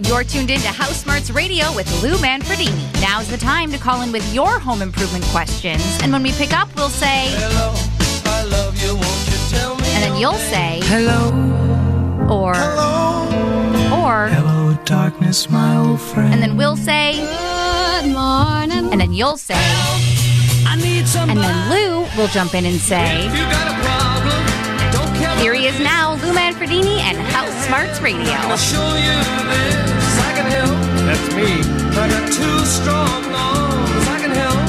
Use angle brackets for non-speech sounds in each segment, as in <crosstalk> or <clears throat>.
You're tuned in to House Smarts Radio with Lou Manfredini. Now's the time to call in with your home improvement questions. And when we pick up, we'll say, Hello, I love you, won't you tell me? and then you'll say, Hello, or, Hello. or, hello, darkness, my old friend. and then we'll say, Good morning. and then you'll say, I need some. and then Lou will jump in and say, here he is now, Lou Manfredini and House Smarts Radio. I'll show you this. I can help. That's me. I got two strong arms. I can help.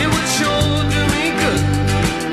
It would sure do me good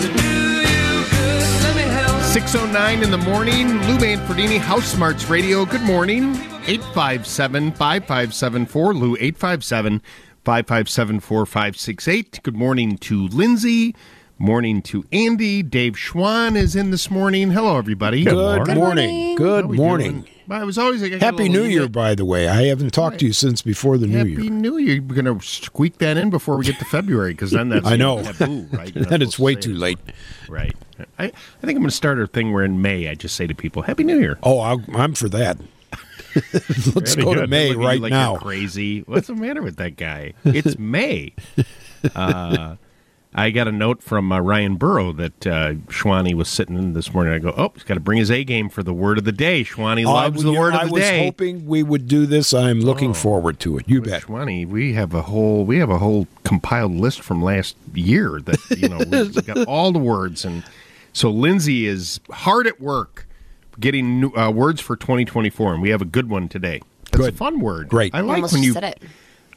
to do you good. Let me help. 609 in the morning. Lou Manfredini, House Smarts Radio. Good morning. 857 5574. Lou, 857 557 4568. Good morning to Lindsay. Morning to Andy. Dave Schwann is in this morning. Hello, everybody. Good, morning. morning. Good morning. doing? I was always I got a Happy New Year, email- by the way. I haven't talked to you since before the New Year. Happy Year. New Year. We're going to squeak that in before we get to February because then that's <laughs> I know. taboo, right? <laughs> Then it's way too it. late. Right. I, I think I'm going to start a thing where in May I just say to people, Happy New Year. Oh, I'll, I'm for that. <laughs> Let's Very go to. May Look at you right like now. You're crazy. What's the matter with that guy? It's May. Uh, I got a note from uh, Ryan Burrow that uh, Schwani was sitting in this morning. I go, oh, he's got to bring his A game for the word of the day. Schwani Oh, loves the you know, word I of the day. I was hoping we would do this. I'm looking forward to it. You bet. Schwani, we have a whole we have a whole compiled list from last year that you know we've <laughs> got all the words and so Lindsay is hard at work getting new, uh, words for 2024 and we have a good one today. It's a Good. fun word. Great. I like almost when you said it.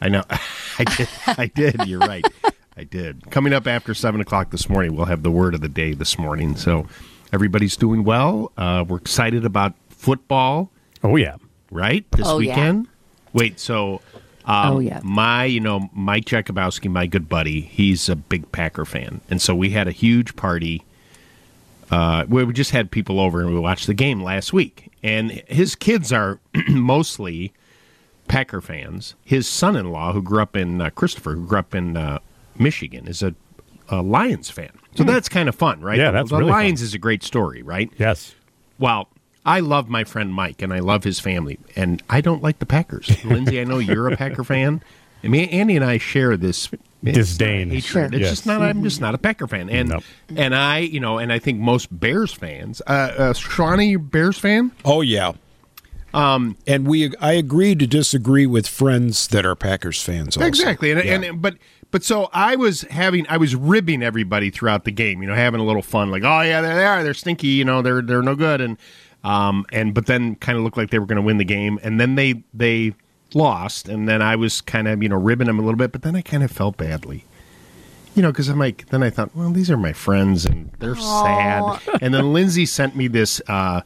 I know. <laughs> I did. I did. You're right. <laughs> I did. Coming up after seven o'clock this morning, we'll have the word of the day this morning. So everybody's doing well. Uh, we're excited about football, Oh yeah. right? This Oh, yeah. weekend. Wait. So. Um, Oh, yeah. My, you know, Mike Jakubowski, my good buddy, he's a big Packer fan, and so we had a huge party. Uh, we we just had people over and we watched the game last week, and his kids are <clears throat> mostly Packer fans. His son-in-law, who grew up in uh, Christopher, who grew up in uh, Michigan, is a, a Lions fan. So that's kind of fun, right? Hmm. Yeah, that's the really Lions fun. is a great story, right? Yes. Well, I love my friend Mike, and I love his family, and I don't like the Packers. Lindsay, I know you're a Packer fan. I mean, Andy and I share this Disdain. not hatred. It's Yes. just not. I'm just not a Packer fan, and Nope. and I, you know, and I think most Bears fans. Uh, uh, Shawnee, you a Bears fan? Oh yeah. Um, and we I agree to disagree with friends that are Packers fans. Also. Exactly, and, Yeah. and but but so I was having I was ribbing everybody throughout the game, you know, having a little fun, like oh yeah, there they are, they're stinky, you know, they're they're no good, and um and but then kind of looked like they were going to win the game, and then they they lost, and then I was kind of you know ribbing them a little bit, but then I kind of felt badly. You know, because I'm like, then I thought, well, these are my friends, and they're sad. And then Lindsay sent me this uh,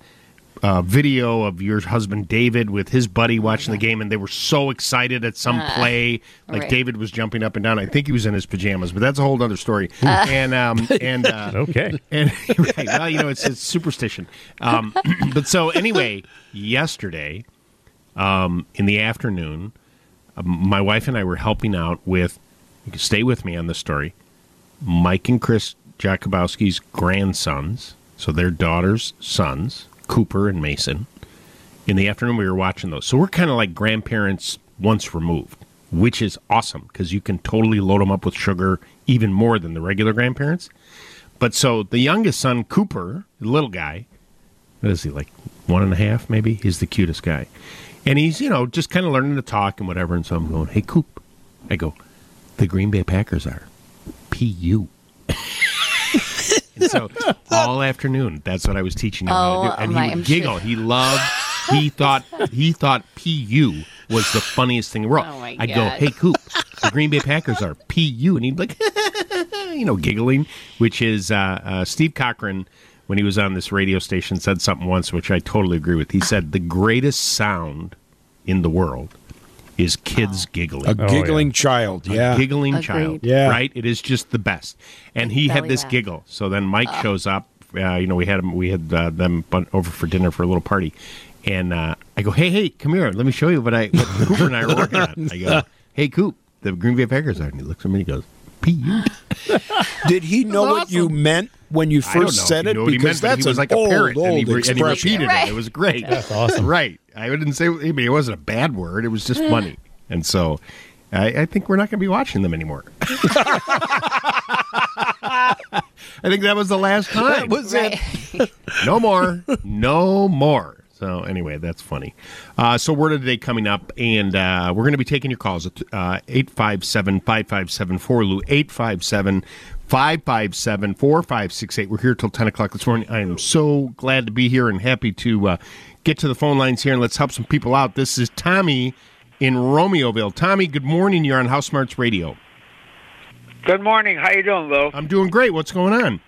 uh, video of your husband David with his buddy watching the game, and they were so excited at some play. Like right. David was jumping up and down. I think he was in his pajamas, but that's a whole other story. and um, <laughs> and uh, Okay. and <laughs> right, well, you know, it's, it's superstition. Um, <clears throat> but so anyway, yesterday, um, in the afternoon, um, my wife and I were helping out with. You can stay with me on this story. Mike and Chris Jakubowski's grandsons, so their daughters' sons, Cooper and Mason. In the afternoon, we were watching those. So we're kind of like grandparents once removed, which is awesome because you can totally load them up with sugar even more than the regular grandparents. But so the youngest son, Cooper, the little guy, what is he like one and a half maybe? He's the cutest guy, and he's you know just kind of learning to talk and whatever. And so I'm going, hey Coop, I go, the Green Bay Packers are PU. <laughs> <laughs> so all afternoon, that's what I was teaching him how to do. Oh, And my- he I'm would sure- giggle. He loved. He <laughs> thought he thought PU was the funniest thing in the world. Oh, I'd go, hey Coop, the Green Bay Packers are PU, and he'd be like, <laughs> you know, giggling. Which is uh, uh, Steve Cochran when he was on this radio station said something once, which I totally agree with. He said the greatest sound in the world is kids giggling. A Oh, giggling yeah. child. A Yeah. giggling Agreed. child. Yeah. Right? It is just the best. And he had this laugh. giggle. So then Mike shows up. Uh, you know, we had him, we had uh, them bun- over for dinner for a little party. And uh, I go, hey, hey, come here. Let me show you what I what Cooper and I are working on. <laughs> I go, hey, Coop, the Green Bay Packers are. And he looks at me and he goes, repeat. <laughs> Did he know what you meant when you I don't know first said it? knew he Because meant, but that's was an like a old, parrot, and, old he, re- and he expression. repeated Right. it. It was great. That's awesome. Right. I wouldn't say. I mean, it wasn't a bad word. It was just mm. funny, and so I, I think we're not going to be watching them anymore. <laughs> I think that was the last time. That was it. no more. No more. So anyway, that's funny. Uh, so word of the day coming up, and uh, we're going to be taking your calls at uh, 857-557-4 Lou 857-557-4568. We're here till 10 o'clock this morning. I am so glad to be here and happy to uh, get to the phone lines here and let's help some people out. This is Tommy in Romeoville. Tommy, good morning. You're on House Smarts Radio. Good morning. How you doing, Lou? I'm doing great. What's going on?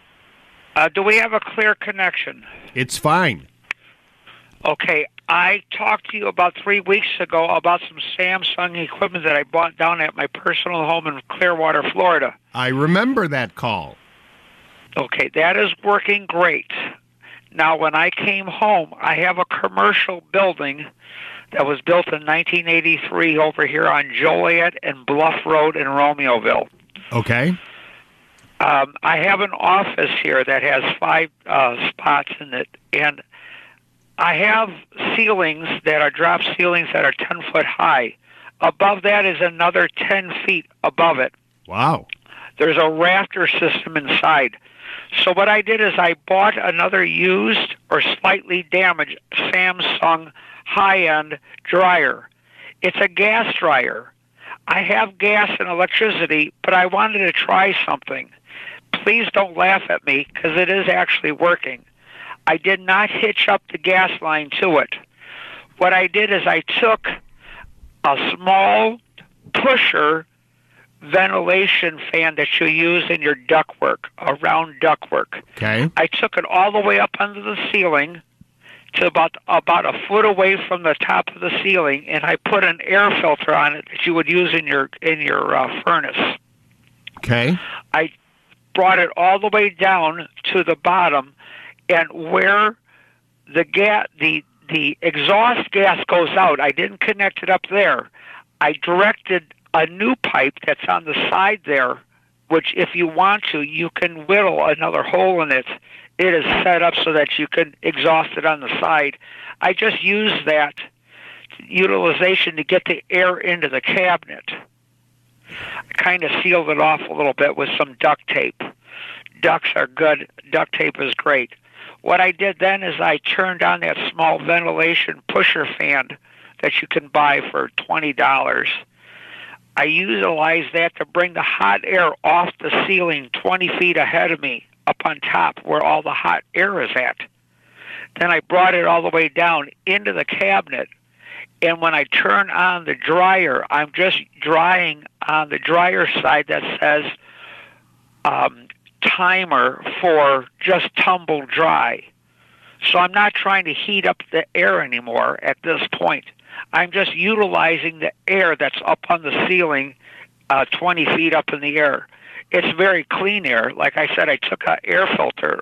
Uh, do we have a clear connection? It's fine. Okay. I talked to you about three weeks ago about some Samsung equipment that I bought down at my personal home in Clearwater, Florida. I remember that call. Okay, that is working great. Now, when I came home, I have a commercial building that was built in 1983 over here on Joliet and Bluff Road in Romeoville. Okay. Um, I have an office here that has five uh, spots in it, and I have ceilings that are drop ceilings that are 10 foot high. Above that is another 10 feet above it. Wow. There's a rafter system inside. So what I did is I bought another used or slightly damaged Samsung high-end dryer. It's a gas dryer. I have gas and electricity, but I wanted to try something. Please don't laugh at me because it is actually working. I did not hitch up the gas line to it. What I did is I took a small pusher ventilation fan that you use in your ductwork, a round ductwork. Okay. I took it all the way up under the ceiling to about about a foot away from the top of the ceiling, and I put an air filter on it that you would use in your in your uh, furnace. Okay. I brought it all the way down to the bottom, and where the gas the the exhaust gas goes out, I didn't connect it up there. I directed a new pipe that's on the side there, which if you want to, you can whittle another hole in it. It is set up so that you can exhaust it on the side. I just used that utilization to get the air into the cabinet. I kind of sealed it off a little bit with some duct tape. Ducts are good. Duct tape is great. What I did then is I turned on that small ventilation pusher fan that you can buy for twenty dollars. I utilized that to bring the hot air off the ceiling twenty feet ahead of me, up on top where all the hot air is at. Then I brought it all the way down into the cabinet and when I turn on the dryer, I'm just drying on the dryer side that says um, timer for just tumble dry. So I'm not trying to heat up the air anymore at this point. I'm just utilizing the air that's up on the ceiling, uh, 20 feet up in the air. It's very clean air. Like I said, I took an air filter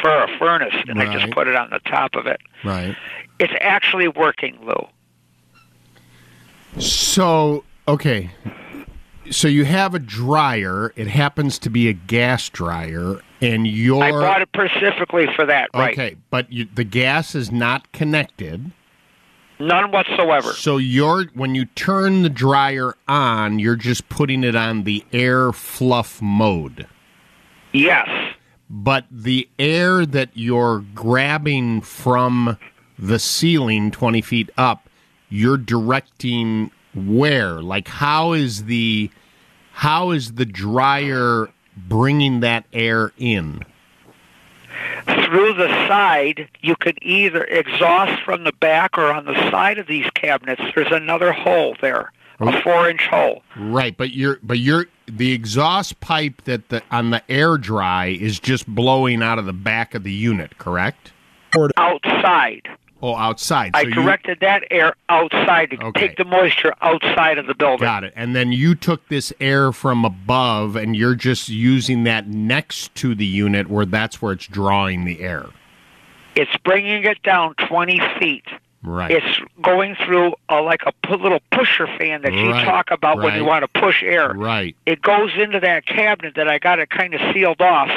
for a furnace and I just put it on the top of it. Right. It's actually working, Lou. So, okay. So you have a dryer. It happens to be a gas dryer, and your I bought it specifically for that, right? okay, but you, the gas is not connected. None whatsoever. So you're when you turn the dryer on, you're just putting it on the air fluff mode. Yes. But the air that you're grabbing from the ceiling 20 feet up, you're directing where? Like how is the how is the dryer bringing that air in? Through the side, you can either exhaust from the back or on the side of these cabinets. There's another hole there, a four-inch hole. Right, but you're but you're the exhaust pipe that the on the air dry is just blowing out of the back of the unit, correct? outside. Oh, outside. I So you- that air outside to Okay. take the moisture outside of the building. Got it. And then you took this air from above and you're just using that next to the unit where that's where it's drawing the air. It's bringing it down 20 feet. Right. It's going through a, like a little pusher fan that you Right, talk about when you want to push air. Right. It goes into that cabinet that I got it kind of sealed off,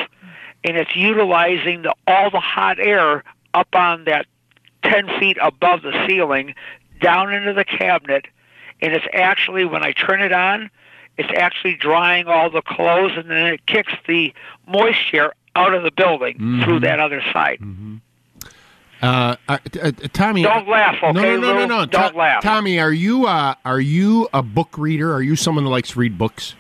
and it's utilizing the, all the hot air up on that 10 feet above the ceiling down into the cabinet. And it's actually, when I turn it on, it's actually drying all the clothes, and then it kicks the moisture out of the building Mm-hmm. through that other side. Uh, uh, uh, Tommy. Don't laugh, okay, No, no, no, no, no. Don't laugh. Tommy, are you uh, are you a book reader? Are you someone that likes to read books?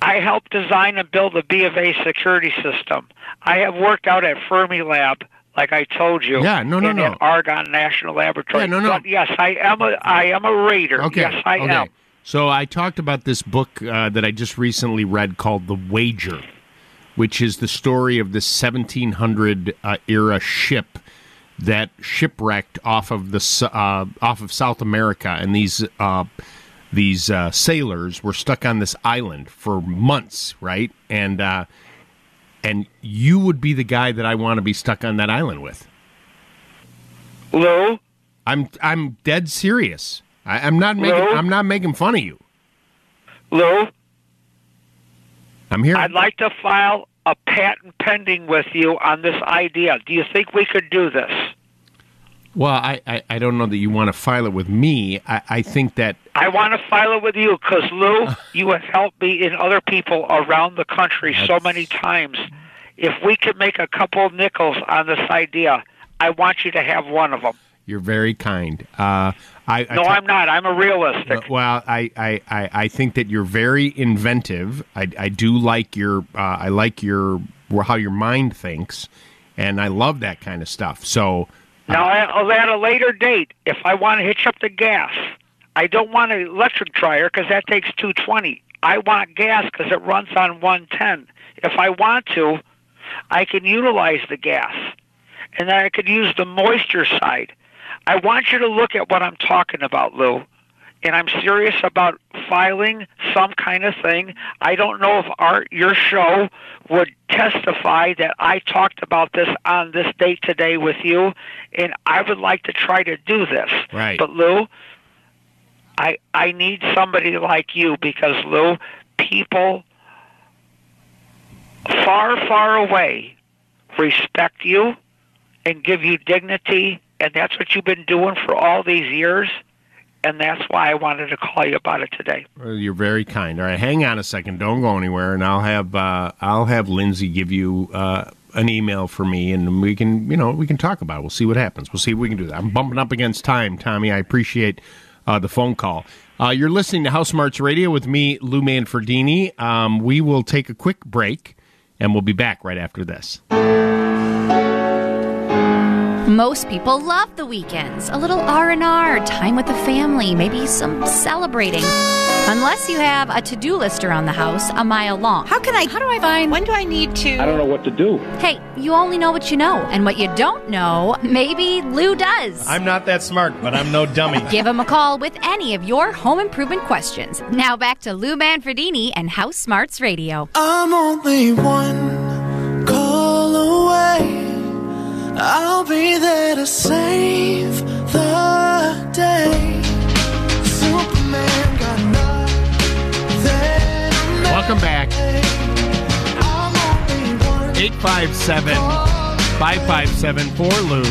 I helped design and build the B of A security system. I have worked out at Fermilab, like I told you. Yeah, no, no, and no. At Argonne National Laboratory. Yeah, no, no. But yes, I am a I am a reader. Okay. Yes, I okay. am. So I talked about this book uh, that I just recently read called The Wager, which is the story of this 1700 uh, era ship that shipwrecked off of the uh, off of South America, and these uh, these uh, sailors were stuck on this island for months, right? And uh, and you would be the guy that I want to be stuck on that island with. Lou, I'm I'm dead serious. I, I'm not making Lou? I'm not making fun of you. Lou, I'm here. I'd like to file a patent pending with you on this idea. Do you think we could do this? Well, I, I, I don't know that you want to file it with me. I, I think that I want to file it with you because Lou, you have helped me and other people around the country so many times. If we could make a couple nickels on this idea, I want you to have one of them. you're very kind. Uh, I, I No, ta- I'm not. I'm a realistic. Well, I, I, I, I think that you're very inventive. I, I do like your uh, I like your how your mind thinks, and I love that kind of stuff. So Now, at at a later date, if I want to hitch up the gas, I don't want an electric dryer because that takes 220. I want gas because it runs on 110. If I want to, I can utilize the gas, and then I could use the moisture side. I want you to look at what I'm talking about, Lou. And I'm serious about filing some kind of thing. I don't know if our your show would testify that I talked about this on this date today with you, and I would like to try to do this. Right. But Lou, I I need somebody like you because Lou, people far far away respect you and give you dignity, and that's what you've been doing for all these years. And that's why I wanted to call you about it today. uh, you're very kind. All right, hang on a second. Don't go anywhere, and I'll have uh, I'll have Lindsay give you uh, an email for me, and we can you know we can talk about it. We'll see what happens. We'll see if we can do that. I'm bumping up against time, Tommy. I appreciate uh, the phone call. Uh, you're listening to House Smarts Radio with me, Lou Manfredini. Um, we will take a quick break, and we'll be back right after this. Most people love the weekends. A little R&R, time with the family, maybe some celebrating. Unless you have a to-do list around the house a mile long. How can I? How do I find? When do I need to? I don't know what to do. Hey, you only know what you know, and what you don't know, maybe Lou does. I'm not that smart, but I'm no dummy. <laughs> Give him a call with any of your home improvement questions. Now back to Lou Manfredini and House Smarts Radio. I'm only one I'll be there to save the day. Superman got nothing. Welcome back. I'm only one 857 557 for Lou.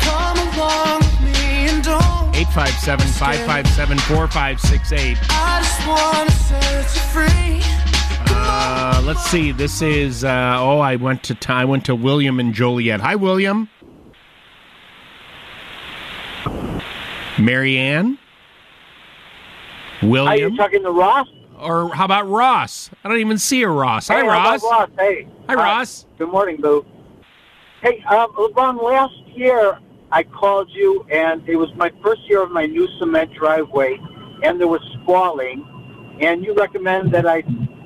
Come along with me and don't. 857 557 4568. I just wanna set you free. Uh, let's see. This is uh, oh, I went to I went to William and Joliet. Hi, William. Marianne. William. Are you talking to Ross? or how about Ross? I don't even see a Ross. Hi, Hey, about Ross. Ross. Hey. Hi, Ross. Good morning, Boo. Hey, um, Ron, last year I called you, and it was my first year of my new cement driveway, and there was spalling, and you recommended that I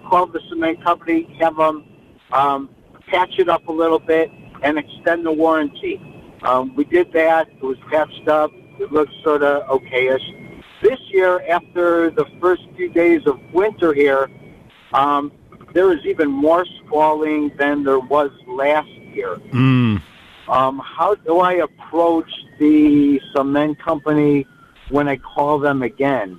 call the cement company, have them um, patch it up a little bit, and extend the warranty. Um, we did that. It was patched up. It looked sort of okayish. This year, after the first few days of winter here, um, there is even more spalling than there was last year. Mm. Um, how do I approach the cement company when I call them again?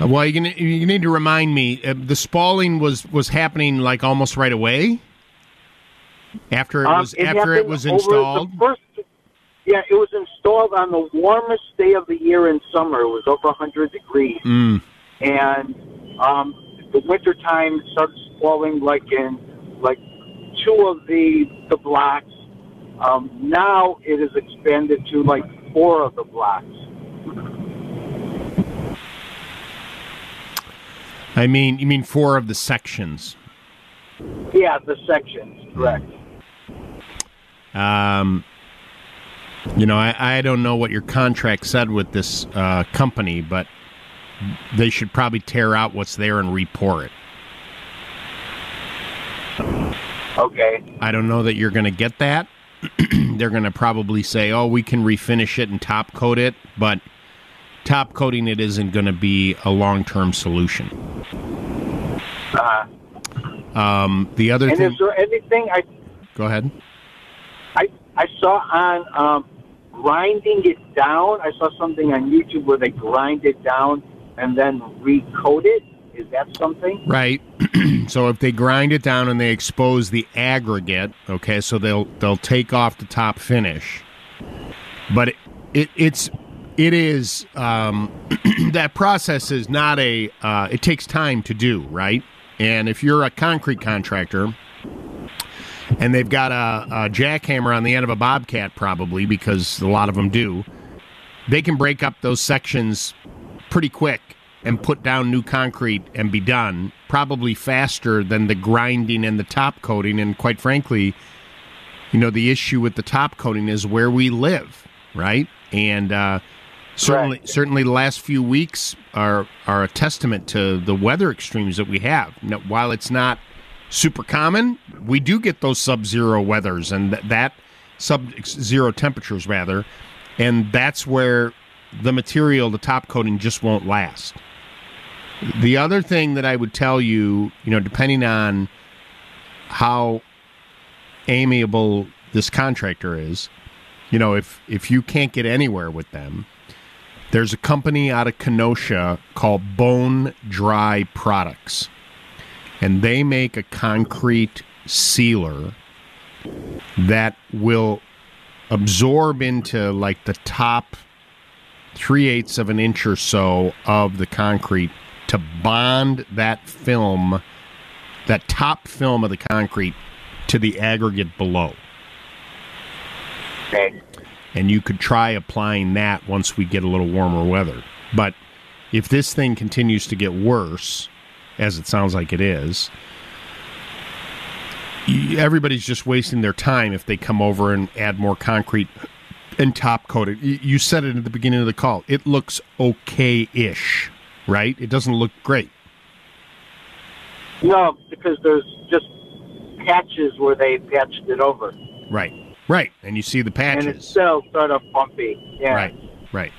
Uh, Well, you can, you need to remind me. Uh, the spalling was was happening like almost right away after it Um, was after it was installed. First, yeah, it was installed on the warmest day of the year in summer. It was over 100 degrees. Mm. and um, the winter time starts falling like in like two of the the blocks. Um, now it is expanded to like four of the blocks. I mean, you mean four of the sections. Yeah, the sections, correct. Um, you know, I, I don't know what your contract said with this uh, company, but they should probably tear out what's there and re-pour it. Okay. I don't know that you're going to get that. <clears throat> They're going to probably say, "Oh, we can refinish it and top coat it," but top coating it isn't going to be a long-term solution. Uh, Um, the other and thing, is there anything I go ahead. I I saw on um, grinding it down? I saw something on YouTube where they grind it down and then recoat it. Is that something? Right. <clears throat> so if they grind it down and they expose the aggregate, okay, so they'll they'll take off the top finish. But it, it it's it is um, <clears throat> that process is not a uh, it takes time to do, right? And if you're a concrete contractor and they've got a, a jackhammer on the end of a bobcat probably because a lot of them do, they can break up those sections pretty quick and put down new concrete and be done probably faster than the grinding and the top coating and quite frankly you know the issue with the top coating is where we live right and uh, certainly certainly the last few weeks are are a testament to the weather extremes that we have. Now, while it's not super common we do get those sub-zero weathers and th- that sub-zero temperatures rather and that's where the material the top coating just won't last. The other thing that I would tell you, you know, depending on how amiable this contractor is, you know, if if you can't get anywhere with them, there's a company out of Kenosha called Bone Dry Products. And they make a concrete sealer that will absorb into like the top three eighths of an inch or so of the concrete to bond that film, that top film of the concrete, to the aggregate below. Okay. And you could try applying that once we get a little warmer weather. But if this thing continues to get worse, as it sounds like it is, everybody's just wasting their time if they come over and add more concrete and top coat it. You said it at the beginning of the call. It looks okay ish, right? It doesn't look great. No, because there's just patches where they patched it over, Right. Right. And you see the patches. and it's still sort of bumpy. Yeah. Right. Right.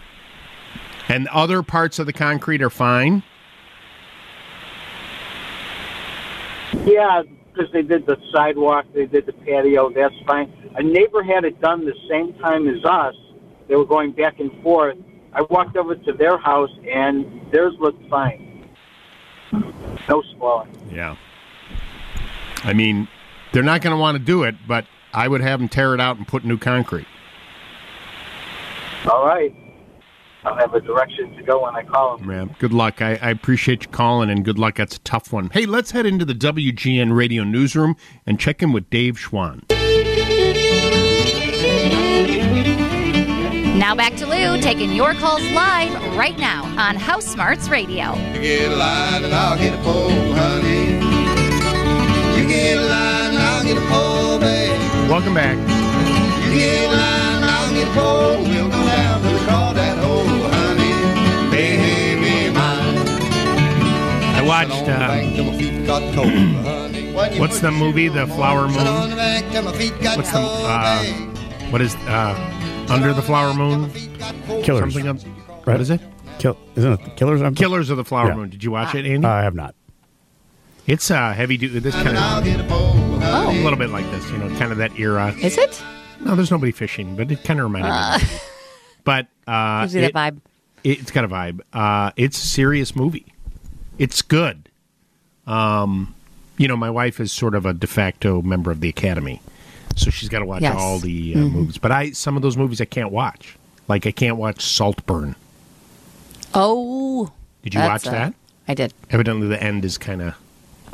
And other parts of the concrete are fine. Yeah, because they did the sidewalk, they did the patio. That's fine. A neighbor had it done the same time as us. They were going back and forth. I walked over to their house, and theirs looked fine. No swelling. Yeah. I mean, they're not going to want to do it, but I would have them tear it out and put new concrete. All right. I'll have a direction to go when I call them. Yeah. Good luck. I, I appreciate you calling, and good luck. That's a tough one. Hey, let's head into the WGN radio newsroom and check in with Dave Schwann. Now back to Lou, taking your calls live right now on House Smarts Radio. You get a line and I'll get a pole, honey. You get a line Welcome back. Get line I'll get pole. We'll go down to the crawdad hole, honey. Baby mine. I watched. Sit Uh, bank till my feet got cold, <clears throat> honey. When you what's the movie, The Flower Moon? the bank till my feet got What's the uh, what is uh, Under the Flower Moon? Killers. Something of, Right. What is it? Kill, isn't it the Killers? I'm Killers of the Flower Yeah. Moon. Did you watch it, Andy? I have not. It's uh, heavy duty. This kind of get a a little bit like this, you know, kind of that era. Is it? No, there's nobody fishing, but it kind of reminded me. Of. <laughs> But uh, Gives you that it- vibe. It's got a vibe. Uh, it's a serious movie. It's good. Um, you know, my wife is sort of a de facto member of the Academy, so she's got to watch Yes. all the uh, Mhm. movies. But I, some of those movies I can't watch. Like I can't watch Saltburn. Oh. Did you watch uh, that? I did. Evidently, the end is kind of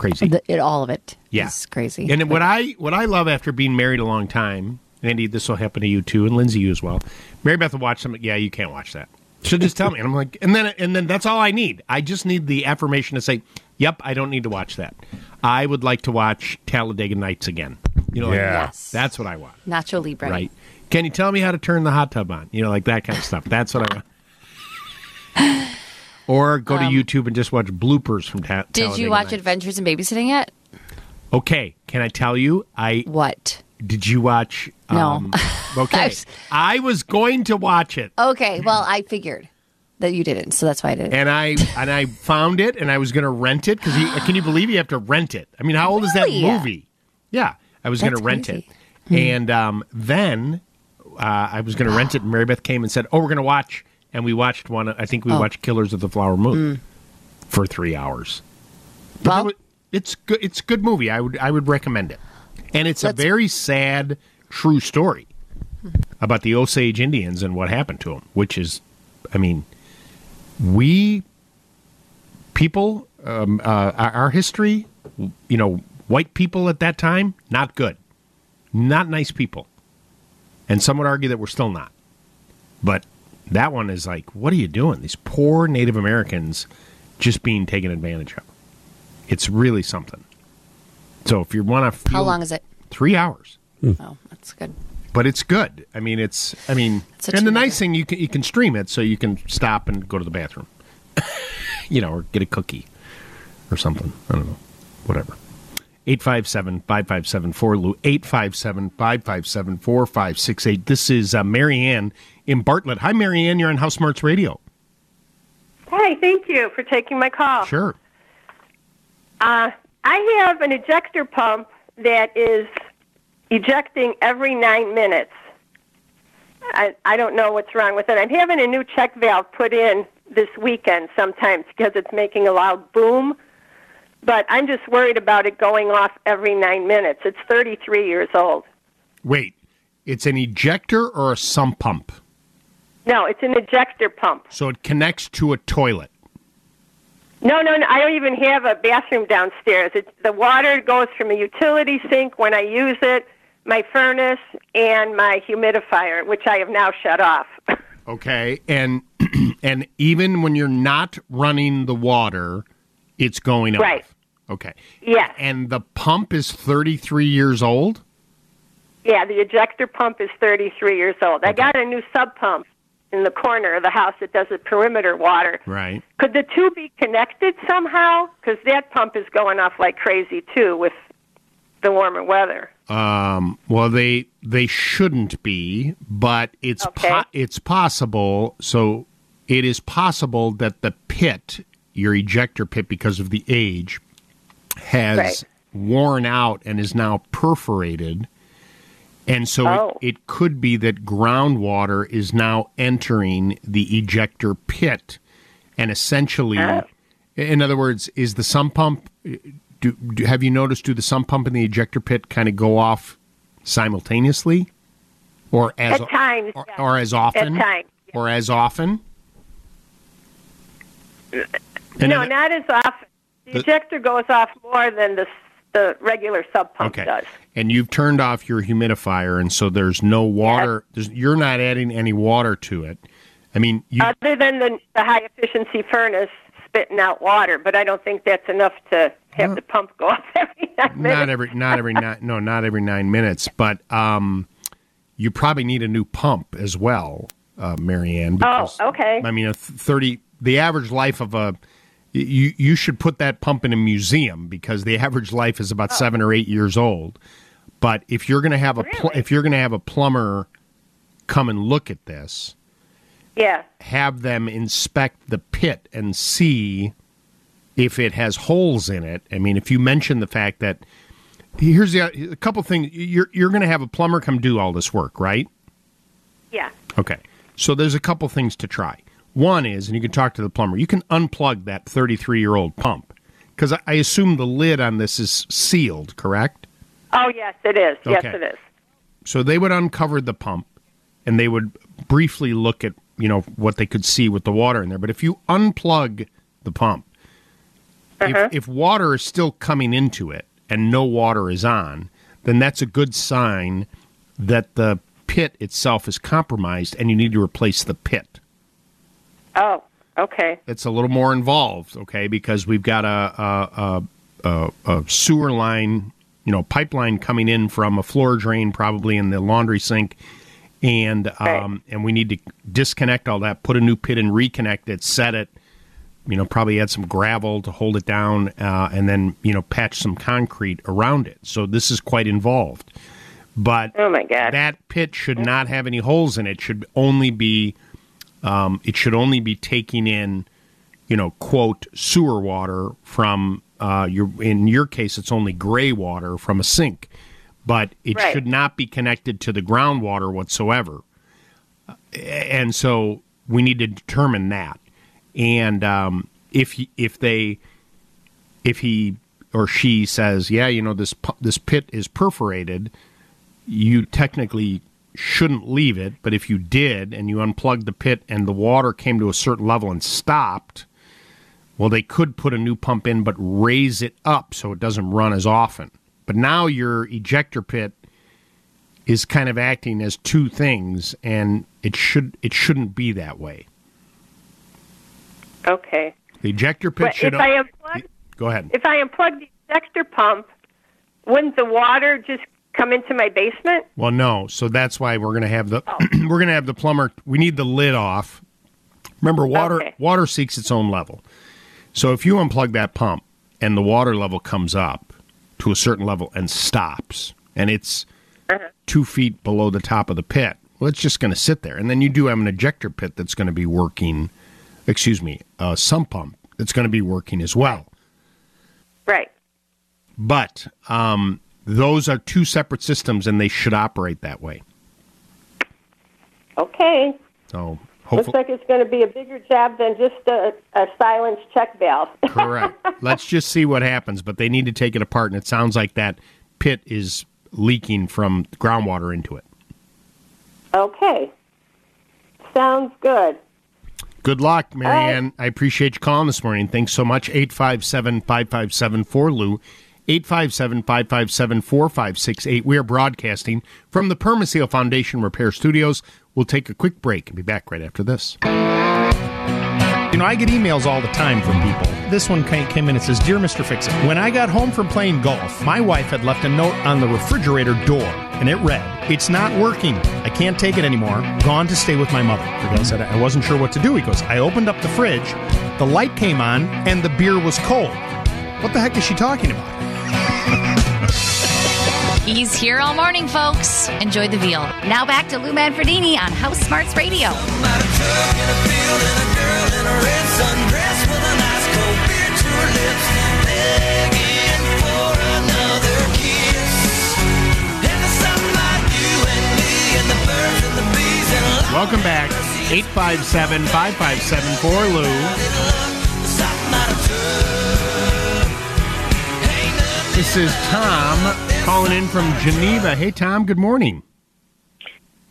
crazy. The, it, all of it. Yeah. is crazy. And what I what I love after being married a long time, Andy, this will happen to you too, and Lindsay, you as well. Mary Beth will watch something. Yeah, you can't watch that. She'll just tell me, and I'm like, and then and then that's all I need. I just need the affirmation to say, "Yep, I don't need to watch that. I would like to watch Talladega Nights again." You know, like, Yeah. Yes. that's what I want. Nacho Libre. Right? Can you tell me how to turn the hot tub on? You know, like that kind of stuff. That's what I want. <laughs> Or go to Um, YouTube and just watch bloopers from Ta- Did you watch Nights. Adventures in Babysitting yet? Okay, can I tell you? I what? Did you watch? No. Um, <laughs> okay, I was- going to watch it, Okay, well, I figured that you didn't, so that's why I did it. and I <laughs> and I found it, and I was going to rent it because <gasps> can you believe you have to rent it? I mean, how old is that movie? Yeah, I was going to rent crazy. it, and um, then uh, I was going to rent it, and Mary Beth came and said, "Oh, we're going to watch," and we watched one. I think we Oh. watched Killers of the Flower Moon for three hours. Well- it's good. It's a good movie. I would I would recommend it, and it's a very sad, true story about the Osage Indians and what happened to them. Which is, I mean, we people, um, uh, our history, you know, white people at that time, not good, not nice people, and some would argue that we're still not. But that one is like, what are you doing? These poor Native Americans just being taken advantage of. It's really something. So if you want to, How long is it? Three hours, Oh, that's good. but it's good. I mean, it's. I mean, It's and the two-hour. nice thing you can you can stream it, so you can stop and go to the bathroom, <laughs> you know, or get a cookie or something. I don't know, whatever. 857-557-4 Lou 857-557-4568. This is uh, Marianne in Bartlett. Hi Marianne, you're on House Smarts Radio. Hi, thank you for taking my call. Sure. Uh, I have an ejector pump that is ejecting every nine minutes. I, I don't know what's wrong with it. I'm having a new check valve put in this weekend sometimes because it's making a loud boom. But I'm just worried about it going off every nine minutes. It's 33 years old. Wait, it's an ejector or a sump pump? No, it's an ejector pump. So it connects to a toilet. No, no, no. I don't even have a bathroom downstairs. It, the water goes from a utility sink when I use it, my furnace, and my humidifier, which I have now shut off. <laughs> Okay, and <clears throat> and even when you're not running the water, it's going Right. off. Okay. yes. And the pump is 33 years old? Yeah, the ejector pump is 33 years old. I got a new sub pump in the corner of the house that does the perimeter water. Right. Could the two be connected somehow? Because that pump is going off like crazy too with the warmer weather. Um, well, they they shouldn't be, but it's Okay. po- it's possible. So it is possible that the pit, your ejector pit, because of the age, has Right. worn out and is now perforated, and so Oh. it, it could be that groundwater is now entering the ejector pit, and essentially, Oh. in other words, is the sump pump? Do, do have you noticed? Do the sump pump and the ejector pit kind of go off simultaneously, or as At times, or, or as often, At times. or as often? And no, not as often. The, The- ejector goes off more than the the regular sub pump Okay. does. And you've turned off your humidifier, and so there's no water. There's, you're not adding any water to it. I mean, you, Other than the, the high efficiency furnace spitting out water, but I don't think that's enough to have the pump go <laughs> off every nine minutes. not every, not every nine, no, not every nine minutes, but um, you probably need a new pump as well, uh, Marianne. Oh, okay. I mean, a thirty, the average life of a, you you should put that pump in a museum because the average life is Oh. about seven or eight years old. But if you're going to have a pl- if you're going to have a plumber come and look at this, Yeah. have them inspect the pit and see if it has holes in it. I mean, if you mention the fact that here's the a couple things. You're you're going to have a plumber come do all this work, right? Yeah. Okay. So there's a couple things to try. One is, and you can talk to the plumber. You can unplug that 33 year old pump because I, assume the lid on this is sealed, correct? Oh, yes, it is. Yes, it is. So they would uncover the pump and they would briefly look at, you know, what they could see with the water in there. But if you unplug the pump, Uh-huh. if, if water is still coming into it and no water is on, then that's a good sign that the pit itself is compromised and you need to replace the pit. Oh, okay. It's a little more involved, okay, because we've got a, a, a, a, a sewer line, you know, pipeline coming in from a floor drain, probably in the laundry sink, and um, and we need to disconnect all that, put a new pit and reconnect it, set it, you know, probably add some gravel to hold it down, uh, and then you know, patch some concrete around it. So this is quite involved. But oh my god, that pit should not have any holes in it. Should only be um, it should only be taking in, you know, quote sewer water from uh, your. In your case, it's only gray water from a sink, but it Right. should not be connected to the groundwater whatsoever. And so we need to determine that. And um, if he, if they if he or she says, yeah, you know, this this pit is perforated, you technically shouldn't leave it. But if you did and you unplugged the pit and the water came to a certain level and stopped, well, they could put a new pump in, but raise it up so it doesn't run as often. But now your ejector pit is kind of acting as two things, and it should it shouldn't be that way. Okay. The ejector pit But should. if I unplug, go ahead. if I unplug the ejector pump, wouldn't the water just come into my basement? Well, no. So that's why we're going to have the <clears throat> we're going to have the plumber. We need the lid off. Remember, water Okay. water seeks its own level. So if you unplug that pump and the water level comes up to a certain level and stops, and it's two feet below the top of the pit, well, it's just going to sit there. And then you do have an ejector pit that's going to be working. Excuse me, a sump pump that's going to be working as well. Right. But um, those are two separate systems, and they should operate that way. Okay. So Looks like it's going to be a bigger job than just a, a silent check valve. <laughs> correct. Let's just see what happens. But they need to take it apart, and it sounds like that pit is leaking from groundwater into it. okay. Sounds good. Good luck, right. Marianne. I appreciate you calling this morning. Thanks so much. 857 5574 Lou. 857 557 4568. We are broadcasting from the Permaseal Foundation Repair Studios. We'll take a quick break and be back right after this. You know, I get emails all the time from people. This one came in and says, Dear Mr. Fixit, when I got home from playing golf, my wife had left a note on the refrigerator door, and it read, It's not working. I can't take it anymore. Gone to stay with my mother. The guy said, I wasn't sure what to do. He goes, I opened up the fridge, the light came on, and the beer was cold. What the heck is she talking about? He's here all morning, folks. Enjoy the veal. Now back to Lou Manfredini on House Smarts Radio. Welcome back. 857 5574 Lou. This is Tom calling in from Geneva. Hey, Tom, good morning.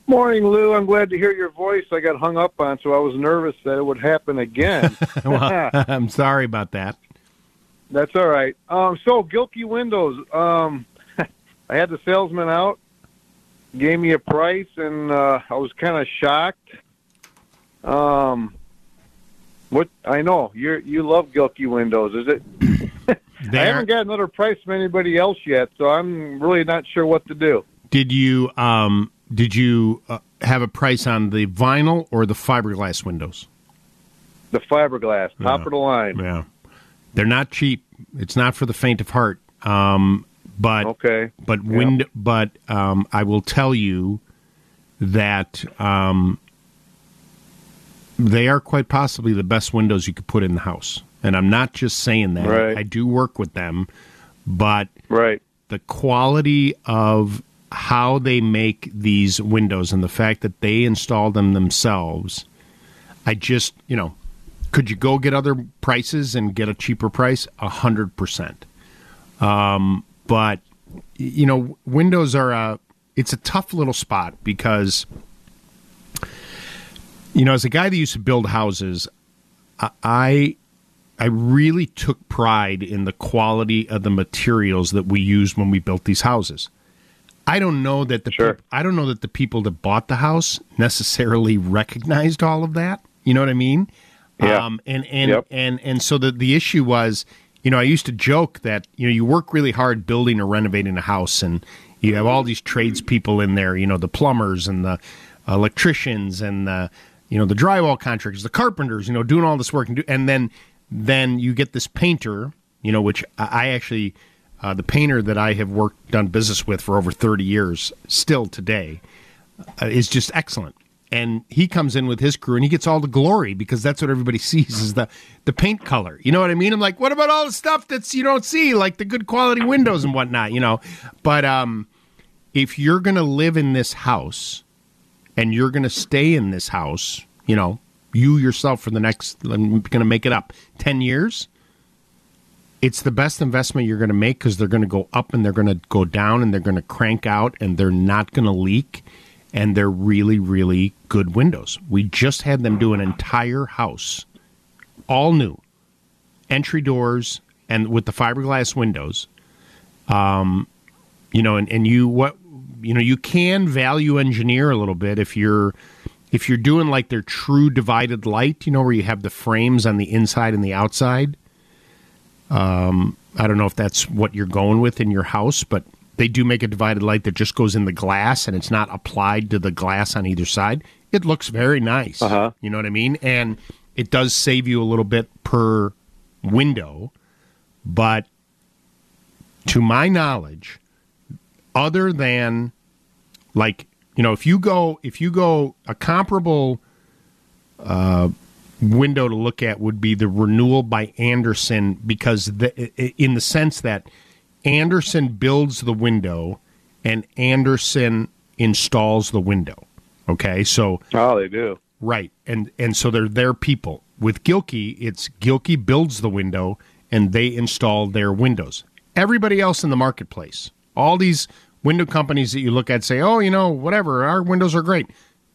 Morning, Lou. I'm glad to hear your voice. I got hung up on, so I was nervous that it would happen again. <laughs> well, <laughs> I'm sorry about that. That's all right. Um, so, Gilkey Windows. Um, <laughs> I had the salesman out, gave me a price, and uh, I was kind of shocked. Um, what I know you you love Gilkey Windows, is it? <clears throat> I haven't got another price from anybody else yet, so I'm really not sure what to do. Did you um did you uh, have a price on the vinyl or the fiberglass windows? The fiberglass, top Yeah. of the line. Yeah, they're not cheap. It's not for the faint of heart. Um, but okay, but wind. But um, I will tell you that um, they are quite possibly the best windows you could put in the house. And I'm not just saying that. Right. I do work with them, but right. the quality of how they make these windows and the fact that they install them themselves, I just, you know, could you go get other prices and get a cheaper price? A hundred percent. Um, but you know, windows are a it's a tough little spot because you know, as a guy that used to build houses, I I really took pride in the quality of the materials that we used when we built these houses. I don't know that the peop- I don't know that the people that bought the house necessarily recognized all of that. You know what I mean? Yeah. Um, and and, Yep. and and so the the issue was, you know, I used to joke that you know you work really hard building or renovating a house, and you have all these tradespeople in there. You know, the plumbers and the electricians and the you know the drywall contractors, the carpenters. You know, doing all this work and do, and then then you get this painter. You know, which I actually uh, the painter that I have worked done business with for over thirty years, still today, uh, is just excellent. And he comes in with his crew, and he gets all the glory because that's what everybody <laughs> sees is the the paint color. You know what I mean? I'm like, what about all the stuff that's you don't see, like the good quality windows and whatnot? You know, but um, if you're to live in this house and you're going to stay in this house, you know, you yourself for the next, I'm going to make it up, 10 years, it's the best investment you're going to make because they're going to go up and they're going to go down and they're going to crank out and they're not going to leak. And they're really, really good windows. We just had them do an entire house, all new, entry doors and with the fiberglass windows. Um, you know, and, and you what you know you can value engineer a little bit if you're if you're doing like their true divided light, you know, where you have the frames on the inside and the outside. Um, I don't know if that's what you're going with in your house, but they do make a divided light that just goes in the glass and it's not applied to the glass on either side. It looks very nice. Uh-huh. You know what I mean? And it does save you a little bit per window, but to my knowledge, other than like you know if you go if you go a comparable uh, window to look at would be the renewal by Andersen because the, in the sense that Andersen builds the window and Andersen installs the window. Okay, so oh, they do right, and and so they're their people. With Gilkey, it's Gilkey builds the window and they install their windows. Everybody else in the marketplace, all these window companies that you look at, say, "Oh, you know, whatever, our windows are great,"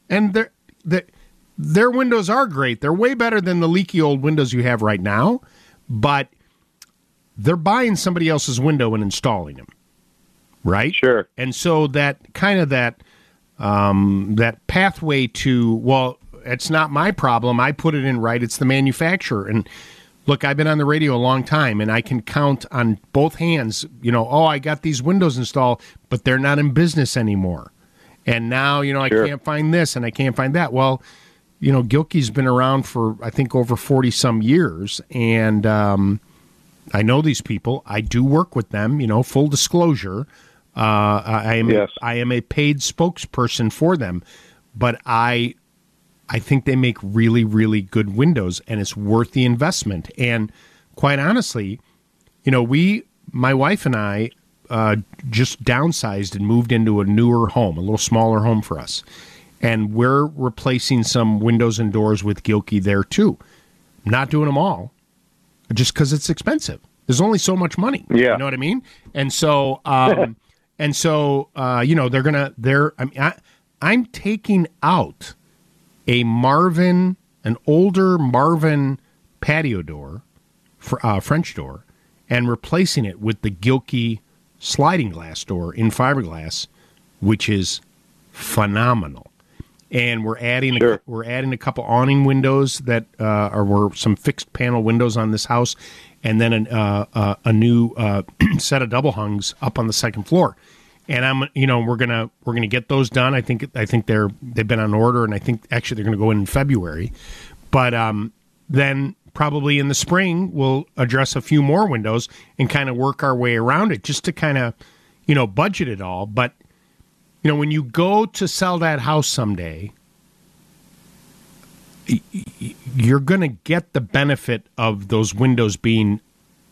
and they're, they their windows are great. They're way better than the leaky old windows you have right now, but they're buying somebody else's window and installing them, right? Sure. And so that kind of that um, that pathway to well, it's not my problem. I put it in right. It's the manufacturer. And look, I've been on the radio a long time, and I can count on both hands. You know, oh, I got these windows installed, but they're not in business anymore. And now, you know, I Sure. can't find this and I can't find that. Well, you know, Gilkey's been around for I think over forty some years, and um, I know these people. I do work with them. You know, full disclosure. Uh, I I am Yes. I am a paid spokesperson for them, but I I think they make really really good windows, and it's worth the investment. And quite honestly, you know, we my wife and I uh, just downsized and moved into a newer home, a little smaller home for us, and we're replacing some windows and doors with Gilkey there too. Not doing them all, just because it's expensive. There's only so much money. Yeah. you know what I mean. And so, um, <laughs> and so, uh, you know, they're gonna. They're. I mean, I, I'm taking out a Marvin, an older Marvin patio door, fr- uh, French door, and replacing it with the Gilkey sliding glass door in fiberglass, which is phenomenal. And we're adding a, we're adding a couple awning windows that uh, are were some fixed panel windows on this house, and then an, uh, uh, a new uh, <clears throat> set of double hungs up on the second floor. And I'm you know we're gonna we're gonna get those done. I think I think they're they've been on order, and I think actually they're gonna go in in February. But um, then probably in the spring we'll address a few more windows and kind of work our way around it, just to kind of you know budget it all. But you know when you go to sell that house someday, you're going to get the benefit of those windows being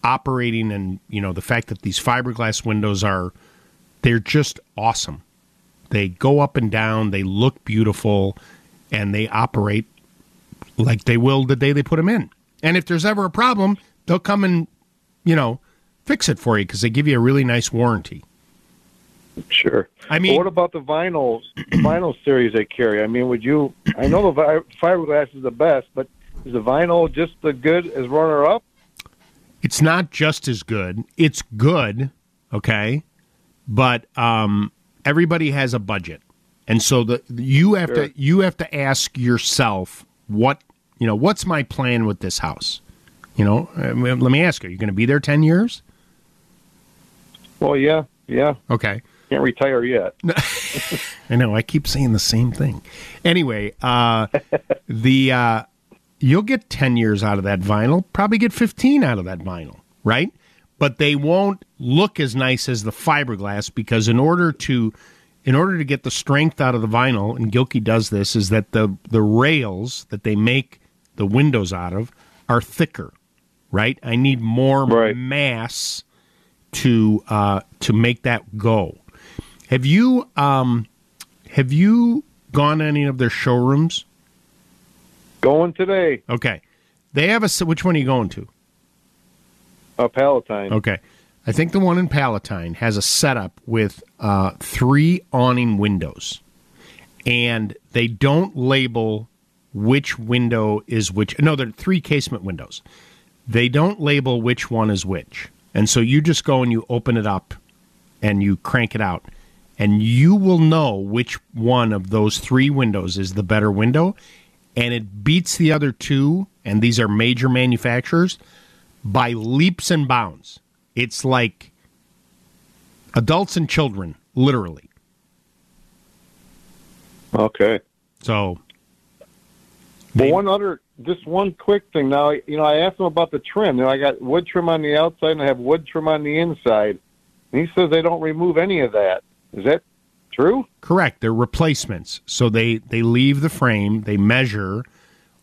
operating and you know the fact that these fiberglass windows are they're just awesome. They go up and down, they look beautiful, and they operate like they will the day they put them in. And if there's ever a problem, they'll come and you know fix it for you because they give you a really nice warranty. Sure. I mean, what about the vinyl the <clears throat> vinyl series they carry? I mean, would you? I know the vi- fiberglass is the best, but is the vinyl just as good as runner up? It's not just as good. It's good, okay, but um, everybody has a budget, and so the you have Sure. to you have to ask yourself what you know. What's my plan with this house? You know, let me ask you: Are you going to be there ten years? Well, yeah, yeah. Okay. Can't retire yet. <laughs> I know. I keep saying the same thing. Anyway, uh, <laughs> the uh, you'll get ten years out of that vinyl. Probably get fifteen out of that vinyl, right? But they won't look as nice as the fiberglass because in order to in order to get the strength out of the vinyl, and Gilkey does this, is that the the rails that they make the windows out of are thicker, right? I need more mass to uh, to make that go. Have you um, have you gone to any of their showrooms? Going today. Okay, they have a. Which one are you going to? A Palatine. Okay, I think the one in Palatine has a setup with uh, three awning windows, and they don't label which window is which. No, they're three casement windows. They don't label which one is which, and so you just go and you open it up, and you crank it out, and you will know which one of those three windows is the better window, and it beats the other two. And these are major manufacturers by leaps and bounds. It's like adults and children, literally. Okay. So, But one other, just one quick thing. Now, you know, I asked him about the trim. You know, I got wood trim on the outside and I have wood trim on the inside. And he says they don't remove any of that. Is that true? correct, they're replacements. So they they leave the frame, they measure,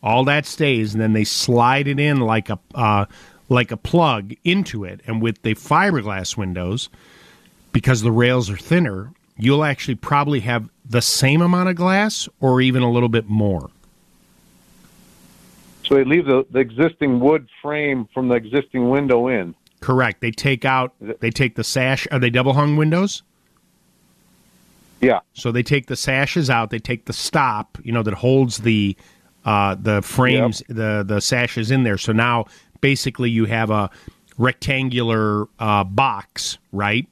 all that stays, and then they slide it in like a uh, like a plug into it. And with the fiberglass windows, because the rails are thinner, you'll actually probably have the same amount of glass or even a little bit more. So they leave the, the existing wood frame from the existing window in. Correct. They take out they take the sash. Are they double hung windows? Yeah. So they take the sashes out. They take the stop, you know, that holds the uh, the frames, the the sashes in there. So now basically you have a rectangular uh, box, right?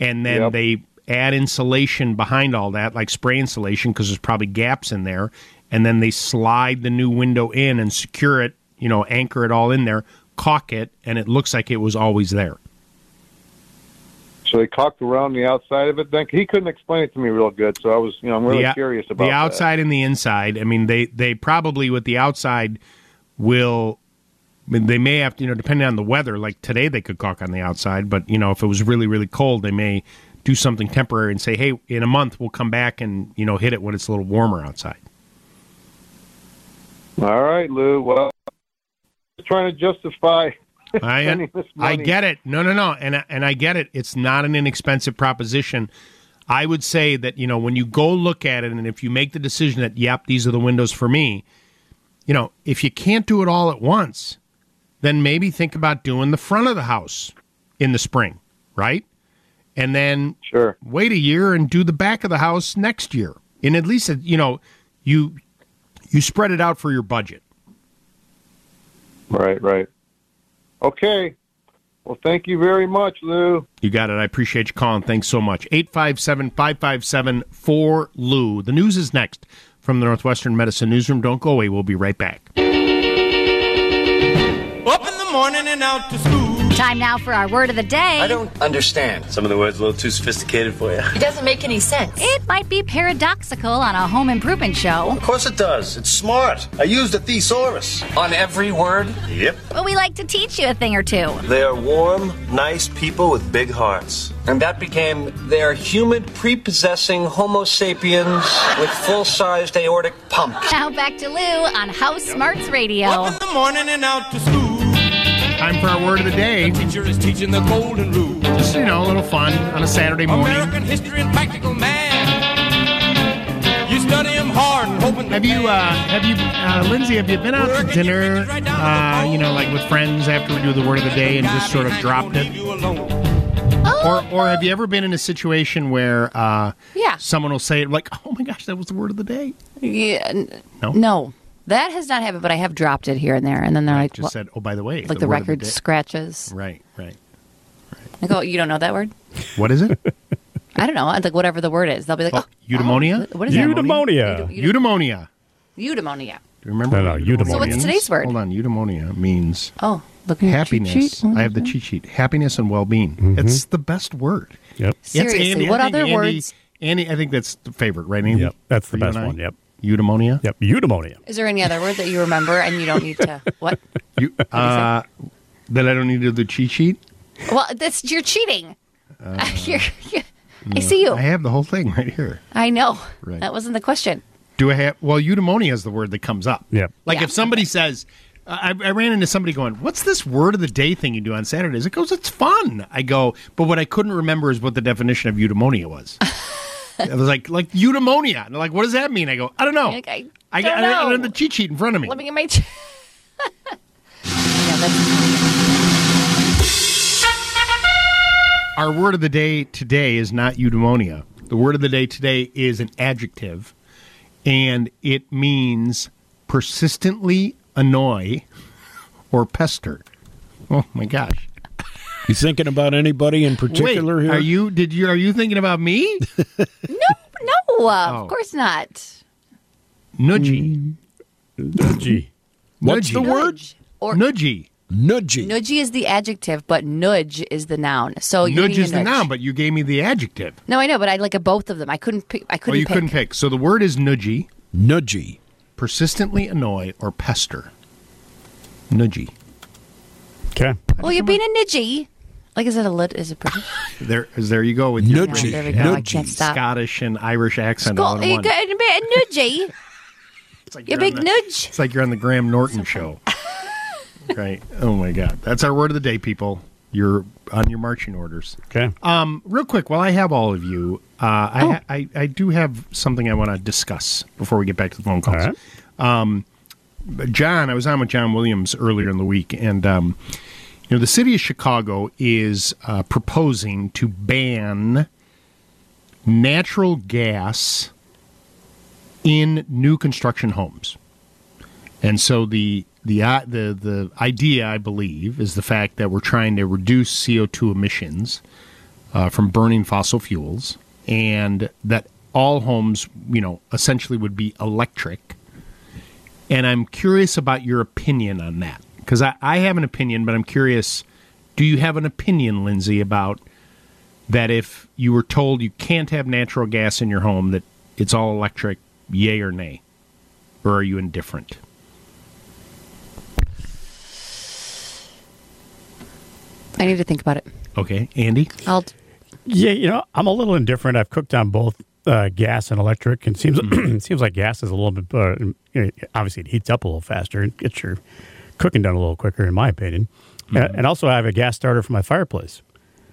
And then Yep. they add insulation behind all that, like spray insulation, because there's probably gaps in there. And then they slide the new window in and secure it, you know, anchor it all in there, caulk it, and it looks like it was always there. So they caulked around the outside of it. Then he couldn't explain it to me real good, so I was, you know, I'm really the, curious about the that. outside and the inside. I mean, they they probably with the outside will. I mean, they may have to, you know, depending on the weather. Like today, they could caulk on the outside, but you know, if it was really really cold, they may do something temporary and say, "Hey, in a month, we'll come back and you know hit it when it's a little warmer outside." All right, Lou. Well, trying to justify <laughs> I I get it. No, no, no, and and I get it. It's not an inexpensive proposition. I would say that you know when you go look at it, and if you make the decision that yep, these are the windows for me, you know, if you can't do it all at once, then maybe think about doing the front of the house in the spring, right? And then sure wait a year and do the back of the house next year. And at least you know you you spread it out for your budget. Right, right. Okay. Well, thank you very much, Lou. You got it. I appreciate you calling. Thanks so much. 857 557 4 Lou. The news is next from the Northwestern Medicine Newsroom. Don't go away. We'll be right back. Up in the morning and out to school. Time now for our word of the day. I don't understand. Some of the words a little too sophisticated for you. It doesn't make any sense. It might be paradoxical on a home improvement show, Of course it does. It's smart. I used a thesaurus. On every word? Yep. but we like to teach you a thing or two. They are warm, nice people with big hearts. And that became they are humid, prepossessing Homo sapiens with full sized aortic pumps. Now back to Lou on House Smarts Radio. Up in the morning and out to school. Time for our word of the day. Teacher is teaching the golden rule. Just you know, a little fun on a Saturday morning. American history and practical man. You study him hard and hoping. Have you, uh, have you, uh, Lindsay? Have you been out to dinner? Uh, you know, like with friends after we do the word of the day and just sort of dropped it. Or, or have you ever been in a situation where uh, Yeah. someone will say it like, "Oh my gosh, that was the word of the day"? Yeah, n- No? no, that has not happened. But I have dropped it here and there, and then they're like, Just well, said, "Oh, by the way, like the, word of record day." scratches. Right, right. I go, you don't know that word? What is it? <laughs> I don't know. Like whatever the word is, they'll be like, oh, oh, oh Eudaimonia. what is that? Eudaimonia. Eudaimonia. eudaimonia. Do you remember? No, no, eudaimonia eudaimonia. So what's today's word? Hold on. Eudaimonia means Oh, look at cheat happiness. sheet. I have the mm-hmm. cheat sheet. Happiness and well-being. Mm-hmm. It's the best word. Yep. It's Seriously, Andy. I what think other Andy- words? Andy, I think that's the favorite, right, Andy? Yep, that's the best one. Yep. Eudaimonia. Yep. Eudaimonia. Is there any other word that you remember and you don't need to? <laughs> What? You, uh, that I don't need to do the cheat sheet. Well, that's you're cheating. Uh, <laughs> You're- you- I see you. I have the whole thing right here. I know. Right. That wasn't the question. Do I have? Well, eudaimonia is the word that comes up. Yep. Like Yeah. if somebody says, I, I ran into somebody going, "What's this word of the day thing you do on Saturdays?" It goes, "It's fun." I go, but what I couldn't remember is what the definition of eudaimonia was. <laughs> I was like, like eudaimonia. And they're like, what does that mean? I go, I don't know. Like, I I don't got I, I know. have the cheat sheet in front of me. Let me get my. Ch- <laughs> yeah. Our word of the day today is not eudaimonia. The word of the day today is an adjective, and it means persistently annoy or pester. Oh my gosh! You thinking about anybody in particular Wait, here? Are you? Did you? Are you thinking about me? <laughs> No, uh, Oh. of course not. Nudgy. Nudgy. What's the word? Nudge. Or Nudgy. Nudgy. nudgy is the adjective, but nudge is the noun. So you're Nudge being a is the noun, but you gave me the adjective. No, I know, but I like a both of them. I couldn't. Pick, I Oh, couldn't. you pick. couldn't pick. So the word is nudgy, Nudgy. persistently annoy or pester. Nudgy. Okay. Well, you're being a nudgy. Like, is it a lit? Is it British? <laughs> There, there you go with your Nudgy. There we go. I Nudgy. can't stop. Scottish and Irish accent Go, all in you one. got a bit of nudgy. <laughs> It's like You you're big on the- nudge. It's like you're on the Graham Norton show. <laughs> right. Oh my God. That's our word of the day, people. You're on your marching orders. Okay. Um, real quick, while I have all of you, uh, I, I I do have something I want to discuss before we get back to the phone calls. All right. Um, John, I was on with John Williams earlier in the week, and um, you know the city of Chicago is uh, proposing to ban natural gas in new construction homes. And so the the uh, the the idea, I believe, is the fact that we're trying to reduce CO two emissions uh, from burning fossil fuels, and that all homes, you know, essentially would be electric. And I'm curious about your opinion on that because I, I have an opinion, but I'm curious. Do you have an opinion, Lindsay, about that? If you were told you can't have natural gas in your home, that it's all electric, yay or nay, or are you indifferent? I need to think about it. Okay, Andy. I'll. Yeah, you know, I'm a little indifferent. I've cooked on both uh, gas and electric, and seems <clears throat> it seems like gas is a little bit. Uh, you know, obviously, it heats up a little faster and gets your cooking done a little quicker, in my opinion. Mm-hmm. And also, I have a gas starter for my fireplace,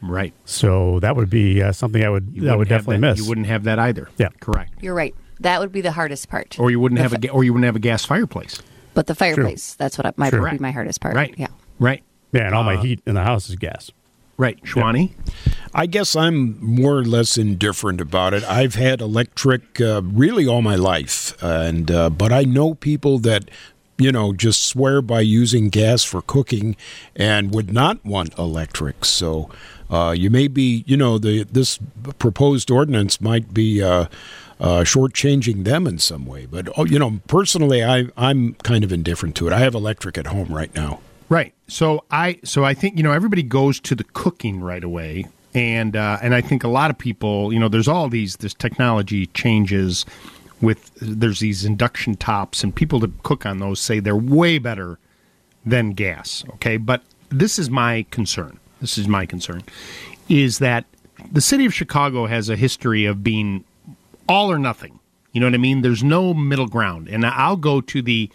Right. so that would be uh, something I would You I would definitely that- miss. You wouldn't have that either. Yeah. Correct. You're right. That would be the hardest part. Or you wouldn't The have a fi- ga- or you wouldn't have a gas fireplace. But the fireplace. That's what I, might True. be my hardest part. Right. Yeah. Right. yeah, and all my Uh, heat in the house is gas. Right. Schwani. I guess I'm more or less indifferent about it. I've had electric uh, really all my life, and uh, but I know people that you know just swear by using gas for cooking and would not want electric. So uh, you may be, you know, the this proposed ordinance might be. Uh, uh, shortchanging them in some way, but oh, you know, personally, I I'm kind of indifferent to it. I have electric at home right now. Right. So I so I think you know everybody goes to the cooking right away, and uh, and I think a lot of people you know there's all these this technology changes with there's these induction tops and people that cook on those say they're way better than gas. Okay, but this is my concern. This is my concern is that the city of Chicago has a history of being all or nothing. You know what I mean? There's no middle ground. And I'll go to the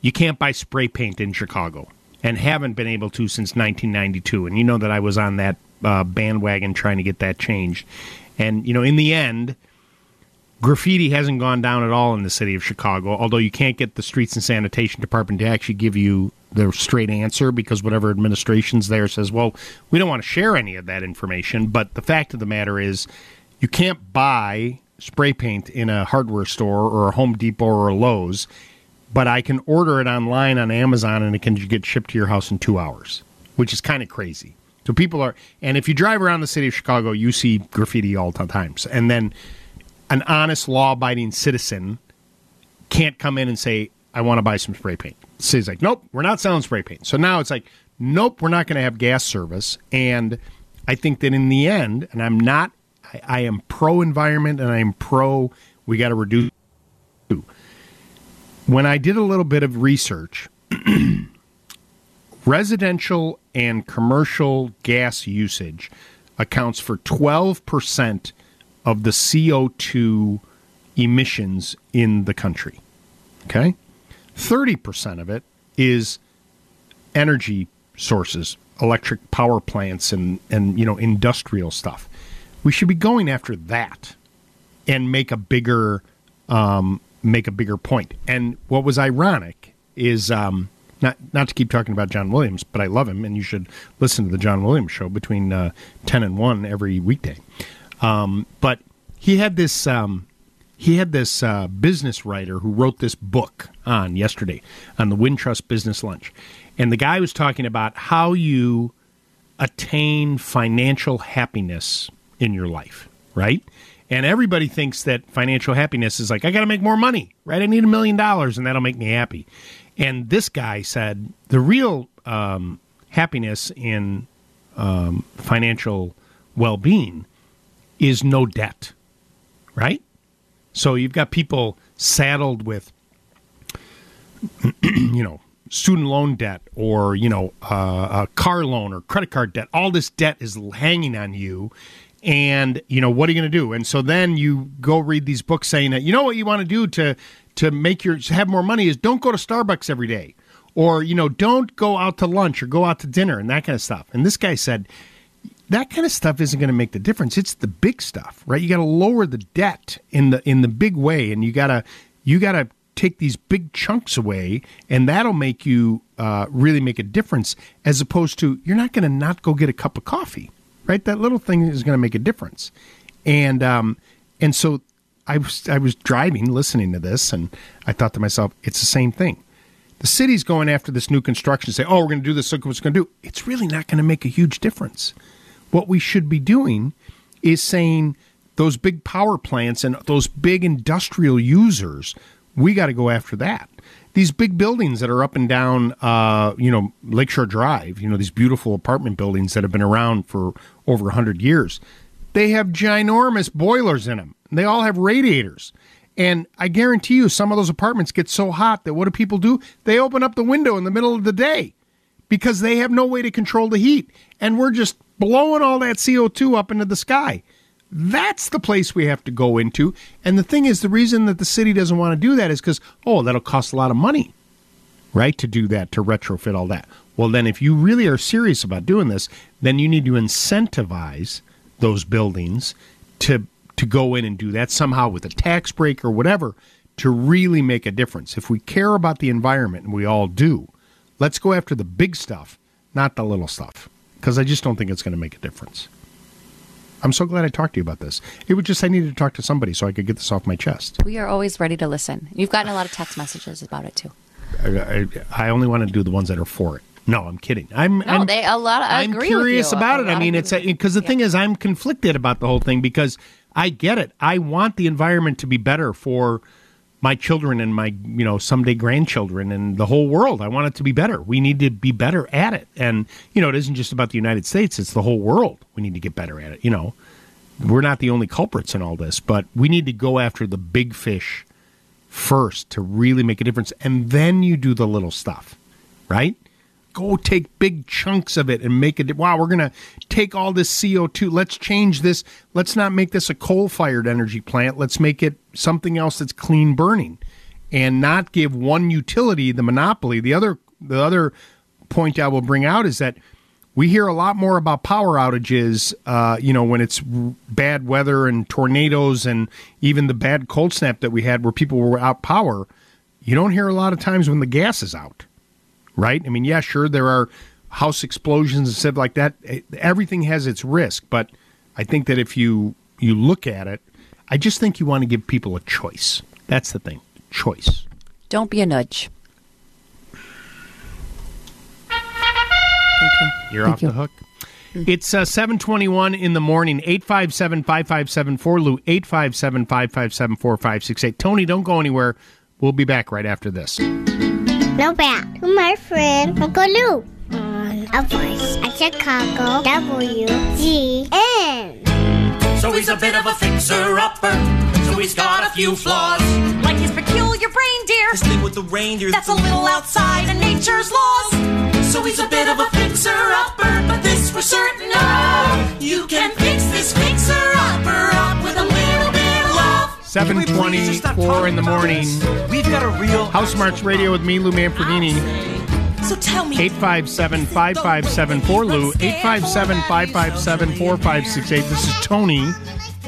you can't buy spray paint in Chicago. and haven't been able to since 1992. And you know that I was on that uh, bandwagon trying to get that changed. And, you know, in the end, graffiti hasn't gone down at all in the city of Chicago, although you can't get the streets and sanitation department to actually give you the straight answer because whatever administration's there says, well, we don't want to share any of that information. But the fact of the matter is, you can't buy spray paint in a hardware store or a Home Depot or a Lowe's, but I can order it online on Amazon and it can get shipped to your house in two hours, which is kind of crazy. So people are, and if you drive around the city of Chicago, you see graffiti all the times. And then an honest, law abiding citizen can't come in and say, I want to buy some spray paint. The city's like, nope, we're not selling spray paint. So now it's like, nope, we're not going to have gas service. And I think that in the end, and I'm not, I, I am pro environment and I am pro, we got to reduce. When I did a little bit of research, <clears throat> residential and commercial gas usage accounts for 12% of the CO2 emissions in the country. Okay? 30% of it is energy sources, electric power plants and and you know industrial stuff. We should be going after that and make a bigger um, make a bigger point. And what was ironic is um, not not to keep talking about John Williams, but I love him, and you should listen to the John Williams show between uh, ten and one every weekday. Um, but he had this um, he had this uh, business writer who wrote this book on yesterday on the Wintrust Business Lunch, and the guy was talking about how you attain financial happiness in your life, right? And everybody thinks that financial happiness is like I got to make more money, right? I need a million dollars, and that'll make me happy. And this guy said the real um, happiness in um, financial well being is no debt, right? So you've got people saddled with, <clears throat> you know, student loan debt or, you know, uh, a car loan or credit card debt. All this debt is hanging on you. And, you know, what are you going to do? And so then you go read these books saying that, you know, what you want to do to, to make your, have more money is don't go to Starbucks every day or, you know, don't go out to lunch or go out to dinner and that kind of stuff. And this guy said, that kind of stuff isn't going to make the difference. It's the big stuff, right? You got to lower the debt in the in the big way, and you got to you got to take these big chunks away, and that'll make you uh, really make a difference. As opposed to you're not going to not go get a cup of coffee, right? That little thing is going to make a difference, and um, and so I was I was driving, listening to this, and I thought to myself, it's the same thing. The city's going after this new construction, say, oh, we're going to do this. Look what it's going to do. It's really not going to make a huge difference. What we should be doing is saying those big power plants and those big industrial users, we got to go after that. These big buildings that are up and down, uh, you know, Lakeshore Drive, you know, these beautiful apartment buildings that have been around for over 100 years, they have ginormous boilers in them. They all have radiators. And I guarantee you, some of those apartments get so hot that what do people do? They open up the window in the middle of the day because they have no way to control the heat. And we're just blowing all that CO2 up into the sky. That's the place we have to go into. And the thing is, the reason that the city doesn't want to do that is because, oh, that'll cost a lot of money, right? To do that, to retrofit all that. Well, then, if you really are serious about doing this, then you need to incentivize those buildings to to go in and do that somehow with a tax break or whatever to really make a difference. If we care about the environment, and we all do, let's go after the big stuff, not the little stuff because I just don't think it's going to make a difference. I'm so glad I talked to you about this. It was just I needed to talk to somebody so I could get this off my chest. We are always ready to listen. You've gotten a lot of text messages about it too. I, I, I only want to do the ones that are for it. No, I'm kidding. I'm. No, I'm, they a lot. I I'm agree curious about it. I mean, it's because the yeah. thing is, I'm conflicted about the whole thing because I get it. I want the environment to be better for my children and my you know someday grandchildren and the whole world. I want it to be better. We need to be better at it. And you know, it isn't just about the United States; it's the whole world. We need to get better at it. You know, we're not the only culprits in all this, but we need to go after the big fish first to really make a difference, and then you do the little stuff, right? Go take big chunks of it and make it. Wow, we're gonna take all this CO two. Let's change this. Let's not make this a coal fired energy plant. Let's make it something else that's clean burning, and not give one utility the monopoly. The other, the other point I will bring out is that we hear a lot more about power outages, uh, you know, when it's bad weather and tornadoes and even the bad cold snap that we had where people were out power. You don't hear a lot of times when the gas is out, right? I mean, yeah, sure, there are house explosions and stuff like that. Eh, Everything has its risk, but I think that if you you look at it, I just think you want to give people a choice. That's the thing, choice. Don't be a nudge. Thank you. You're off the hook. It's uh, 721 in the morning, 857 5574, Lou, 857 557 4568. Tony, don't go anywhere. We'll be back right after this. Now back to my friend Uncle Lou mm. on A Voice at Chicago WGN. So he's a bit of a fixer-upper. So he's got a few flaws. Like his peculiar reindeer. This thing with the reindeer. That's a little outside of nature's laws. So he's a bit of a fixer-upper. But this for certain, oh, you can fix this fixer-upper 724 in the morning. We've got a real House Smarts Radio with me, Lou Manfredini. So tell me. 857 5574, Lou, 857 557 4568. This is Tony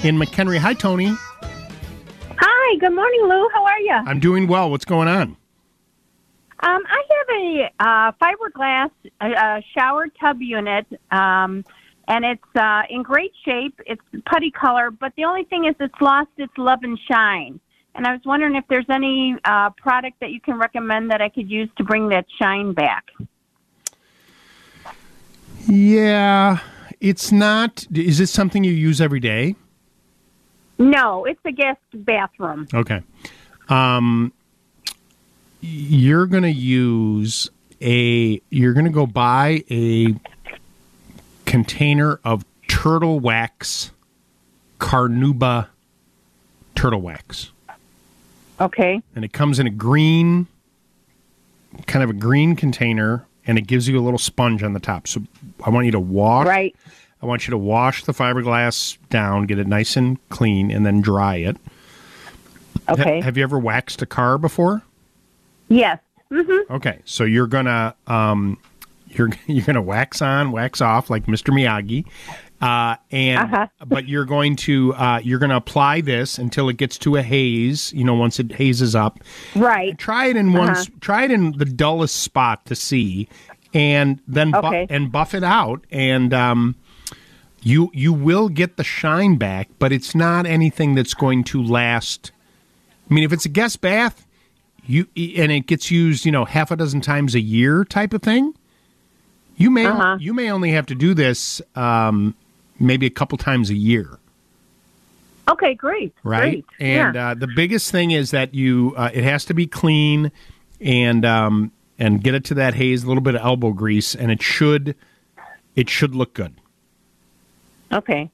in McHenry. Hi, Tony. Hi, good morning, Lou. How are you? I'm doing well. What's going on? Um, I have a uh, fiberglass uh, shower tub unit, um, and it's uh, in great shape. It's putty color, but the only thing is it's lost its love and shine. And I was wondering if there's any uh, product that you can recommend that I could use to bring that shine back. Yeah, it's not. Is this something you use every day? No, it's a guest bathroom. Okay. Um, you're going to use a, you're going to go buy a container of turtle wax, Carnauba turtle wax. Okay. And it comes in a green, kind of a green container, and it gives you a little sponge on the top. So I want you to wash. Right. I want you to wash the fiberglass down, get it nice and clean, and then dry it. Okay. Ha- have you ever waxed a car before? Yes. Mm-hmm. Okay, so you're gonna um, you're <laughs> you're gonna wax on, wax off like Mr. Miyagi, uh, and Uh-huh. but you're going to uh, you're gonna apply this until it gets to a haze. You know, once it hazes up, Right. Try it in one. Uh-huh. Try it in the dullest spot to see, and then bu- Okay. and buff it out, and um, you you will get the shine back, but it's not anything that's going to last. I mean, if it's a guest bath, you and it gets used, you know, half a dozen times a year, type of thing. You may Uh-huh. you may only have to do this um, maybe a couple times a year Okay, great. right? Great. And yeah. uh, the biggest thing is that you uh, it has to be clean and um, and get it to that haze, a little bit of elbow grease, and it should it should look good. Okay.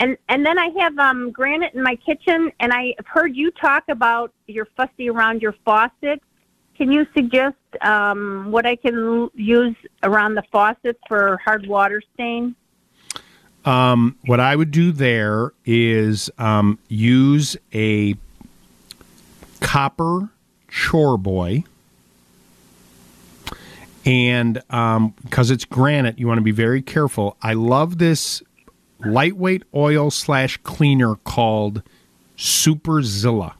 And and then I have um, granite in my kitchen, and I've heard you talk about your fussy around your faucet. Can you suggest um, what I can use around the faucets for hard water stain? Um, what I would do there is um, use a copper chore boy. And because it's granite, you want to be very careful. I love this lightweight oil slash cleaner called Superzilla.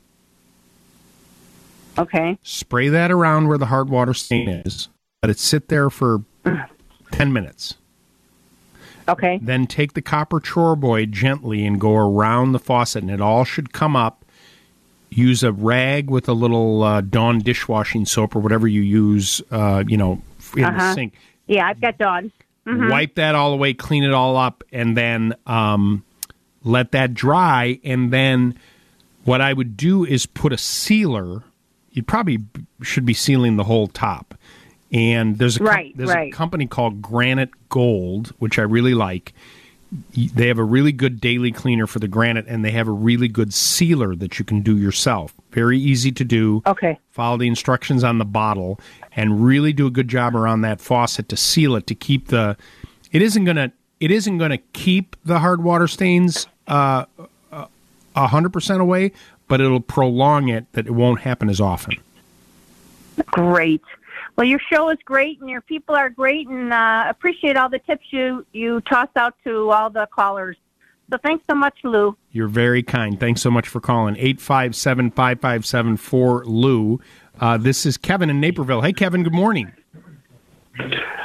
Okay. Spray that around where the hard water stain is. Let it sit there for 10 minutes. Okay. Then take the copper chore boy gently and go around the faucet, and it all should come up. Use a rag with a little uh, Dawn dishwashing soap or whatever you use, uh, you know, in the Uh-huh. sink. Yeah, I've got Dawn. Mhm. Wipe that all away, clean it all up, and then um, let that dry. And then what I would do is put a sealer. You probably should be sealing the whole top. And there's a com- there's right. a company called Granite Gold, which I really like. They have a really good daily cleaner for the granite, and they have a really good sealer that you can do yourself. Very easy to do. Okay. Follow the instructions on the bottle, and really do a good job around that faucet to seal it to keep the. It isn't gonna. It isn't gonna keep the hard water stains uh, a hundred percent away, but it'll prolong it that it won't happen as often. Great. Well, your show is great, and your people are great, and uh, appreciate all the tips you you toss out to all the callers. So thanks so much, Lou. You're very kind. Thanks so much for calling. 857 557 4 Lou. Uh, this is Kevin in Naperville. Hey, Kevin, good morning.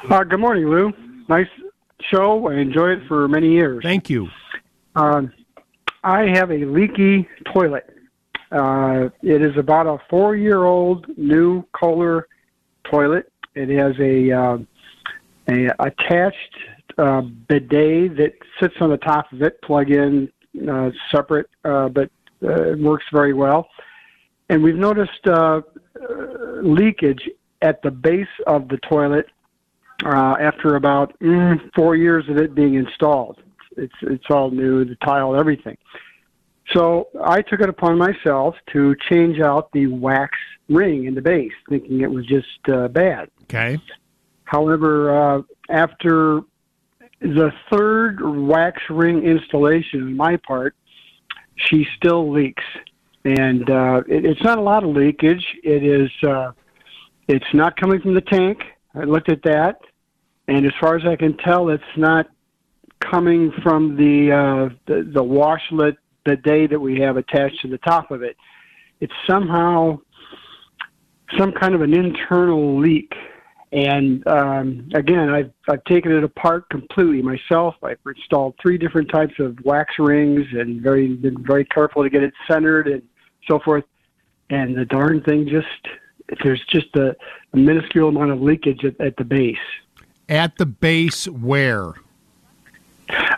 Uh, good morning, Lou. Nice show. I enjoyed it for many years. Thank you. Um, I have a leaky toilet. Uh, it is about a four-year-old new Kohler toilet. It has a, uh, a attached uh, bidet that sits on the top of it, plug-in, uh, separate, uh, but uh, it works very well. And we've noticed uh, leakage at the base of the toilet uh, after about mm, four years of it being installed. It's it's all new, the tile, everything. So I took it upon myself to change out the wax ring in the base, thinking it was just uh, bad. Okay. However, uh, after the third wax ring installation on my part, she still leaks, and uh, it, it's not a lot of leakage. It is. Uh, it's not coming from the tank. I looked at that, and as far as I can tell, it's not coming from the uh, the, the washlet bidet that we have attached to the top of it. It's somehow some kind of an internal leak. And um, again, I've I've taken it apart completely myself. I've installed three different types of wax rings and very been very careful to get it centered and so forth. And the darn thing just there's just a, a minuscule amount of leakage at, at the base. At the base, where?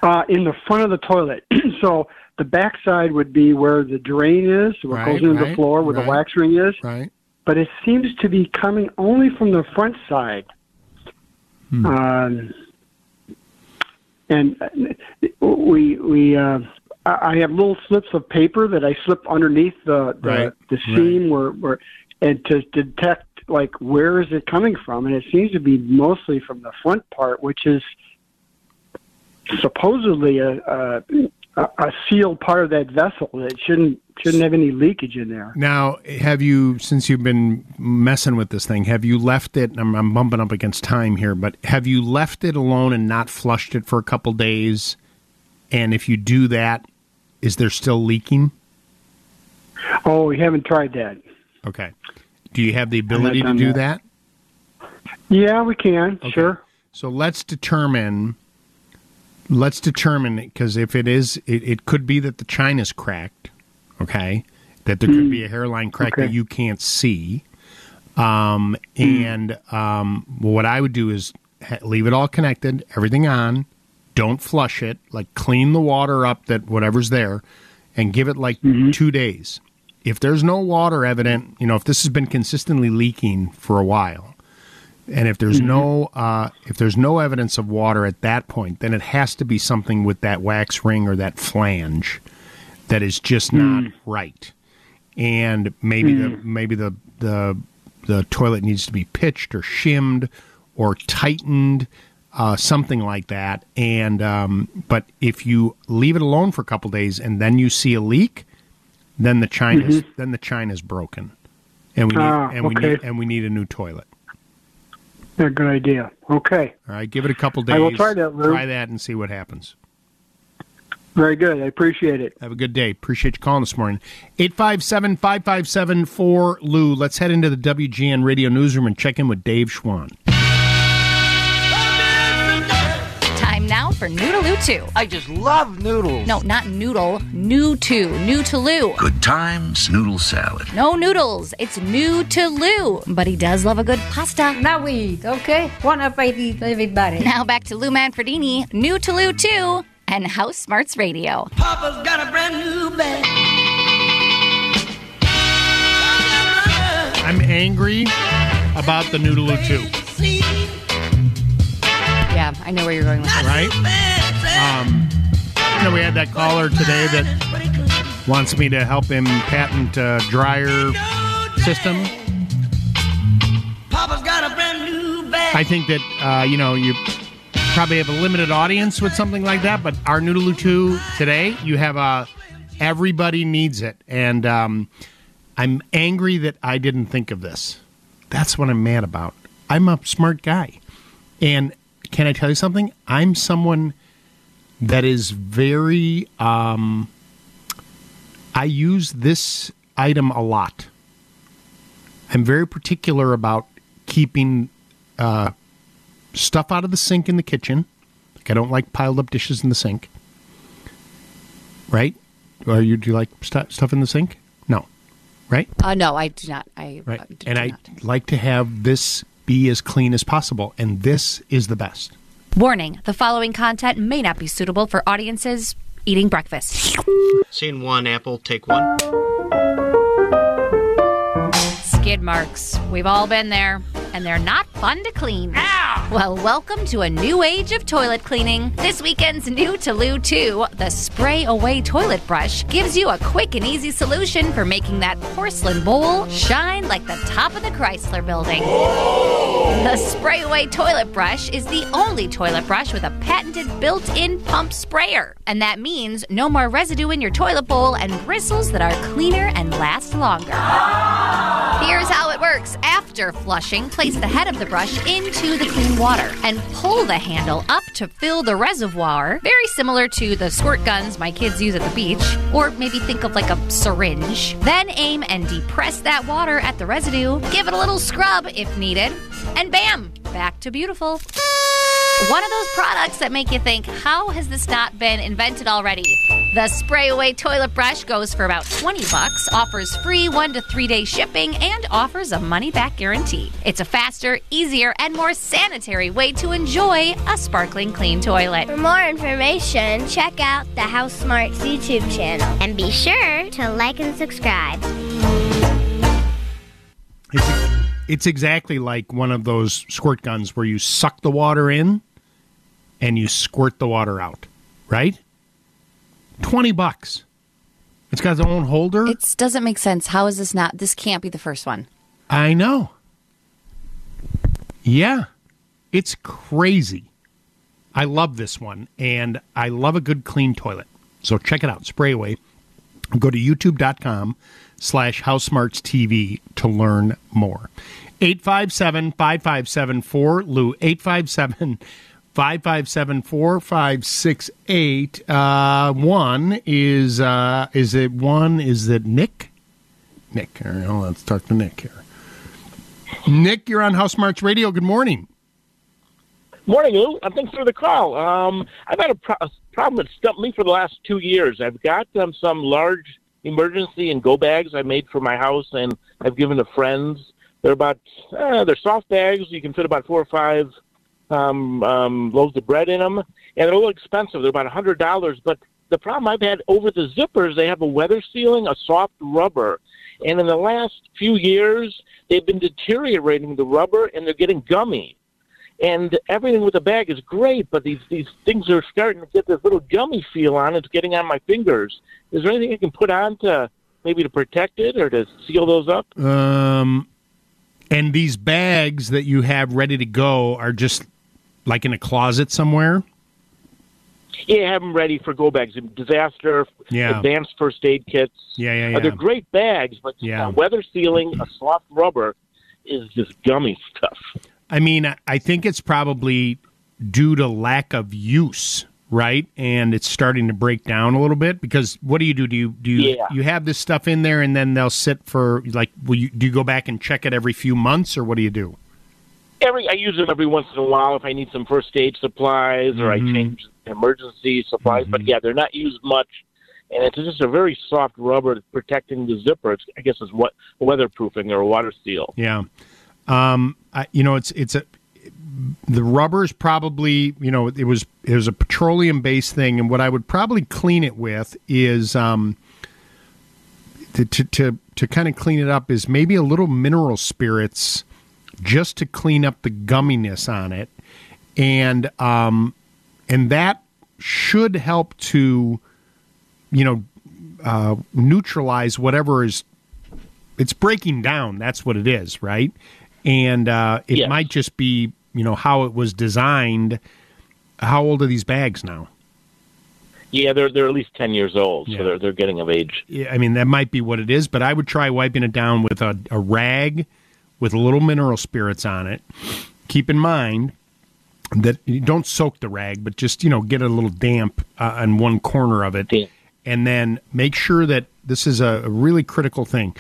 Uh, in the front of the toilet. <clears throat> so the backside would be where the drain is, where it Right, goes into the floor, where right. the wax ring is. Right. But it seems to be coming only from the front side. Hmm. Um, and uh, we we uh, I have little slips of paper that I slip underneath the the, Right, the seam where where and to detect like where is it coming from, and it seems to be mostly from the front part, which is supposedly a a, a a sealed part of that vessel that shouldn't shouldn't have any leakage in there. Now, have you, since you've been messing with this thing, have you left it? I'm, I'm bumping up against time here, but have you left it alone and not flushed it for a couple days? And if you do that, is there still leaking? Oh, we haven't tried that. Okay. Do you have the ability to do that. that? Yeah, we can. Sure. So let's determine. Let's determine it because if it is, it, it could be that the china's cracked. Okay, that there could be a hairline crack that you can't see. Um, and um, what I would do is ha- leave it all connected, everything on. Don't flush it. Like clean the water up that whatever's there, and give it like two days. If there's no water evident, you know, if this has been consistently leaking for a while, and if there's no uh, if there's no evidence of water at that point, then it has to be something with that wax ring or that flange that is just not right. And maybe the maybe the the the toilet needs to be pitched or shimmed or tightened, uh, something like that. And um, but if you leave it alone for a couple days and then you see a leak, then the china's then the china's broken, and we need Ah, and we need and we need a new toilet. Yeah, good idea. Okay. All right, give it a couple days. I will try that, Lou. Try that and see what happens. Very good. I appreciate it. Have a good day. Appreciate you calling this morning. 857 557 4 Lou. Let's head into the WGN radio newsroom and check in with Dave Schwann. Time now for Noodaloo 2. I just love noodles. No, not noodle. New 2. New to Lou. Good times, noodle salad. No noodles. It's new to Lou. But he does love a good pasta. Now we eat, okay? One up, I eat, everybody. Now back to Lou Manfredini, new to Lou 2, and House Smarts Radio. Papa's got a brand new bag. I'm angry about the Noodaloo 2, Yeah, I know where you're going with this. right? Um, you know, we had that caller today that wants me to help him patent a dryer system. Papa's got a brand new bag. I think that, uh, you know, you probably have a limited audience with something like that, but our Noodaloo 2 today, you have a everybody needs it. And um, I'm angry that I didn't think of this. That's what I'm mad about. I'm a smart guy. And can I tell you something? I'm someone that is very um I use this item a lot. I'm very particular about keeping uh, stuff out of the sink in the kitchen. Like I don't like piled up dishes in the sink. Right? Or you do you like stu- stuff in the sink? No. Right? Uh, no, I do not. I Right. uh, and I not. like to have this be as clean as possible, and this is the best. Warning: the following content may not be suitable for audiences eating breakfast. Scene one, Apple, take one. Skid marks. We've all been there, and they're not fun to clean. Well, welcome to a new age of toilet cleaning. This weekend's new to Lou Too, the Spray Away Toilet Brush, gives you a quick and easy solution for making that porcelain bowl shine like the top of the Chrysler building. The Spray Away Toilet Brush is the only toilet brush with a patented built in pump sprayer. And that means no more residue in your toilet bowl and bristles that are cleaner and last longer. Ah! Here's how it works. After flushing, place the head of the brush into the clean water and pull the handle up to fill the reservoir, very similar to the squirt guns my kids use at the beach, or maybe think of like a syringe. Then aim and depress that water at the residue, give it a little scrub if needed, and bam, back to beautiful. One of those products that make you think, how has this not been invented already? The spray away toilet brush goes for about 20 bucks, offers free 1 to 3 day shipping and offers a money back guarantee. It's a faster, easier, and more sanitary way to enjoy a sparkling clean toilet. For more information, check out the House Smarts YouTube channel and be sure to like and subscribe. It's, it's exactly like one of those squirt guns where you suck the water in and you squirt the water out, right? 20 bucks. It's got its own holder. It doesn't make sense. How is this not? This can't be the first one. I know. Yeah. It's crazy. I love this one and I love a good clean toilet. So check it out. Spray away. Go to youtube.com slash housesmarts TV to learn more. 857 5574 Lou 857 557 4568 uh one is uh is it one is it Nick Nick all right, hold on, let's talk to Nick here Nick you're on House Smarts Radio good morning Morning, Lou. Uh, thanks for the call. Um, I've had a, pro- a problem that stumped me for the last two years. I've got um, some large emergency and go bags I made for my house, and I've given to friends. They're about uh, they're soft bags. You can fit about four or five um, um, loaves of bread in them, and they're a little expensive. They're about a hundred dollars. But the problem I've had over the zippers, they have a weather sealing, a soft rubber, and in the last few years, they've been deteriorating the rubber, and they're getting gummy and everything with the bag is great, but these these things are starting to get this little gummy feel on it. It's getting on my fingers. Is there anything I can put on to maybe to protect it or to seal those up? Um, and these bags that you have ready to go are just like in a closet somewhere. Yeah, have them ready for go bags, disaster, Yeah. advanced first aid kits. Yeah, yeah, Uh, they're great bags, but Yeah. uh, weather sealing, a soft rubber, is just gummy stuff. I mean, I- I think it's probably due to lack of use, right? And it's starting to break down a little bit because what do you do? Do you do you, Yeah. you have this stuff in there and then they'll sit for like? Will you do you go back and check it every few months or what do you do? Every I use them every once in a while if I need some first aid supplies or I Mhm. change emergency supplies. But yeah, they're not used much, and it's just a very soft rubber protecting the zipper. It's, I guess it's what weatherproofing or water seal. Yeah. Um, I, you know, it's it's a the rubber is probably you know it was it was a petroleum based thing, and what I would probably clean it with is um to to to, to kind of clean it up is maybe a little mineral spirits just to clean up the gumminess on it, and um and that should help to you know uh, neutralize whatever is it's breaking down. That's what it is, right? And uh, it Yes. might just be, you know, how it was designed. How old are these bags now? Yeah, they're they're at least ten years old, so they're they're getting of age. Yeah, I mean, that might be what it is, but I would try wiping it down with a, a rag with a little mineral spirits on it. Keep in mind that you don't soak the rag, but just you know get a little damp uh, on one corner of it, and then make sure that this is a, a really critical thing.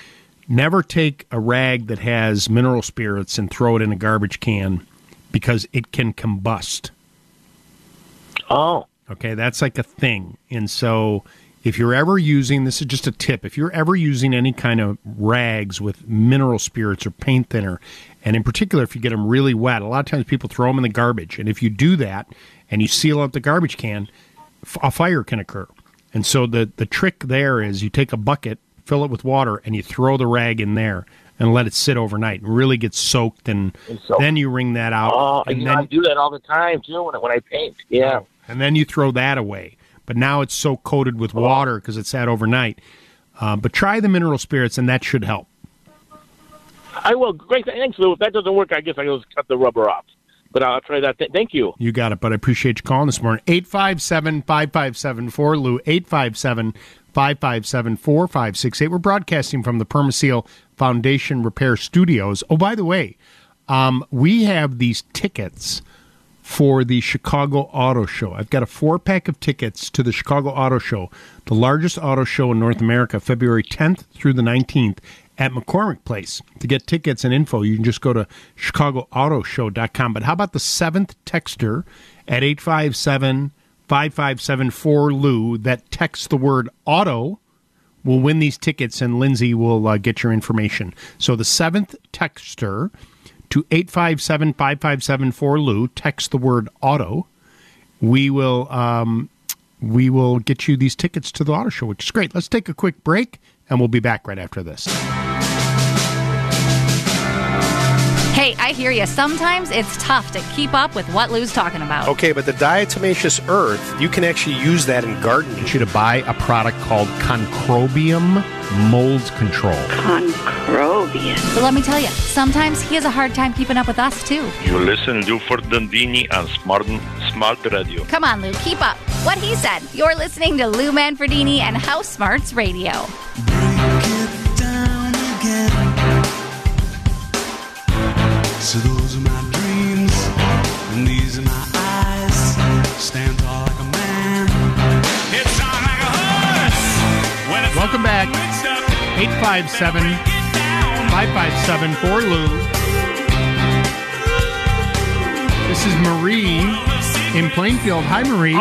Never take a rag that has mineral spirits and throw it in a garbage can because it can combust. Oh. Okay, that's like a thing. And so if you're ever using this is just a tip, if you're ever using any kind of rags with mineral spirits or paint thinner, and in particular if you get them really wet, a lot of times people throw them in the garbage. And if you do that and you seal up the garbage can, a fire can occur. And so the the trick there is you take a bucket, fill it with water, and you throw the rag in there and let it sit overnight and really get soaked and soaked. then you wring that out Oh, and then I do that all the time too when when I paint. Yeah. and then you throw that away. But now it's so coated with water because it sat overnight. Uh, but try the mineral spirits, and that should help. I will. Great. Thanks, Lou. If that doesn't work, I guess I will just cut the rubber off. But I'll try that. Th- thank you. You got it, but I appreciate you calling this morning. 857 557 4 Lou, 857 557 4568. We're broadcasting from the Permaseal Foundation Repair Studios. Oh, by the way, um, we have these tickets for the Chicago Auto Show. I've got a four pack of tickets to the Chicago Auto Show, the largest auto show in North America, February 10th through the 19th at McCormick Place. To get tickets and info, you can just go to chicagoautoshow.com. But how about the seventh texter at 857 5574 Lou that texts the word auto? will win these tickets, and Lindsay will uh, get your information. So the seventh texter to 857 5574 Lou, text the word auto. We will um, we will get you these tickets to the auto show, which is great. Let's take a quick break, and we'll be back right after this. Hey, I hear you. Sometimes it's tough to keep up with what Lou's talking about. Okay, but the diatomaceous earth, you can actually use that in gardening. I want you to buy a product called Concrobium Mold Control. Concrobium. But let me tell you, sometimes he has a hard time keeping up with us, too. You listen to for Manfredini on Smart, Smart Radio. Come on, Lou, keep up. What he said. You're listening to Lou Manfredini and House Smarts Radio. So those are my dreams, and these are my eyes. Stand tall like a man. It's on like a horse. Welcome back. 857 557 4 Lou. This is Marie in Plainfield. Hi, Marie.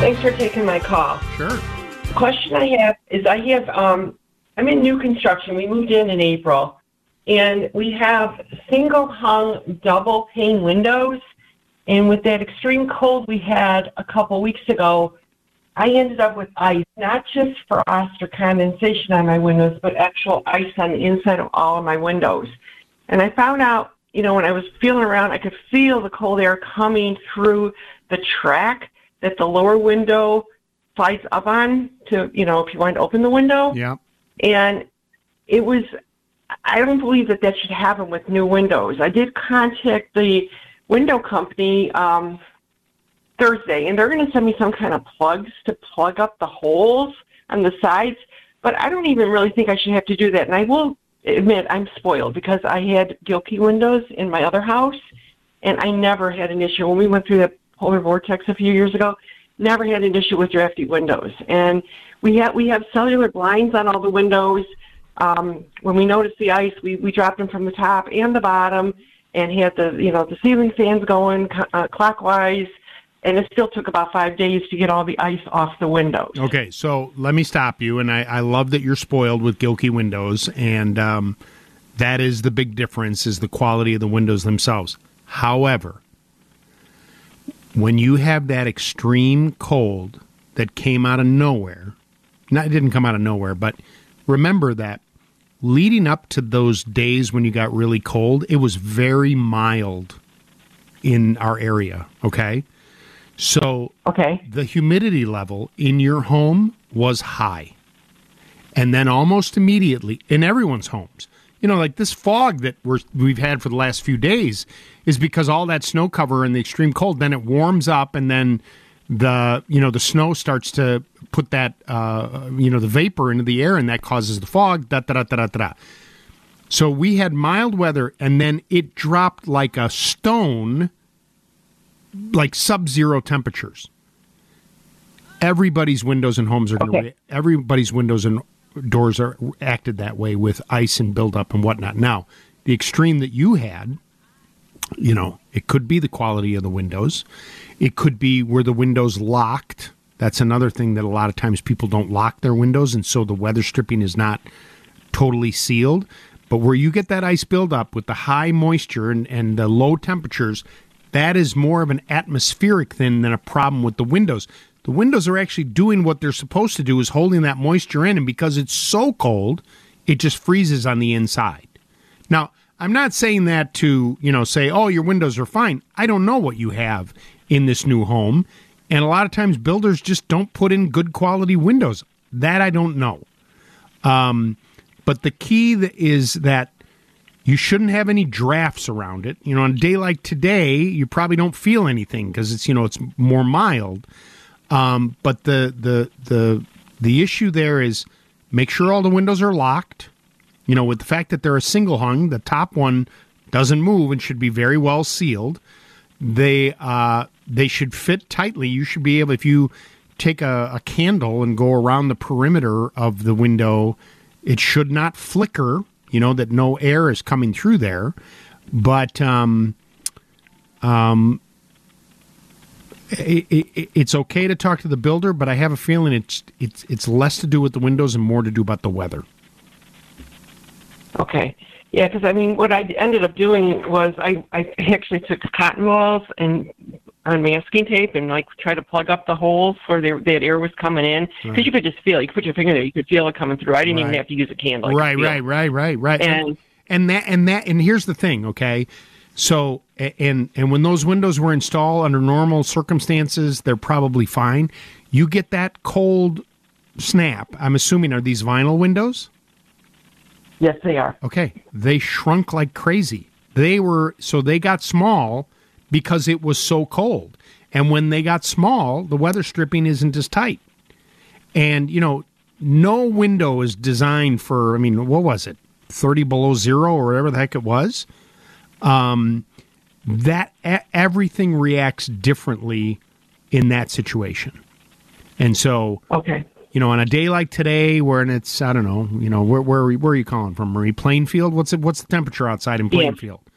Thanks for taking my call. Sure. The question I have is I have um I'm in new construction. We moved in in April and we have single hung double pane windows and with that extreme cold we had a couple weeks ago I ended up with ice, not just frost or condensation on my windows, but actual ice on the inside of all of my windows. And I found out, you know, when I was feeling around, I could feel the cold air coming through the track that the lower window slides up on to, you know, if you want to open the window. Yeah. And it was, I don't believe that that should happen with new windows. I did contact the window company um, Thursday, and they're going to send me some kind of plugs to plug up the holes on the sides. But I don't even really think I should have to do that. And I will admit I'm spoiled because I had Gilkey windows in my other house, and I never had an issue. When we went through that polar vortex a few years ago, never had an issue with drafty windows. And we have we have cellular blinds on all the windows. Um, when we noticed the ice, we, we dropped them from the top and the bottom, and had the you know the ceiling fans going uh, clockwise. And it still took about five days to get all the ice off the windows. Okay, so let me stop you. And I, I love that you're spoiled with Gilkey windows, and um, that is the big difference: is the quality of the windows themselves. However, when you have that extreme cold that came out of nowhere, not it didn't come out of nowhere, but remember that leading up to those days when you got really cold, it was very mild in our area. Okay. So okay. the humidity level in your home was high. And then almost immediately in everyone's homes. You know, like this fog that we're, we've had for the last few days is because all that snow cover and the extreme cold, then it warms up and then the you know the snow starts to put that uh, you know the vapor into the air and that causes the fog da da da da da da So we had mild weather, and then it dropped like a stone, like sub-zero temperatures. Everybody's windows and homes are going to. Okay. Everybody's windows and doors are acted that way with ice and buildup and whatnot. Now, the extreme that you had, you know, it could be the quality of the windows. It could be where the windows locked. That's another thing that a lot of times people don't lock their windows, and so the weather stripping is not totally sealed. But where you get that ice buildup with the high moisture and, and the low temperatures, that is more of an atmospheric thing than a problem with the windows. The windows are actually doing what they're supposed to do is holding that moisture in, and because it's so cold, it just freezes on the inside. Now, I'm not saying that to, you know, say, oh, your windows are fine. I don't know what you have in this new home. And a lot of times builders just don't put in good quality windows. That I don't know. Um, but the key is that you shouldn't have any drafts around it. You know, on a day like today, you probably don't feel anything because it's, you know, it's more mild. Um, but the, the, the, the issue there is make sure all the windows are locked. You know, with the fact that they're a single hung, the top one doesn't move and should be very well sealed. They uh, they should fit tightly. You should be able if you take a, a candle and go around the perimeter of the window, it should not flicker. You know that no air is coming through there, but um, um, it, it, it's okay to talk to the builder, but I have a feeling it's it's it's less to do with the windows and more to do about the weather. Okay. Yeah, because I mean, what I ended up doing was I, I actually took cotton balls and on masking tape and like try to plug up the holes where there, that air was coming in because Right. you could just feel it. You could put your finger there, you could feel it coming through. I didn't even have to use a candle. Right right right right right And- and that and that and here's the thing okay so and and when those windows were installed under normal circumstances they're probably fine you get that cold snap i'm assuming are these vinyl windows yes they are okay they shrunk like crazy they were so they got small because it was so cold and when they got small the weather stripping isn't as tight and, you know, no window is designed for, I mean, what was it? 30 below zero or whatever the heck it was. Um, that everything reacts differently in that situation. And so, okay. You know, on a day like today, where it's I don't know, you know, where where are, you- where are you calling from? Marie Plainfield. What's it? What's the temperature outside in Yeah.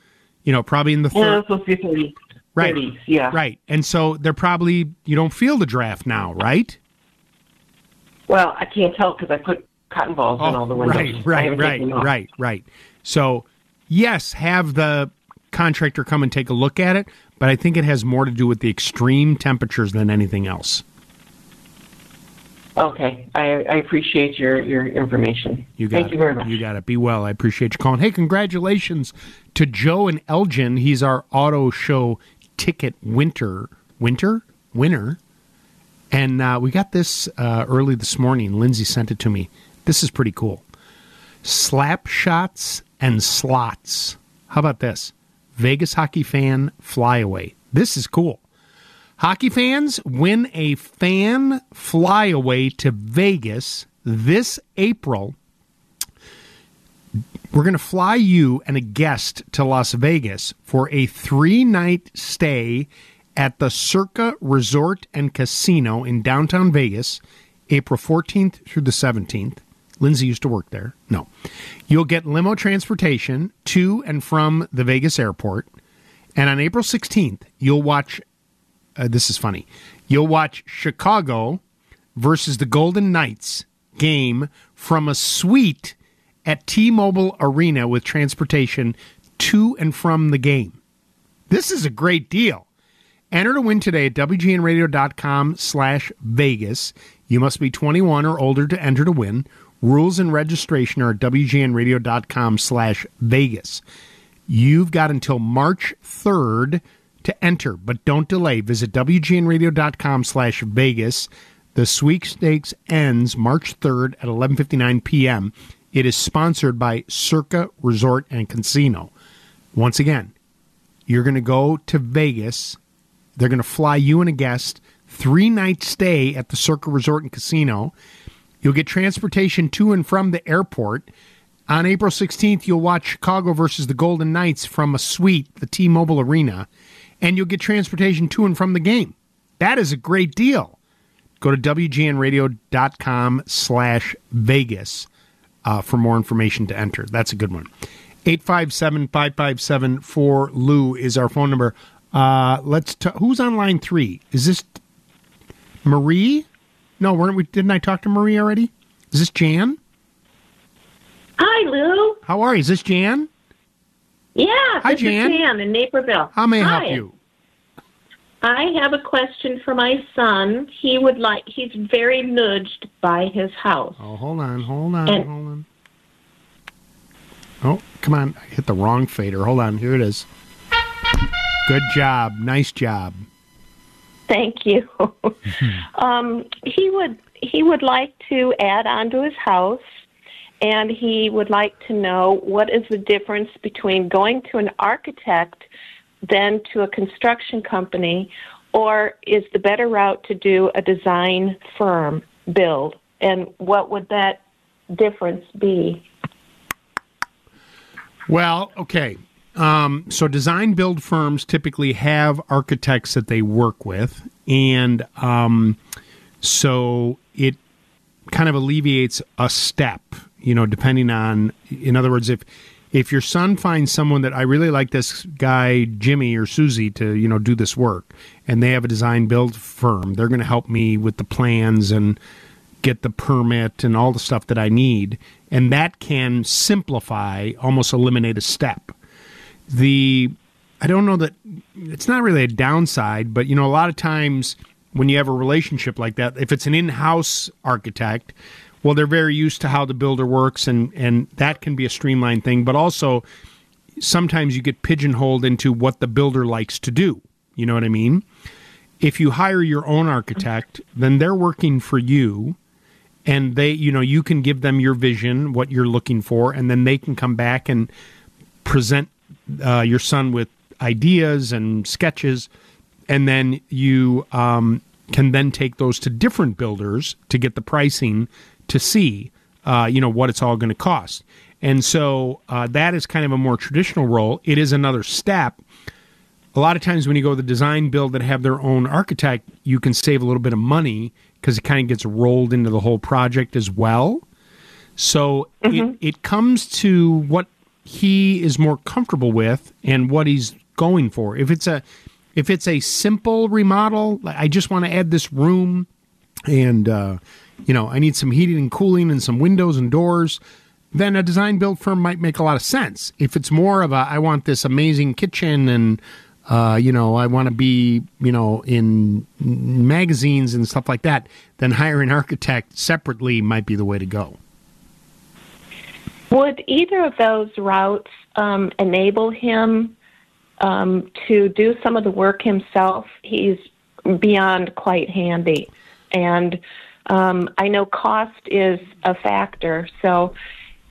You know, probably in the Yeah, third. it's supposed to be 30, Right. 30s, yeah. Right. And so they're probably you don't feel the draft now, right? Well, I can't tell because I put cotton balls in oh, all the windows. Oh, Right, right, right, taken them off. right, right. So, yes, have the contractor come and take a look at it, but I think it has more to do with the extreme temperatures than anything else. Okay, I, I appreciate your, your information. You got Thank it. you very much. You got it. Be well. I appreciate you calling. Hey, congratulations to Joe and Elgin. He's our auto show ticket winter winter winner. And uh, we got this uh, early this morning. Lindsay sent it to me. This is pretty cool. Slap shots and slots. How about this? Vegas hockey fan flyaway. This is cool. Hockey fans win a fan flyaway to Vegas this April. We're going to fly you and a guest to Las Vegas for a three night stay at the Circa Resort and Casino in downtown Vegas, April 14th through the 17th. Lindsay used to work there. No. You'll get limo transportation to and from the Vegas airport. And on April 16th, you'll watch. Uh, this is funny. You'll watch Chicago versus the Golden Knights game from a suite at T Mobile Arena with transportation to and from the game. This is a great deal. Enter to win today at WGNradio.com slash Vegas. You must be 21 or older to enter to win. Rules and registration are at WGNradio.com slash Vegas. You've got until March 3rd to enter, but don't delay. Visit WGNradio.com slash Vegas. The sweepstakes ends March 3rd at 11.59 p.m. It is sponsored by Circa Resort and Casino. Once again, you're going to go to Vegas. They're going to fly you and a guest three night stay at the Circa Resort and Casino. You'll get transportation to and from the airport. On April 16th, you'll watch Chicago versus the Golden Knights from a suite, the T Mobile Arena, and you'll get transportation to and from the game. That is a great deal. Go to WGNradio.com slash Vegas uh, for more information to enter. That's a good one. 857 557 4 Lou is our phone number. Uh, let's t- who's on line three? Is this Marie? No, weren't we? Didn't I talk to Marie already? Is this Jan? Hi, Lou. How are you? Is this Jan? Yeah, Hi, this Jan. Jan in Naperville. How may I Hi. help you? I have a question for my son. He would like. He's very nudged by his house. Oh, hold on, hold on, And- hold on. Oh, come on! I hit the wrong fader. Hold on, here it is. Good job, nice job. Thank you. <laughs> um, he would he would like to add on to his house, and he would like to know what is the difference between going to an architect than to a construction company, or is the better route to do a design firm build, and what would that difference be? Well, okay. Um, so design build firms typically have architects that they work with, and um, so it kind of alleviates a step. You know, depending on, in other words, if if your son finds someone that I really like this guy Jimmy or Susie to you know do this work, and they have a design build firm, they're going to help me with the plans and get the permit and all the stuff that I need, and that can simplify, almost eliminate a step. The I don't know that it's not really a downside, but you know, a lot of times when you have a relationship like that, if it's an in-house architect, well, they're very used to how the builder works, and and that can be a streamlined thing. But also, sometimes you get pigeonholed into what the builder likes to do. You know what I mean? If you hire your own architect, then they're working for you and they you know you can give them your vision what you're looking for and then they can come back and present uh, your son with ideas and sketches and then you um, can then take those to different builders to get the pricing to see uh, you know what it's all going to cost and so uh, that is kind of a more traditional role it is another step a lot of times when you go the design build that have their own architect, you can save a little bit of money because it kind of gets rolled into the whole project as well. So it, it comes to what he is more comfortable with and what he's going for. If it's a if it's a simple remodel, like I just want to add this room and uh, you know I need some heating and cooling and some windows and doors, then a design build firm might make a lot of sense. If it's more of a I want this amazing kitchen and uh, you know I want to be you know in magazines and stuff like that, then hiring an architect separately might be the way to go. Would either of those routes um, enable him um, to do some of the work himself? He's beyond quite handy. And um, I know cost is a factor. So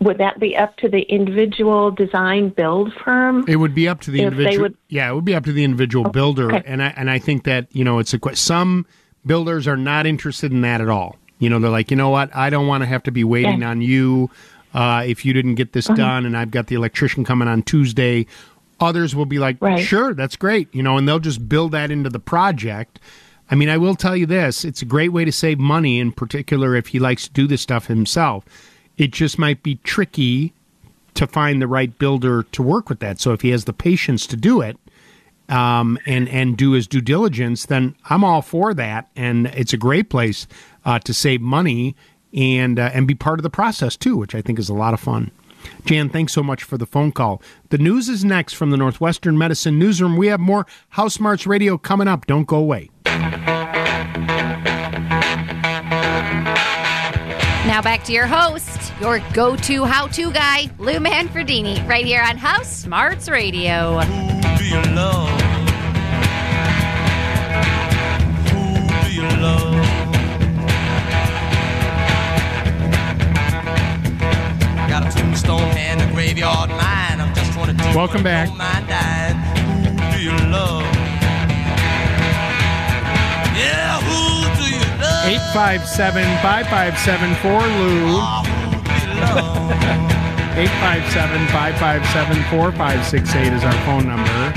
would that be up to the individual design build firm? It would be up to the individual. would- yeah, it would be up to the individual builder, and I and I think that you know it's a some builders are not interested in that at all. You know, they're like, you know what, I don't want to have to be waiting Yeah. on you uh, if you didn't get this Uh-huh. done, and I've got the electrician coming on Tuesday. Others will be like, Right. sure, that's great, you know, and they'll just build that into the project. I mean, I will tell you this: it's a great way to save money, in particular if he likes to do this stuff himself. It just might be tricky to find the right builder to work with that. So if he has the patience to do it um, and and do his due diligence, then I'm all for that. And it's a great place uh, to save money and uh, and be part of the process too, which I think is a lot of fun. Jan, thanks so much for the phone call. The news is next from the Northwestern Medicine Newsroom. We have more House Smarts Radio coming up. Don't go away. Now back to your host, your go-to how-to guy, Lou Manfredini, right here on House Smarts Radio. do you Yeah, who do you love? 857 557 4 Lou. <laughs> 857 557 4568 is our phone number.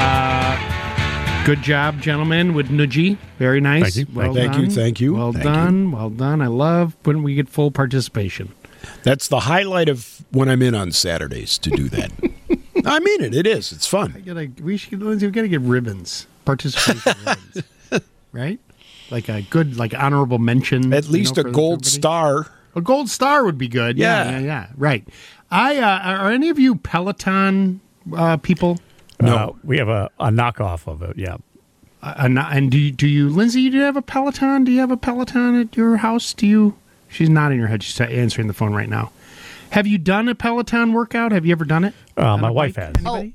Uh, good job, gentlemen, with Nuji. Very nice. Thank you. Well Thank you, thank you, Well thank done. Well done. I love when we get full participation. That's the highlight of when I'm in on Saturdays to do that. <laughs> I mean it. It is. It's fun. I gotta, we should, Lindsay, we gotta get ribbons, participation <laughs> ribbons, right? Like a good, like honorable mention. At least a gold star. A gold star would be good. Yeah, Yeah. yeah, yeah. Right. I uh, are any of you Peloton uh, people? Uh, we have a, a knockoff of it. Yeah. And- and do you, do you, Lindsay? Do you have a Peloton? Do you have a Peloton at your house? Do you? She's nodding her head. She's answering the phone right now. Have you done a Peloton workout? Have you ever done it? Uh, my wife bike? has. Oh,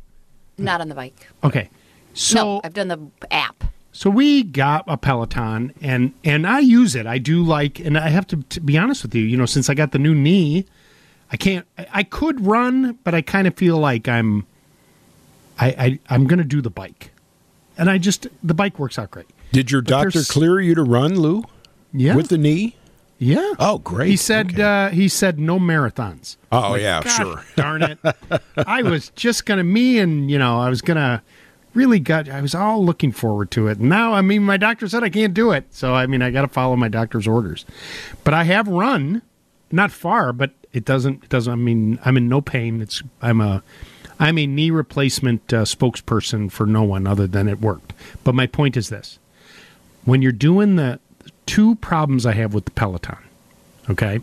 not on the bike. Okay. So no, I've done the app. So we got a Peloton, and and I use it. I do like, and I have to, to be honest with you. You know, since I got the new knee, I can't. I, I could run, but I kind of feel like I'm. I, I I'm going to do the bike, and I just the bike works out great. Did your But doctor clear you to run, Lou? Yeah. With the knee? Yeah. Oh, great. He said uh, he said no marathons. Oh, Like, yeah, "Gosh sure. Darn it! I was just gonna me and you know I was gonna really got I was all looking forward to it. Now I mean my doctor said I can't do it, so I mean I got to follow my doctor's orders. But I have run, not far, but it doesn't it doesn't. I mean I'm in no pain. It's I'm a I'm a knee replacement uh, spokesperson for no one other than it worked. But my point is this: when you're doing the two problems I have with the Peloton, okay,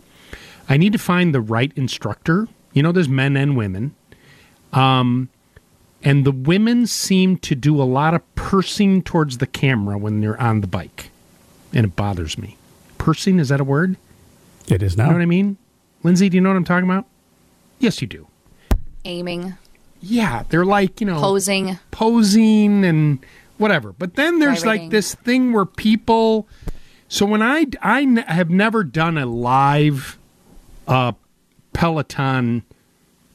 I need to find the right instructor. You know, there's men and women. Um, and the women seem to do a lot of pursing towards the camera when they're on the bike. And it bothers me. Pursing, is that a word? It is not. You know what I mean? Lindsay, do you know what I'm talking about? Yes, you do. Aiming, Yeah, they're like, you know, posing. posing and whatever. But then there's Gyrating. like this thing where people. So when I I n- have never done a live uh, Peloton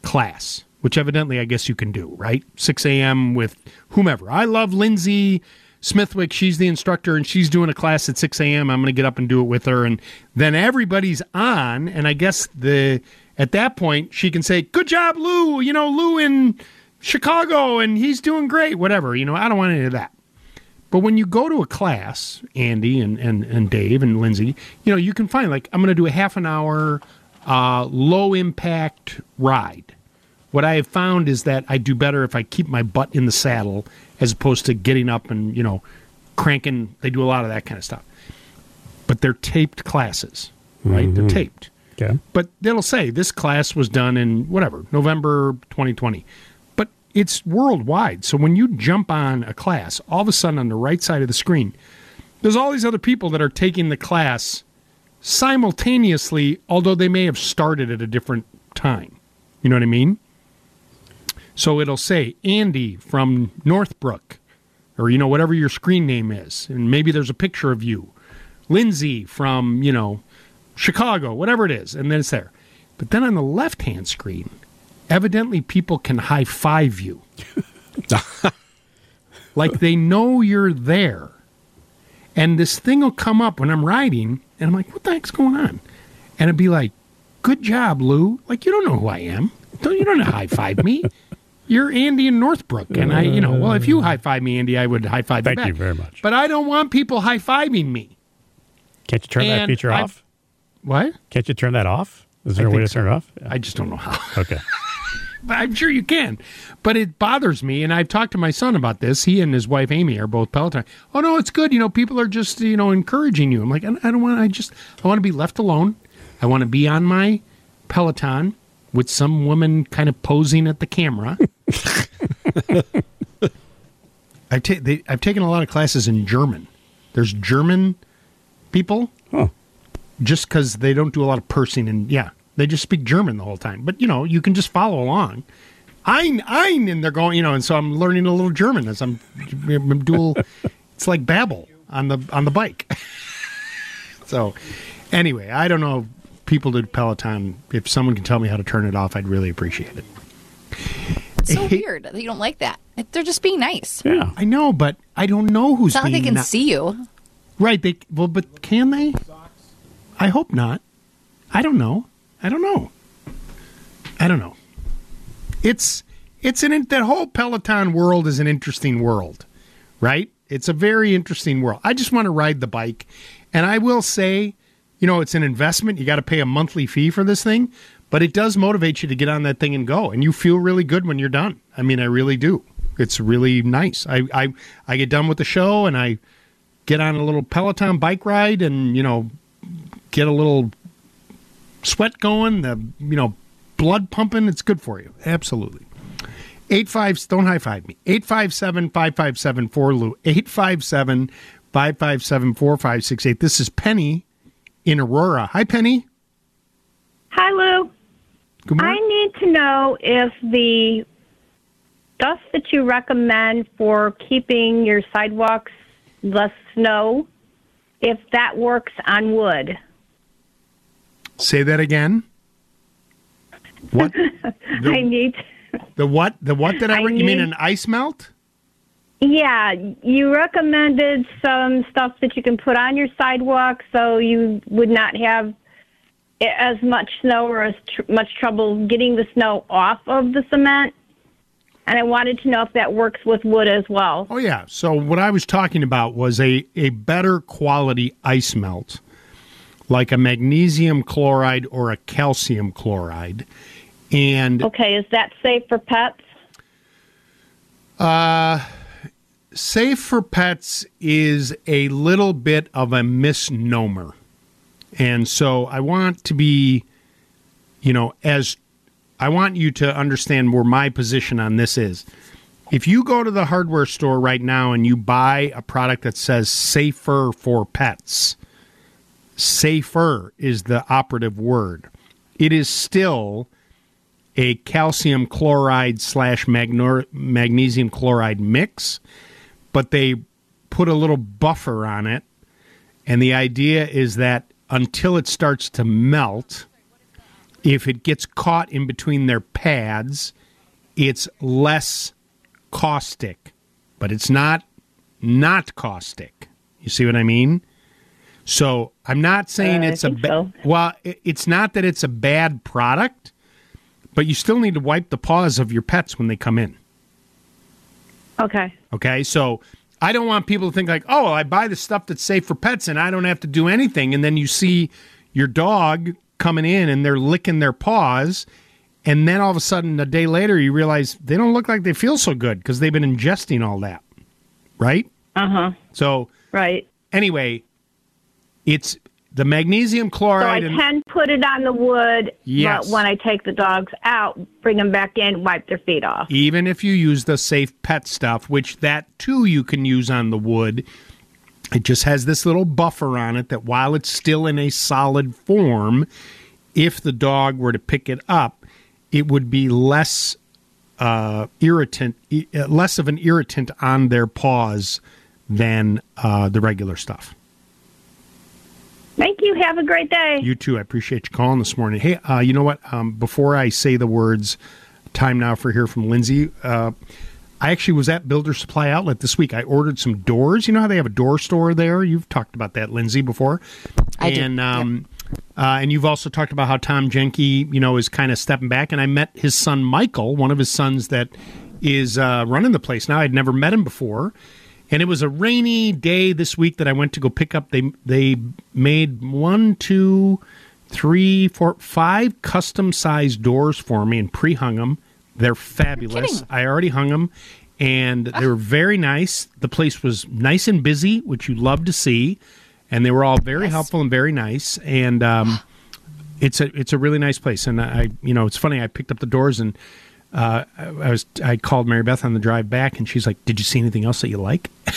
class, which evidently I guess you can do, right? 6 a.m. with whomever. I love Lindsay Smithwick. She's the instructor and she's doing a class at 6 a.m. I'm going to get up and do it with her. And then everybody's on. And I guess the at that point she can say, Good job, Lou. You know, Lou in Chicago and he's doing great, whatever. You know, I don't want any of that. But when you go to a class, Andy and, and, and Dave and Lindsay, you know, you can find like, I'm going to do a half an hour uh, low impact ride. What I have found is that I do better if I keep my butt in the saddle as opposed to getting up and, you know, cranking. They do a lot of that kind of stuff. But they're taped classes, right? They're Mhm. taped. Okay. But they'll say this class was done in whatever, November 2020. But it's worldwide. So when you jump on a class, all of a sudden on the right side of the screen, there's all these other people that are taking the class simultaneously, although they may have started at a different time. You know what I mean? So it'll say Andy from Northbrook, or you know whatever your screen name is, and maybe there's a picture of you. Lindsay from you know Chicago, whatever it is, and then it's there. But then on the left hand screen, evidently people can high five you, <laughs> like they know you're there. And this thing will come up when I'm riding, and I'm like, "What the heck's going on?" And it'd be like, "Good job, Lou." Like you don't know who I am. Don't you don't high five me. You're Andy in Northbrook, and I, you know, well, if you high five me, Andy, I would high five Thank you back. you very much. But I don't want people high fiving me. Can't you turn that feature I've- off? What? Can't you turn that off? Is there a way to turn it off? I just don't know how. <laughs> Okay. <laughs> But I'm sure you can. But it bothers me, and I've talked to my son about this. He and his wife Amy are both Peloton. Oh no, it's good. You know, people are just you know encouraging you. I'm like, I I don't want. I just I want to be left alone. I want to be on my Peloton with some woman kind of posing at the camera. <laughs> I ta- they, I've taken a lot of classes in German. There's German people, just because they don't do a lot of pursing and yeah, they just speak German the whole time. But you know, you can just follow along. Ein, ein, and they're going, you know, and so I'm learning a little German as I'm, I'm dual. It's like Babbel on the on the bike. <laughs> so, anyway, I don't know. People do Peloton. If someone can tell me how to turn it off, I'd really appreciate it. It's so <laughs> weird that you don't like that. They're just being nice. Yeah, I know, but I don't know who's. It's not like they being can not- see you. Right. They well, but can they? I hope not. I don't know. I don't know. I don't know. It's it's an that whole Peloton world is an interesting world, right? It's a very interesting world. I just want to ride the bike, and I will say, you know, it's an investment. You got to pay a monthly fee for this thing, but it does motivate you to get on that thing and go, and you feel really good when you're done. I mean, I really do. It's really nice. I I I get done with the show and I get on a little Peloton bike ride and you know get a little sweat going, the you know blood pumping. It's good for you. Absolutely. Eight five. Don't high five me. Eight five seven five five seven four Lou. Eight five seven five five seven four five six eight. This is Penny in Aurora. Hi, Penny. Hi, Lou. Good morning. I need to know if the stuff that you recommend for keeping your sidewalks less snow, if that works on wood. Say that again. What? <laughs> I need. The what? The what did I? I re- you mean an ice melt? Yeah, you recommended some stuff that you can put on your sidewalk so you would not have as much snow or as tr- much trouble getting the snow off of the cement. And I wanted to know if that works with wood as well. Oh yeah. So what I was talking about was a a better quality ice melt, like a magnesium chloride or a calcium chloride, and Okay, is that safe for pets? Uh, safe for pets is a little bit of a misnomer. And so I want to be, you know, as I want you to understand where my position on this is. If you go to the hardware store right now and you buy a product that says safer for pets, safer is the operative word. It is still a calcium chloride slash magnesium chloride mix, but they put a little buffer on it. And the idea is that until it starts to melt, if it gets caught in between their pads, it's less caustic, but it's not not caustic. You see what I mean? So I'm not saying Uh, it's a ba- so. well. It's not that it's a bad product, but you still need to wipe the paws of your pets when they come in. Okay. Okay, so I don't want people to think like, oh, I buy the stuff that's safe for pets and I don't have to do anything, and then you see your dog coming in and they're licking their paws, and then all of a sudden a day later you realize they don't look like they feel so good because they've been ingesting all that, right? Uh huh. So right. Anyway, it's the magnesium chloride. So I and can put it on the wood, Yes. but when I take the dogs out, bring them back in, wipe their feet off. even if you use the safe pet stuff, which that too you can use on the wood, it just has this little buffer on it that while it's still in a solid form, if the dog were to pick it up, it would be less uh, irritant, uh, less of an irritant on their paws than uh, the regular stuff. Thank you. Have a great day. You too. I appreciate you calling this morning. Hey, uh, you know what? Um, before I say the words, time now for hear from Lindsay. Uh, I actually was at Builder Supply Outlet this week. I ordered some doors. You know how they have a door store there? You've talked about that, Lindsay, before. I do, and, Um, uh, and you've also talked about how Tom Jenke, you know, is kind of stepping back. And I met his son Michael, one of his sons that is uh, running the place now. I'd never met him before, and it was a rainy day this week that I went to go pick up. They they made one, two, three, four, five custom sized doors for me and pre hung them. They're fabulous. I already hung them, and they were very nice. The place was nice and busy, which you love to see, and they were all very helpful and very nice. And um, it's a it's a really nice place. And I you know it's funny. I picked up the doors and. Uh, I was I called Mary Beth on the drive back, and she's like, "Did you see anything else that you like?" <laughs>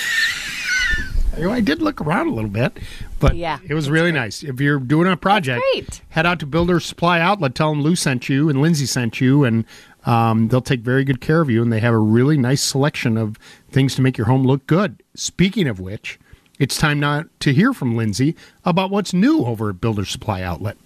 I did look around a little bit, but Yeah, it was really nice. If you're doing a project, head out to Builder Supply Outlet. Tell them Lou sent you and Lindsay sent you, and um, they'll take very good care of you. And they have a really nice selection of things to make your home look good. Speaking of which, it's time now to hear from Lindsay about what's new over at Builder Supply Outlet.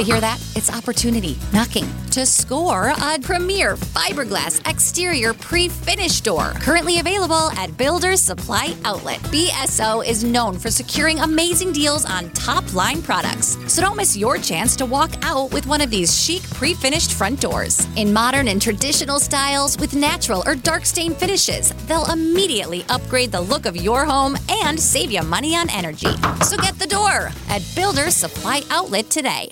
You hear that? It's opportunity knocking to score a premier fiberglass exterior pre-finished door. Currently available at Builders Supply Outlet. BSO is known for securing amazing deals on top line products. So don't miss your chance to walk out with one of these chic pre-finished front doors. In modern and traditional styles with natural or dark stain finishes, they'll immediately upgrade the look of your home and save you money on energy. So get the door at Builders Supply Outlet today.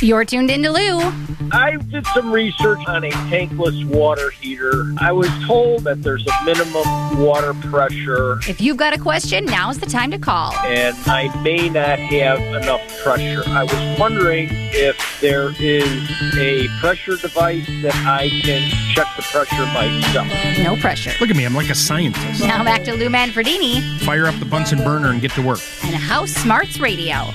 You're tuned into Lou. I did some research on a tankless water heater. I was told that there's a minimum water pressure, If you've got a question, now's the time to call. and I may not have enough pressure. I was wondering if there is a pressure device that I can check the pressure myself. No pressure. Look at me, I'm like a scientist. Now back to Lou Manfredini Fire up the Bunsen burner and get to work. and House Smarts Radio.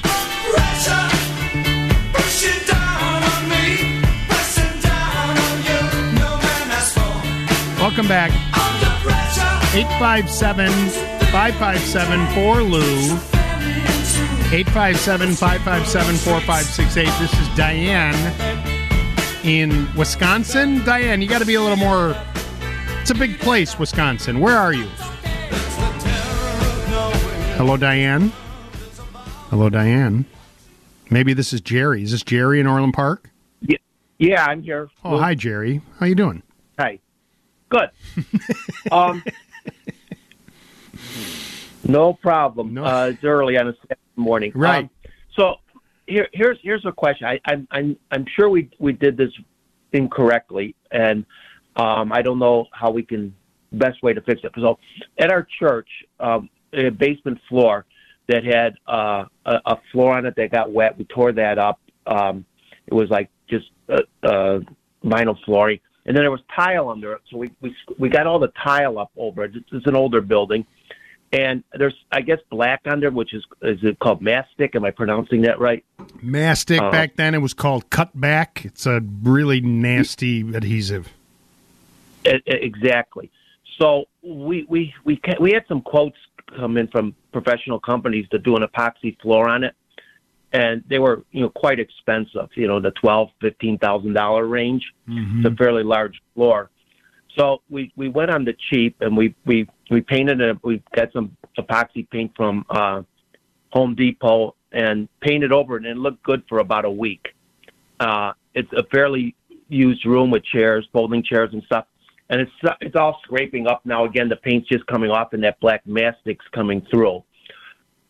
Welcome back. 857 557 4 Lou. 857 557 4568. This is Diane in Wisconsin. Diane, you got to be a little more. It's a big place, Wisconsin. Where are you? Hello, Diane. Hello, Diane. Maybe this is Jerry. Is this Jerry in Orland Park? Yeah, yeah I'm here. Oh, hi, Jerry. How you doing? Hi. Good. <laughs> um, no problem. Uh, it's early on a Saturday morning. Right. Um, so here, here's here's a question. I, I'm I'm I'm sure we we did this incorrectly, and um, I don't know how we can best way to fix it. So at our church, um, basement floor that had uh, a, a floor on it that got wet. We tore that up. Um, it was like just uh, uh, vinyl flooring, and then there was tile under it. So we we we got all the tile up over it. It's, it's an older building, and there's I guess black under, which is is it called mastic? Am I pronouncing that right? Mastic Uh, back then it was called cutback. It's a really nasty adhesive. E- e- Exactly. So we we we we had some quotes come in from professional companies to do an epoxy floor on it, and they were you know quite expensive. You know the twelve fifteen thousand dollar range. It's a fairly large floor. So we we went on the cheap and we we we painted it. We got some epoxy paint from uh, Home Depot and painted over it, and it looked good for about a week. Uh, it's a fairly used room with chairs, folding chairs and stuff, and it's it's all scraping up now. Again, the paint's just coming off, and that black mastic's coming through.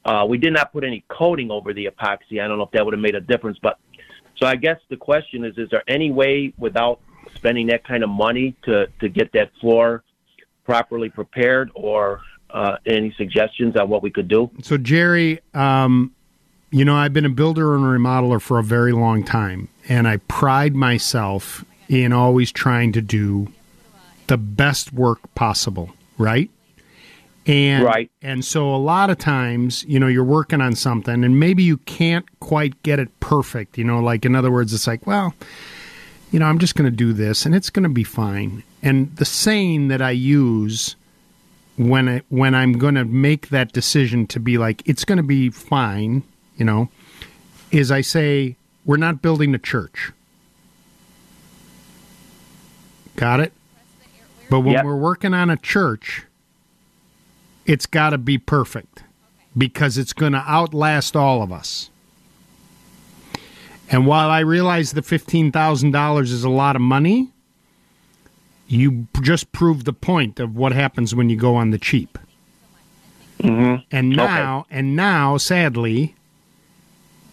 Uh, we did not put any coating over the epoxy. I don't know if that would have made a difference, but so I guess the question is: Is there any way without spending that kind of money to to get that floor properly prepared, or uh, any suggestions on what we could do? So Jerry, um, you know, I've been a builder and a remodeler for a very long time, and I pride myself in always trying to do the best work possible, right? And Right. and so a lot of times, you know, you're working on something and maybe you can't quite get it perfect, you know, like in other words, it's like, well, you know, I'm just going to do this and it's going to be fine. And the saying that I use when I, when I'm going to make that decision to be like it's going to be fine, you know, is I say we're not building a church. Got it? But when Yep. we're working on a church, it's got to be perfect because it's going to outlast all of us. And while I realize the $15,000 is a lot of money, you just proved the point of what happens when you go on the cheap. Mm-hmm. And now, and now, sadly,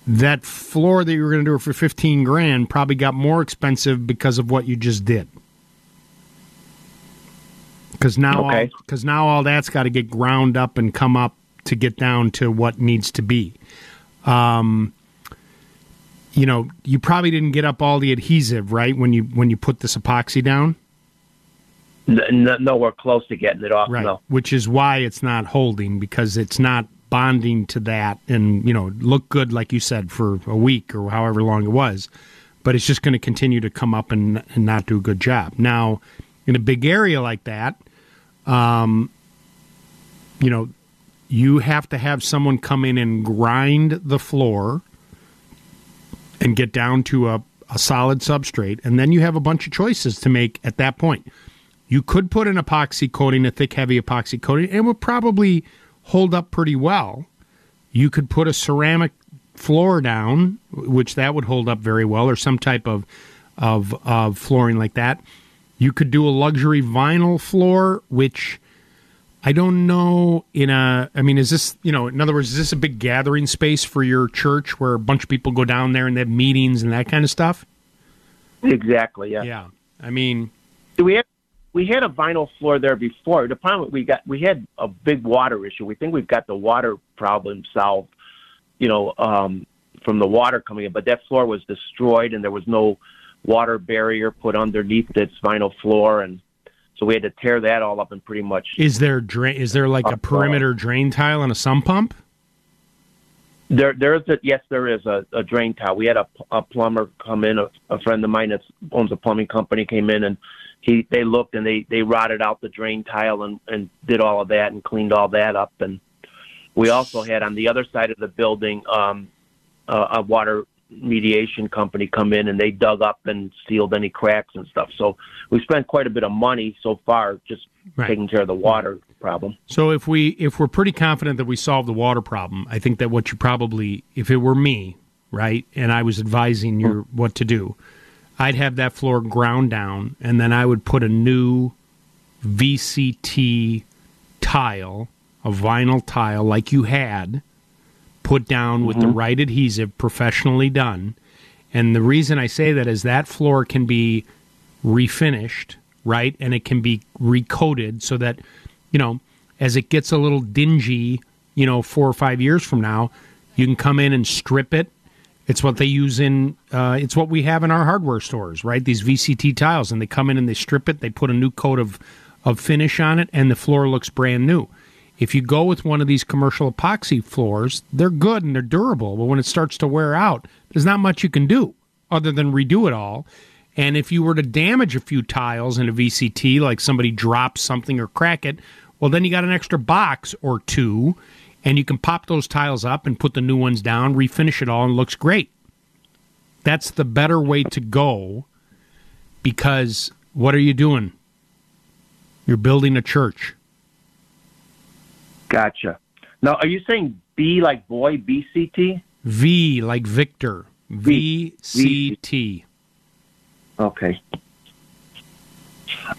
that floor that you were going to do for 15 grand probably got more expensive because of what you just did. Because now, Okay. because now all that's got to get ground up and come up to get down to what needs to be. Um, you know, you probably didn't get up all the adhesive right when you when you put this epoxy down, N- n- nowhere close to getting it off. right? No. Which is why it's not holding because it's not bonding to that, and you know, look good like you said for a week or however long it was, but it's just going to continue to come up and and not do a good job. Now, in a big area like that, um, you know, you have to have someone come in and grind the floor and get down to a, a solid substrate. And then you have a bunch of choices to make at that point. You could put an epoxy coating, a thick, heavy epoxy coating, and it would probably hold up pretty well. You could put a ceramic floor down, which that would hold up very well, or some type of of, of flooring like that. You could do a luxury vinyl floor, which I don't know. In a, I mean, is this you know? In other words, is this a big gathering space for your church where a bunch of people go down there and they have meetings and that kind of stuff? Exactly. Yeah. Yeah. I mean, we had we had a vinyl floor there before. The problem we got we had a big water issue. We think we've got the water problem solved. You know, um, from the water coming in, but that floor was destroyed and there was no water barrier put underneath its vinyl floor, and so we had to tear that all up and pretty much Is there drain? Is there like a perimeter drain tile and a sump pump? There, there is a yes, there is a, a drain tile. We had a, a plumber come in, a, a friend of mine that owns a plumbing company came in and he they looked and they they rotted out the drain tile and and did all of that and cleaned all that up and we also had on the other side of the building um, a, a water mediation company come in and they dug up and sealed any cracks and stuff. So we spent quite a bit of money so far just Right. taking care of the water problem. So if we if we're pretty confident that we solved the water problem, I think that what you probably if it were me, right, and I was advising you what to do, I'd have that floor ground down and then I would put a new VCT tile, a vinyl tile like you had, put down with the right adhesive professionally done. And the reason I say that is that floor can be refinished, right? And it can be recoated so that, you know, as it gets a little dingy, you know, four or five years from now, you can come in and strip it. It's what they use in, uh, it's what we have in our hardware stores, right? These VCT tiles, and they come in and they strip it, they put a new coat of, of finish on it, and the floor looks brand new. If you go with one of these commercial epoxy floors, they're good and they're durable, but when it starts to wear out, there's not much you can do other than redo it all. And if you were to damage a few tiles in a VCT, like somebody drops something or crack it, well, then you got an extra box or two, and you can pop those tiles up and put the new ones down, refinish it all, and it looks great. That's the better way to go because what are you doing? You're building a church. Gotcha. Now, are you saying B like boy, BCT? V like Victor. VCT. Okay.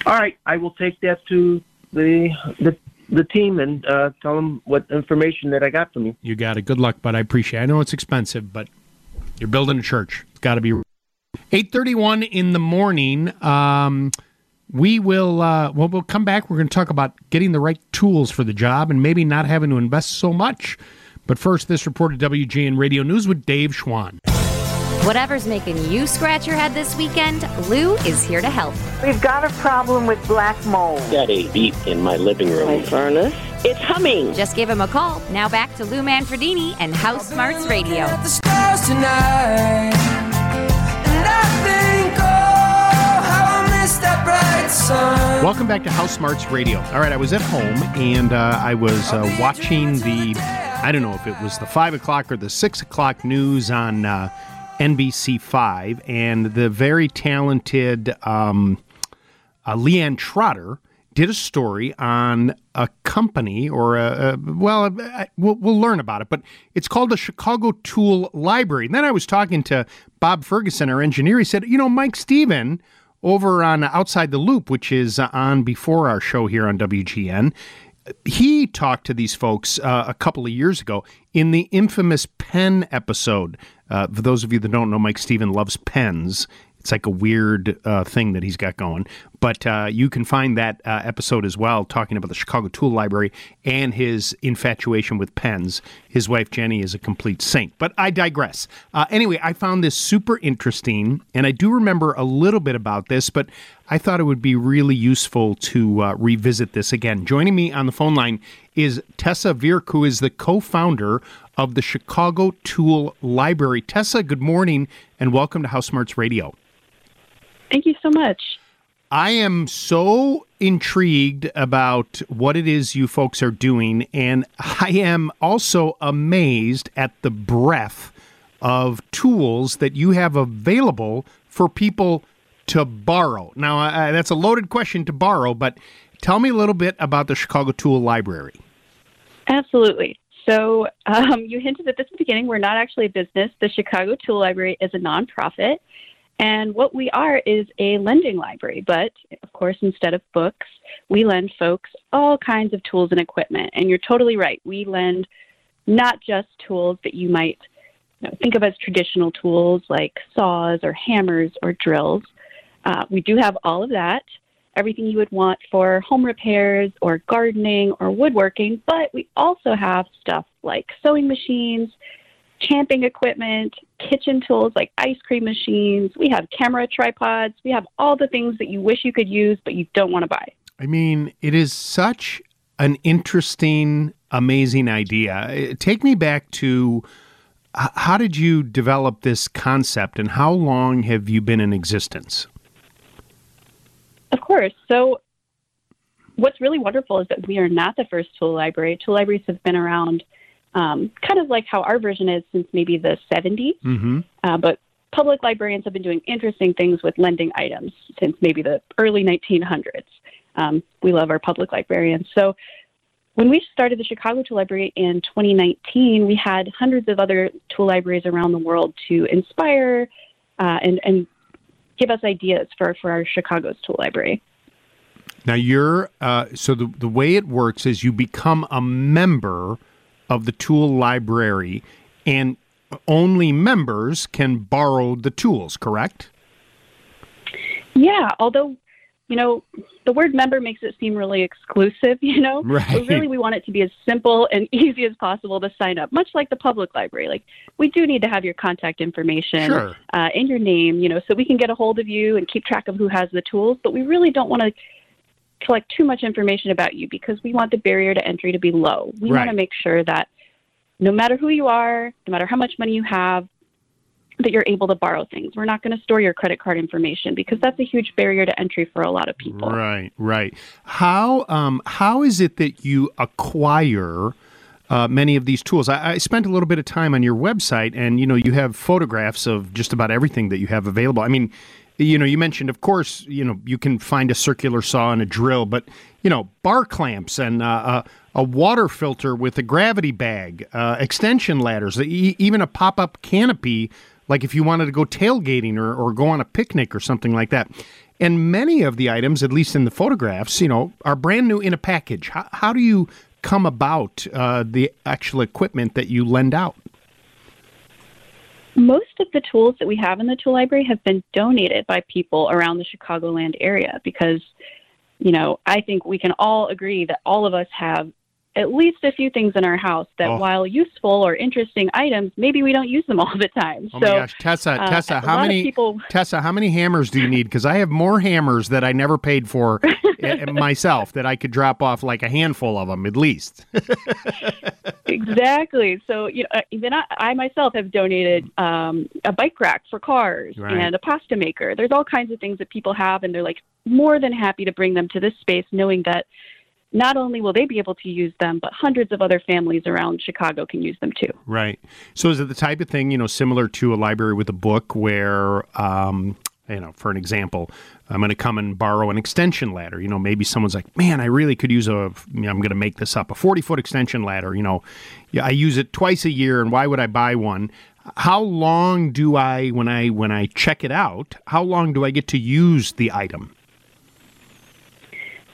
All right, I will take that to the the, the team and uh, tell them what information that I got from you. You got it. Good luck, but I appreciate. it. I know it's expensive, but you're building a church. It's got to be. Eight thirty-one in the morning. Um, we will. Uh, well, we'll come back. We're going to talk about getting the right tools for the job and maybe not having to invest so much. But first, this report at WGN Radio News with Dave Schwann. Whatever's making you scratch your head this weekend, Lou is here to help. We've got a problem with black mold. Got a beep in my living room. My furnace. It's humming. Just give him a call. Now back to Lou Manfredini and House Smarts Radio. Welcome back to House Smarts Radio. All right, I was at home and uh, I was uh, watching the, I don't know if it was the 5 o'clock or the 6 o'clock news on uh, NBC5, and the very talented um, uh, LeeAnn Trotter did a story on a company or a, a well, we'll, we'll learn about it, but it's called the Chicago Tool Library. And then I was talking to Bob Ferguson, our engineer. He said, you know, Mike Stephen over on Outside the Loop, which is uh, on before our show here on WGN, he talked to these folks uh, a couple of years ago in the infamous pen episode. Uh, for those of you that don't know, Mike Stephen loves pens. It's like a weird uh, thing that he's got going. But uh, you can find that uh, episode as well, talking about the Chicago Tool Library and his infatuation with pens. His wife, Jenny, is a complete saint. But I digress. Uh, anyway, I found this super interesting, and I do remember a little bit about this, but I thought it would be really useful to uh, revisit this again. Joining me on the phone line is Tessa Vierk, who is the co founder of the Chicago Tool Library. Tessa, good morning, and welcome to House Smarts Radio. Thank you so much. I am so intrigued about what it is you folks are doing, and I am also amazed at the breadth of tools that you have available for people to borrow. Now, that's a loaded question to borrow, but tell me a little bit about the Chicago Tool Library. Absolutely. So um, you hinted at this at the beginning. We're not actually a business. The Chicago Tool Library is a nonprofit. And what we are is a lending library. But of course, instead of books, we lend folks all kinds of tools and equipment. And you're totally right. We lend not just tools that you might you know, think of as traditional tools like saws or hammers or drills. Uh, we do have all of that, everything you would want for home repairs or gardening or woodworking, but we also have stuff like sewing machines, camping equipment, kitchen tools like ice cream machines. We have camera tripods. We have all the things that you wish you could use, but you don't want to buy. I mean, it is such an interesting, amazing idea. Uh, Take me back to how did you develop this concept and how long have you been in existence? Of course. So, what's really wonderful is that we are not the first tool library. Tool libraries have been around um, kind of like how our version is since maybe the 70s. Mm-hmm. Uh, but public librarians have been doing interesting things with lending items since maybe the early 1900s. Um, we love our public librarians. So when we started the Chicago Tool Library in 2019, we had hundreds of other tool libraries around the world to inspire uh, and, and give us ideas for, for our Chicago's Tool Library. Now you're uh, so the the way it works is you become a member of the tool library, and only members can borrow the tools. Correct? Yeah, although you know the word member makes it seem really exclusive. <laughs> You know, Right. But really, we want it to be as simple and <laughs> easy as possible to sign up, much like the public library. Like we do need to have your contact information Sure. uh, and your name, you know, so we can get a hold of you and keep track of who has the tools. But we really don't want to collect too much information about you because we want the barrier to entry to be low. We want to make sure that no matter who you are, no matter how much money you have, that you're able to borrow things. We're not going to store your credit card information because that's a huge barrier to entry for a lot of people. Right, right. How um, how is it that you acquire uh, many of these tools? I, I spent a little bit of time on your website, and you know you have photographs of just about everything that you have available. I mean, you know, you mentioned, of course, you know, you can find a circular saw and a drill, but you know, bar clamps and uh, a, a water filter with a gravity bag, uh, extension ladders, e- even a pop up canopy, like if you wanted to go tailgating or, or go on a picnic or something like that. And many of the items, at least in the photographs, you know, are brand new in a package. How, how do you come about uh, the actual equipment that you lend out? Most of the tools that we have in the tool library have been donated by people around the Chicagoland area because, you know, I think we can all agree that all of us have at least a few things in our house that, Oh. while useful or interesting items, maybe we don't use them all the time. Oh so, my gosh, Tessa, uh, Tessa, how many people Tessa, how many hammers do you need? Because I have more hammers that I never paid for <laughs> eh, myself that I could drop off like a handful of them at least. <laughs> exactly. So, you know, uh, even I, I myself have donated um, a bike rack for cars Right. and a pasta maker. There's all kinds of things that people have, and they're like more than happy to bring them to this space, knowing that not only will they be able to use them, but hundreds of other families around Chicago can use them too. Right. So is it the type of thing, you know, similar to a library with a book where, um, you know, for an example, I'm going to come and borrow an extension ladder. You know, maybe someone's like, man, I really could use a, you know, I'm going to make this up, a 40 foot extension ladder. You know, I use it twice a year, and why would I buy one? How long do I, when I when I check it out, how long do I get to use the item?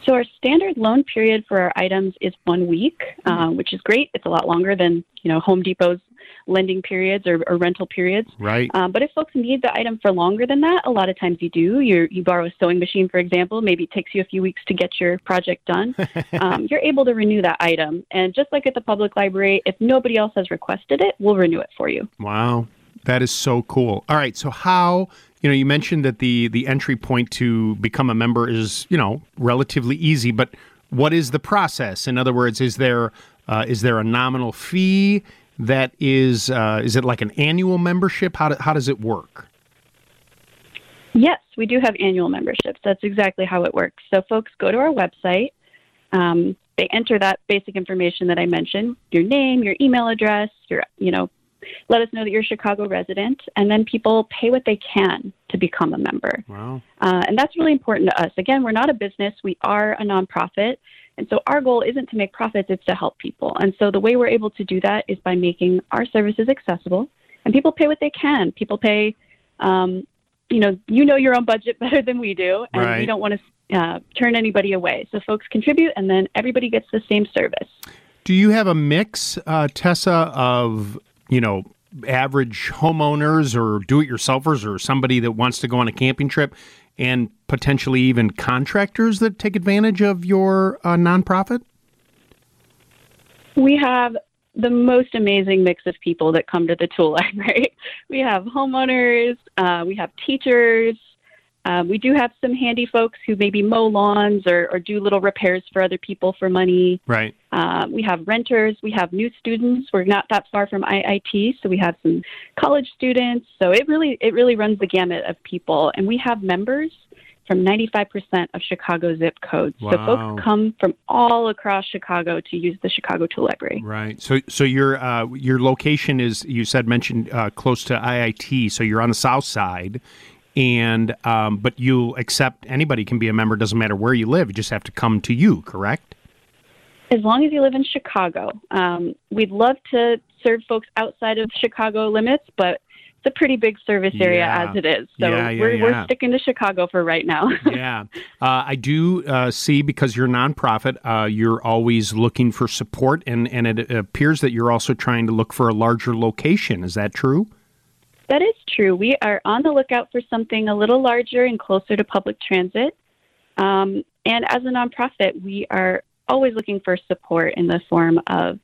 So our standard loan period for our items is one week, uh, which is great. It's a lot longer than you know Home Depot's lending periods or, or rental periods. Right. Um, but if folks need the item for longer than that, a lot of times you do. You you borrow a sewing machine, for example. Maybe it takes you a few weeks to get your project done. <laughs> um, you're able to renew that item, and just like at the public library, if nobody else has requested it, we'll renew it for you. Wow, that is so cool. All right, so how you know you mentioned that the the entry point to become a member is you know relatively easy, but what is the process? In other words, is there uh, is there a nominal fee that is uh, is it like an annual membership? How do, how does it work? Yes, we do have annual memberships. That's exactly how it works. So folks go to our website. Um, they enter that basic information that I mentioned: your name, your email address, your you know let us know that you're a Chicago resident, and then people pay what they can to become a member. Wow. Uh, and that's really important to us. Again, we're not a business, we are a nonprofit. And so our goal isn't to make profits, it's to help people. And so the way we're able to do that is by making our services accessible. And people pay what they can. People pay, um, you know, you know your own budget <laughs> better than we do. And we don't want to uh, turn anybody away. So folks contribute, and then everybody gets the same service. Do you have a mix, uh, Tessa, of you know average homeowners or do-it-yourselfers or somebody that wants to go on a camping trip, and potentially even contractors that take advantage of your uh, nonprofit? We have the most amazing mix of people that come to the tool library. <laughs> We have homeowners, uh, we have teachers, um, we do have some handy folks who maybe mow lawns or, or do little repairs for other people for money. Right. Uh, we have renters, we have new students. We're not that far from IIT, so we have some college students. So it really it really runs the gamut of people, and we have members from 95% of Chicago zip codes. So folks come from all across Chicago to use the Chicago Tool Library. Right. So, so your uh, your location is you said mentioned uh, close to IIT. So you're on the south side, and um, but you accept anybody can be a member. Doesn't matter where you live. You just have to come to you. Correct. As long as you live in Chicago, um, we'd love to serve folks outside of Chicago limits, but it's a pretty big service area Yeah. as it is. So Yeah, yeah, we're, we're sticking to Chicago for right now. <laughs> yeah. Uh, I do uh, see because you're a nonprofit, uh, you're always looking for support, and, and it appears that you're also trying to look for a larger location. Is that true? That is true. We are on the lookout for something a little larger and closer to public transit. Um, and as a nonprofit, we are always looking for support in the form of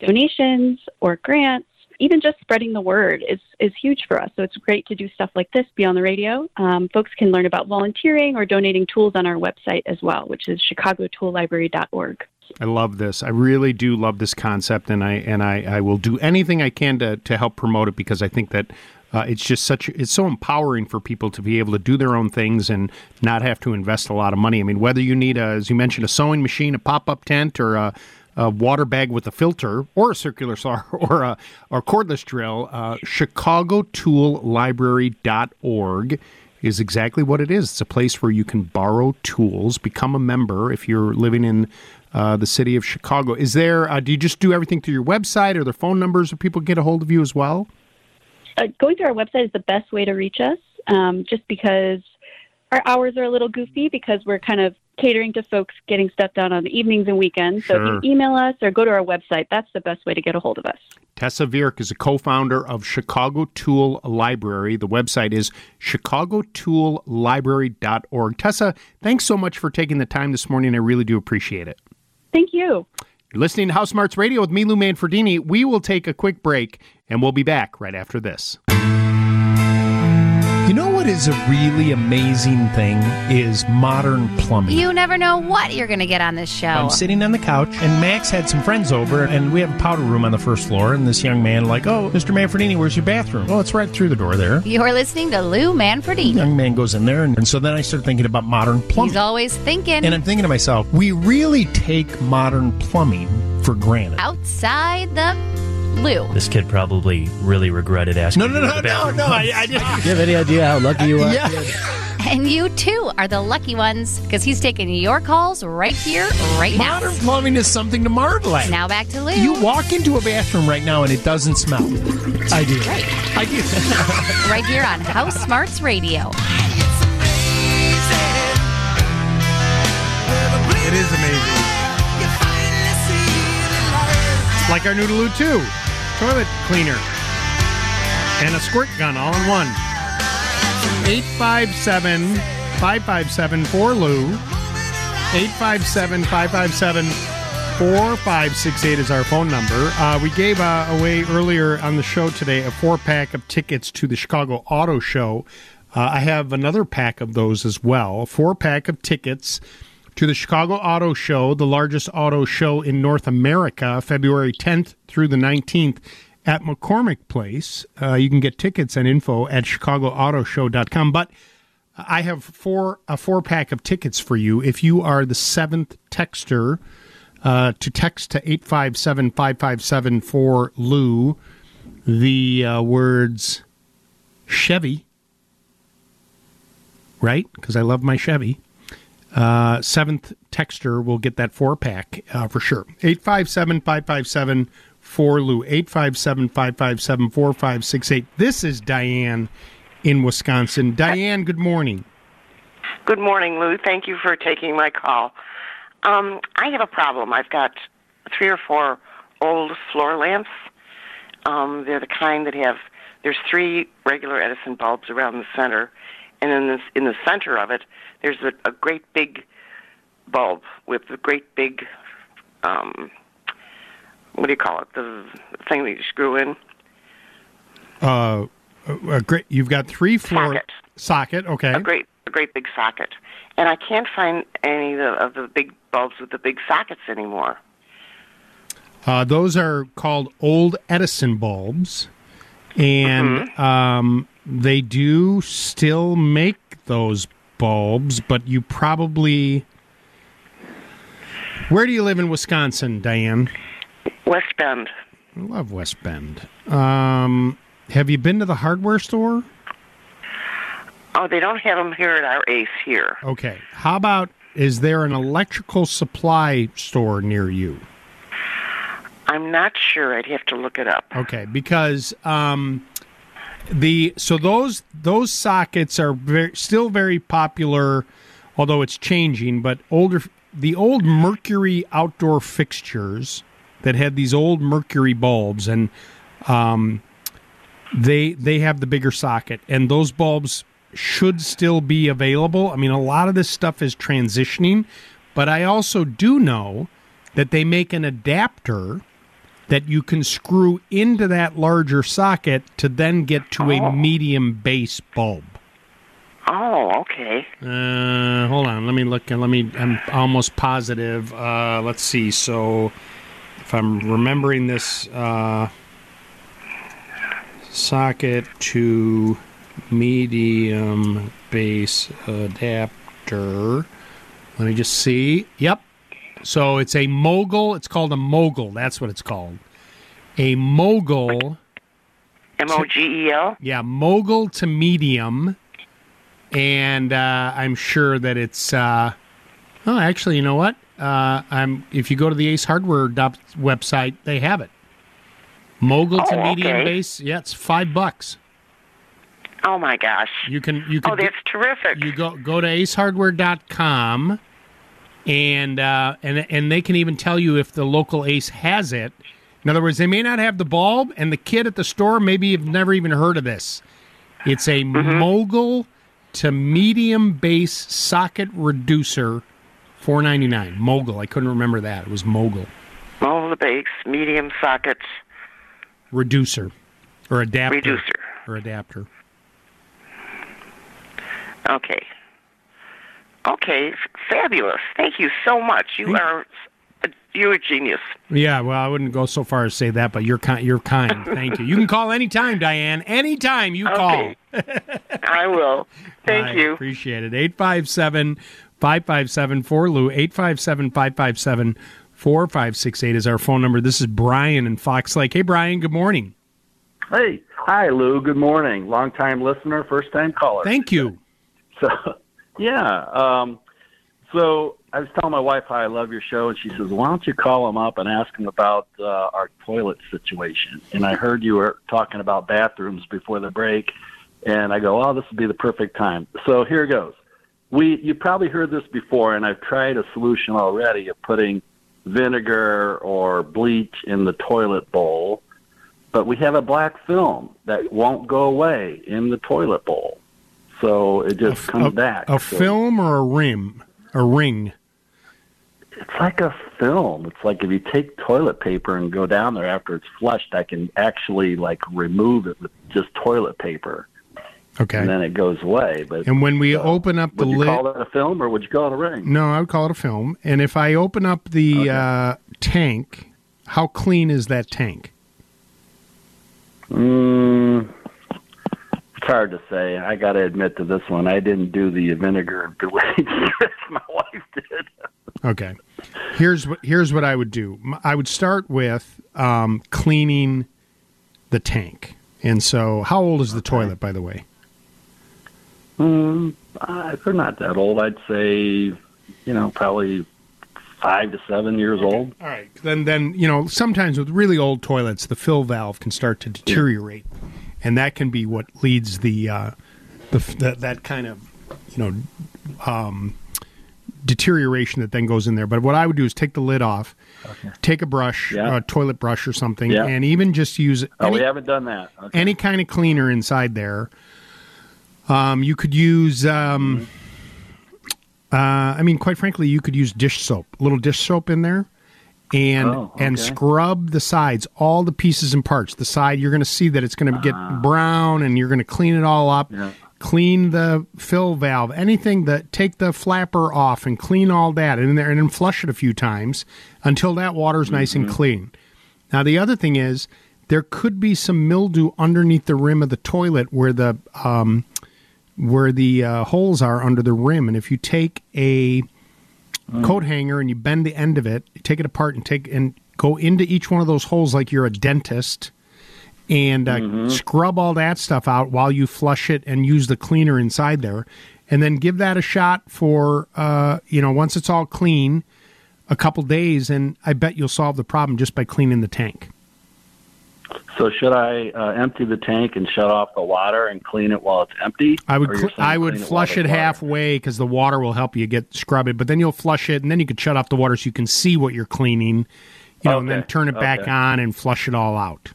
donations or grants. Even just spreading the word is, is huge for us. So it's great to do stuff like this, be on the radio. Um, folks can learn about volunteering or donating tools on our website as well, which is chicagotoollibrary.org. I love this. I really do love this concept, and I and I, I will do anything I can to, to help promote it because I think that uh, it's just such it's so empowering for people to be able to do their own things and not have to invest a lot of money. I mean, whether you need a, as you mentioned, a sewing machine, a pop up tent, or a, a water bag with a filter, or a circular saw, <laughs> or a or cordless drill, uh, ChicagoToolLibrary.org is exactly what it is. It's a place where you can borrow tools, become a member if you're living in uh, the city of Chicago. Is there? Uh, do you just do everything through your website? Are there phone numbers that people get a hold of you as well? uh, going through our website is the best way to reach us, um, just because our hours are a little goofy because we're kind of catering to folks getting stuff done on the evenings and weekends. So Sure. if you email us or go to our website, that's the best way to get a hold of us. Tessa Vierk is a co-founder of Chicago Tool Library. The website is chicagotoollibrary.org. Tessa, thanks so much for taking the time this morning. I really do appreciate it. Thank you. You're listening to House Smarts Radio with me, Lou Manfredini. We will take a quick break, and we'll be back right after this. What is a really amazing thing is modern plumbing. You never know what you're going to get on this show. I'm sitting on the couch, and Max had some friends over, and we have a powder room on the first floor. And this young man, like, oh, Mr. Manfredini, where's your bathroom? Oh, it's right through the door there. You're listening to Lou Manfredini. Young man goes in there, and, and so then I started thinking about modern plumbing. He's always thinking and I'm thinking to myself, we really take modern plumbing for granted. outside the Lou. This kid probably really regretted asking. No, no, you to no, no, no. I, I <laughs> just. Do you have any idea how lucky you are? Yeah. <laughs> And you too are the lucky ones because he's taking your calls right here, right now. Modern plumbing is something to marvel at. Now back to Lou. You walk into a bathroom right now and it doesn't smell. I do. I do. <laughs> right here on House Smarts Radio. It is amazing. Like our New to Lou Too toilet cleaner and a squirt gun all in one. 857 557 4Lou. 857 557 4568 is our phone number. Uh, we gave uh, away earlier on the show today a four pack of tickets to the Chicago Auto Show. Uh, I have another pack of those as well. A four pack of tickets to the Chicago Auto Show, the largest auto show in North America, February 10th through the 19th at McCormick Place. Uh, you can get tickets and info at chicagoautoshow.com. But I have four a four pack of tickets for you if you are the seventh texter uh, to text to 857 5574 Lou. the uh, words Chevy, right? Because I love my Chevy. Uh, seventh texter will get that four pack uh, for sure. 857 557 4 Lou. 857 557 4568. This is Diane in Wisconsin. Diane, good morning. Good morning, Lou. Thank you for taking my call. Um, I have a problem. I've got three or four old floor lamps. Um, they're the kind that have there's three regular Edison bulbs around the center, and in the in the center of it, there's a, a great big bulb with a great big um, what do you call it? The thing that you screw in. Uh, a, great. You've got three floor Socket. socket. Okay. A great a great big socket, and I can't find any of the, of the big bulbs with the big sockets anymore. Uh, those are called old Edison bulbs, and um, they do still make those bulbs, but you probably. Where do you live in Wisconsin, Diane? West Bend. I love West Bend. Um, have you been to the hardware store? Oh, they don't have them here at our Ace here. Okay. How about is there an electrical supply store near you? I'm not sure. I'd have to look it up. Okay, because um, the so those those sockets are very, still very popular, although it's changing. But older the old Mercury outdoor fixtures that had these old Mercury bulbs, and um, they they have the bigger socket, and those bulbs should still be available. I mean, a lot of this stuff is transitioning, but I also do know that they make an adapter that you can screw into that larger socket to then get to a medium base bulb. Oh, okay. Uh, hold on, let me look. Let me. I'm almost positive. Uh, let's see. So, if I'm remembering this, uh, socket to medium base adapter. Let me just see. Yep. So it's a mogul. It's called a mogul. That's what it's called. A mogul. M O G E L. Yeah, mogul to medium, and uh, I'm sure that it's. Uh, oh, actually, you know what? Uh, I'm. If you go to the Ace Hardware website, they have it. Mogul to Oh, medium okay. base. Yeah, it's five bucks. Oh my gosh. You can. You can. Oh, that's terrific. You go go to acehardware.com and uh, and and they can even tell you if the local Ace has it. In other words, they may not have the bulb, and the kid at the store maybe have never even heard of this. It's a mogul to medium base socket reducer, four ninety nine. Mogul. I couldn't remember that. It was mogul All the base, medium sockets. reducer or adapter Reducer. or adapter. Okay. Okay, fabulous. Thank you so much. You are a, you're a genius. Yeah, well, I wouldn't go so far as say that, but you're kind. You're kind. Thank you. You can call anytime, Diane. Anytime you call. I will. Thank I you. Appreciate it. 857 557 4 Lou. 857 557 4568 is our phone number. This is Brian in Fox Lake. Hey, Brian, good morning. Hey, hi Lou. Good morning. Long time listener, first time caller. Thank you. So, <laughs> yeah. Um, so I was telling my wife how I love your show, and she says, "Why don't you call him up and ask him about uh, our toilet situation?" And I heard you were talking about bathrooms before the break, and I go, "Oh, this would be the perfect time." So here it goes. We you probably heard this before, and I've tried a solution already of putting vinegar or bleach in the toilet bowl but we have a black film that won't go away in the toilet bowl. So it just comes a, back. A So film or a rim? A ring? It's like a film. It's like if you take toilet paper and go down there after it's flushed, I can actually like remove it with just toilet paper. Okay. And then it goes away. But And when we open up the would you lid. call it a film or would you call it a ring? No, I would call it a film. And if I open up the uh, tank, how clean is that tank? Mm, it's hard to say. I got to admit to this one. I didn't do the vinegar and bleach. <laughs> My wife did. Okay. Here's what here's what I would do. I would start with um, cleaning the tank. And so, how old is the toilet, by the way? Hmm, uh, they're not that old. I'd say, you know, probably five to seven years old. All right. Then, then you know, sometimes with really old toilets, the fill valve can start to deteriorate, and that can be what leads the uh, the, the that kind of you know um, deterioration that then goes in there. But what I would do is take the lid off, take a brush, Yeah. a toilet brush or something, Yeah. and even just use Oh, any, we haven't done that. Okay. any kind of cleaner inside there. Um, you could use, um, uh, I mean, quite frankly, you could use dish soap, a little dish soap in there, and Oh, and scrub the sides, all the pieces and parts. The side you're going to see that it's going to get Ah. brown, and you're going to clean it all up. Clean the fill valve, anything that take the flapper off and clean all that in there, and then flush it a few times until that water's nice and Mm-hmm. clean. Now the other thing is there could be some mildew underneath the rim of the toilet where the um, where the uh, holes are under the rim, and if you take a coat hanger and you bend the end of it, you take it apart and take and go into each one of those holes like you're a dentist, and uh, scrub all that stuff out while you flush it and use the cleaner inside there, and then give that a shot for uh, you know once it's all clean, a couple days, and I bet you'll solve the problem just by cleaning the tank. So should I uh, empty the tank and shut off the water and clean it while it's empty? I would cl- I would clean it flush it halfway because the water will help you get scrub it, but then you'll flush it and then you could shut off the water so you can see what you're cleaning, you know, and then turn it back okay. on and flush it all out.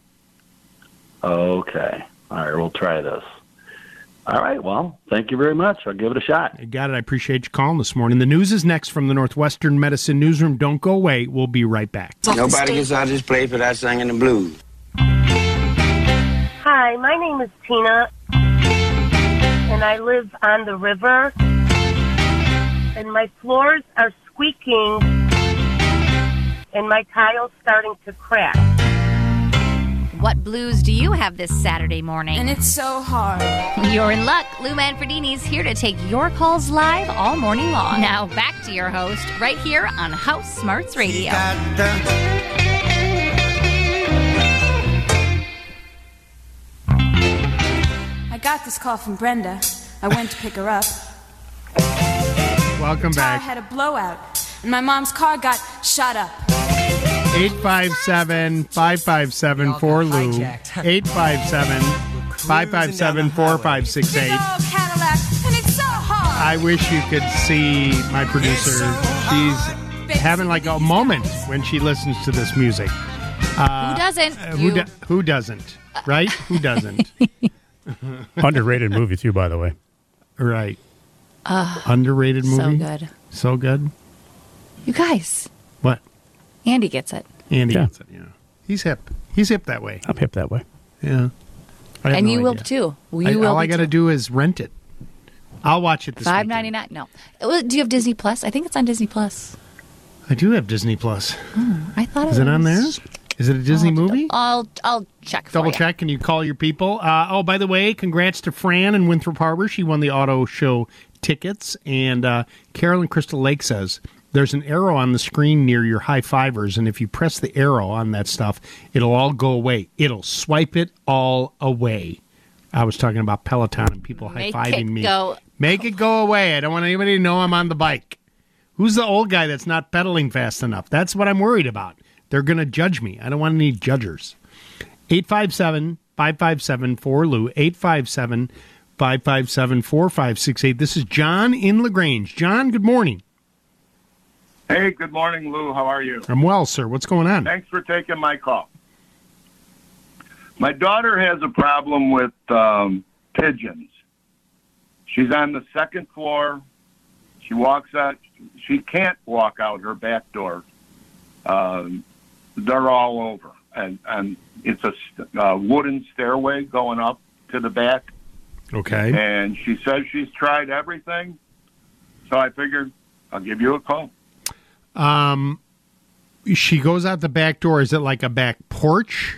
Okay. All right, we'll try this. All right, well, thank you very much. I'll give it a shot. I got it. I appreciate you calling this morning. The news is next from the Northwestern Medicine Newsroom. Don't go away. We'll be right back. Nobody gets out of this place without singing in the blues. Hi, my name is Tina, and I live on the river, and my floors are squeaking, and my tiles starting to crack. What blues do you have this Saturday morning? And it's so hard. You're in luck. Lou Manfredini's here to take your calls live all morning long. Now back to your host right here on House Smarts Radio. Got this call from Brenda. I went to pick her up. Welcome Car back. had a blowout, and my mom's car got shot up. 857 557 4 Lou. <laughs> 857 557 4568. Oh, Cadillac, and it's so hard. I wish you could see my producer. She's having like a moment when she listens to this music. Uh, Who doesn't? uh, who, You. do- who doesn't? Right? Who doesn't? <laughs> <laughs> Underrated movie too, by the way. Right. Ugh, Underrated movie. so good. So good. you guys, What? Andy gets it. Andy Yeah. gets it. Yeah. He's hip. He's hip that way. I'm hip that way. Yeah. I And no you will idea. too. You I- will all I got to do is rent it. I'll watch it this Five weekend. ninety nine. No. Uh, Do you have Disney Plus? I think it's on Disney Plus. I do have Disney Plus. I thought Is it it on there? Is it a Disney movie? I'll I'll check. For Double you. check. Can you call your people? Uh, oh, by the way, congrats to Fran in Winthrop Harbor. She won the auto show tickets. And uh, Carolyn Crystal Lake says there's an arrow on the screen near your high fivers, and if you press the arrow on that stuff, it'll all go away. It'll swipe it all away. I was talking about Peloton and people high Make fiving it me. go. Make it go away. I don't want anybody to know I'm on the bike. Who's the old guy that's not pedaling fast enough? That's what I'm worried about. They're going to judge me. I don't want any judgers. 857 557 4 Lou. 857 557 4568. This is John in LaGrange. John, good morning. Hey, good morning, Lou. How are you? I'm well, sir. What's going on? Thanks for taking my call. My daughter has a problem with um, pigeons. She's on the second floor. She walks out. She can't walk out her back door. Um, they're all over, and and it's a uh, wooden stairway going up to the back. Okay. And she says she's tried everything. So I figured I'll give you a call. Um, she goes out the back door. Is it like a back porch?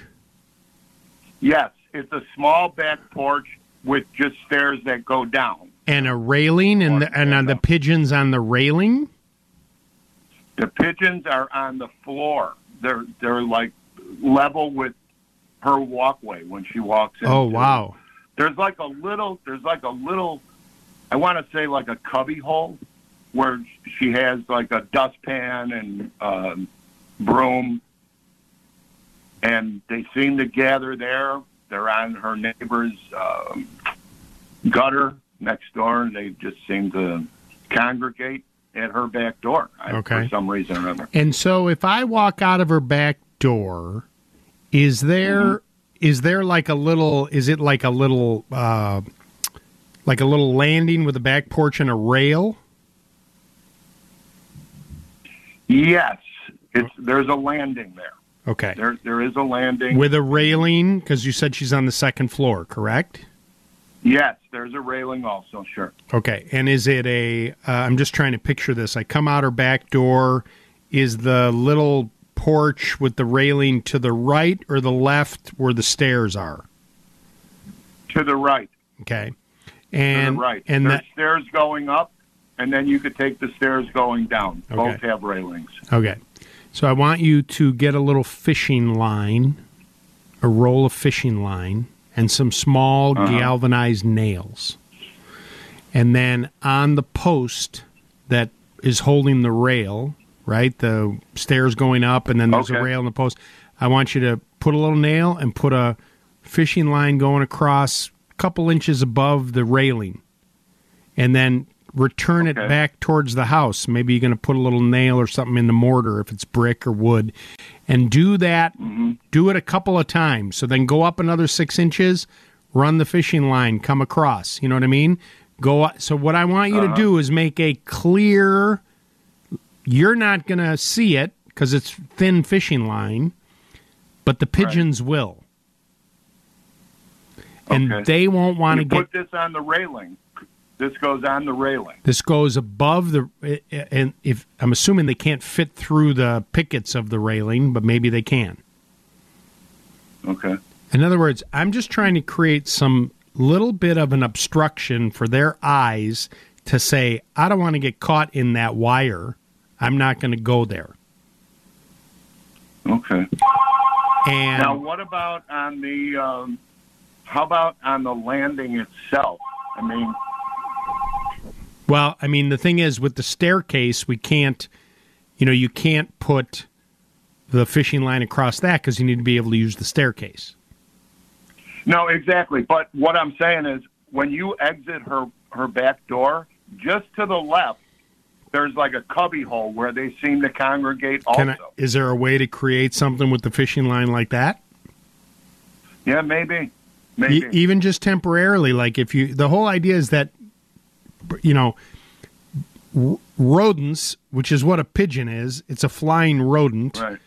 Yes, it's a small back porch with just stairs that go down. And a railing, and the, and on the pigeons on the railing. The pigeons are on the floor. They're they're like level with her walkway when she walks in. Oh wow. There's like a little. There's like a little. I want to say like a cubby hole where she has like a dustpan and um, broom, and they seem to gather there. They're on her neighbor's um, gutter next door, and they just seem to congregate at her back door Okay. for some reason or other. And so if I walk out of her back door, is there is there like a little is it like a little uh like a little landing with a back porch and a rail? Yes, it's there's a landing there. Okay. There there is a landing With a railing because you said she's on the second floor, correct? Yes, there's a railing also. Sure. Okay. And is it a uh, I'm just trying to picture this. I come out her back door is the little porch with the railing to the right or the left where the stairs are? To the right. Okay. And the right. and There's that stairs going up, and then you could take the stairs going down. Okay. Both have railings. Okay. So I want you to get a little fishing line, a roll of fishing line, and some small Uh-huh. galvanized nails. And then on the post that is holding the rail, right? The stairs going up, and then there's a rail in the post. I want you to put a little nail and put a fishing line going across a couple inches above the railing. And then return it back towards the house. Maybe you're going to put a little nail or something in the mortar if it's brick or wood. And do that, Mm-hmm. do it a couple of times. So then go up another six inches, run the fishing line, come across. You know what I mean? Go. up- So what I want you to Uh-huh. do is make a clear. You're not going to see it because it's thin fishing line, but the pigeons will. And Okay. they won't want to get put this on the railing. This goes on the railing. This goes above the, and if I'm assuming they can't fit through the pickets of the railing, but maybe they can. Okay. In other words, I'm just trying to create some little bit of an obstruction for their eyes to say, I don't want to get caught in that wire. I'm not going to go there. Okay. And now, what about on the? Um, how about on the landing itself? I mean, Well, I mean, the thing is, with the staircase, we can't, you know, you can't put the fishing line across that because you need to be able to use the staircase. no, exactly. But what I'm saying is, when you exit her her back door, just to the left, there's like a cubby hole where they seem to congregate. Also, Can I, is there a way to create something with the fishing line like that? yeah, maybe, maybe. E- even just temporarily, like if you, the whole idea is that, you know, rodents, which is what a pigeon is, it's a flying rodent. Right.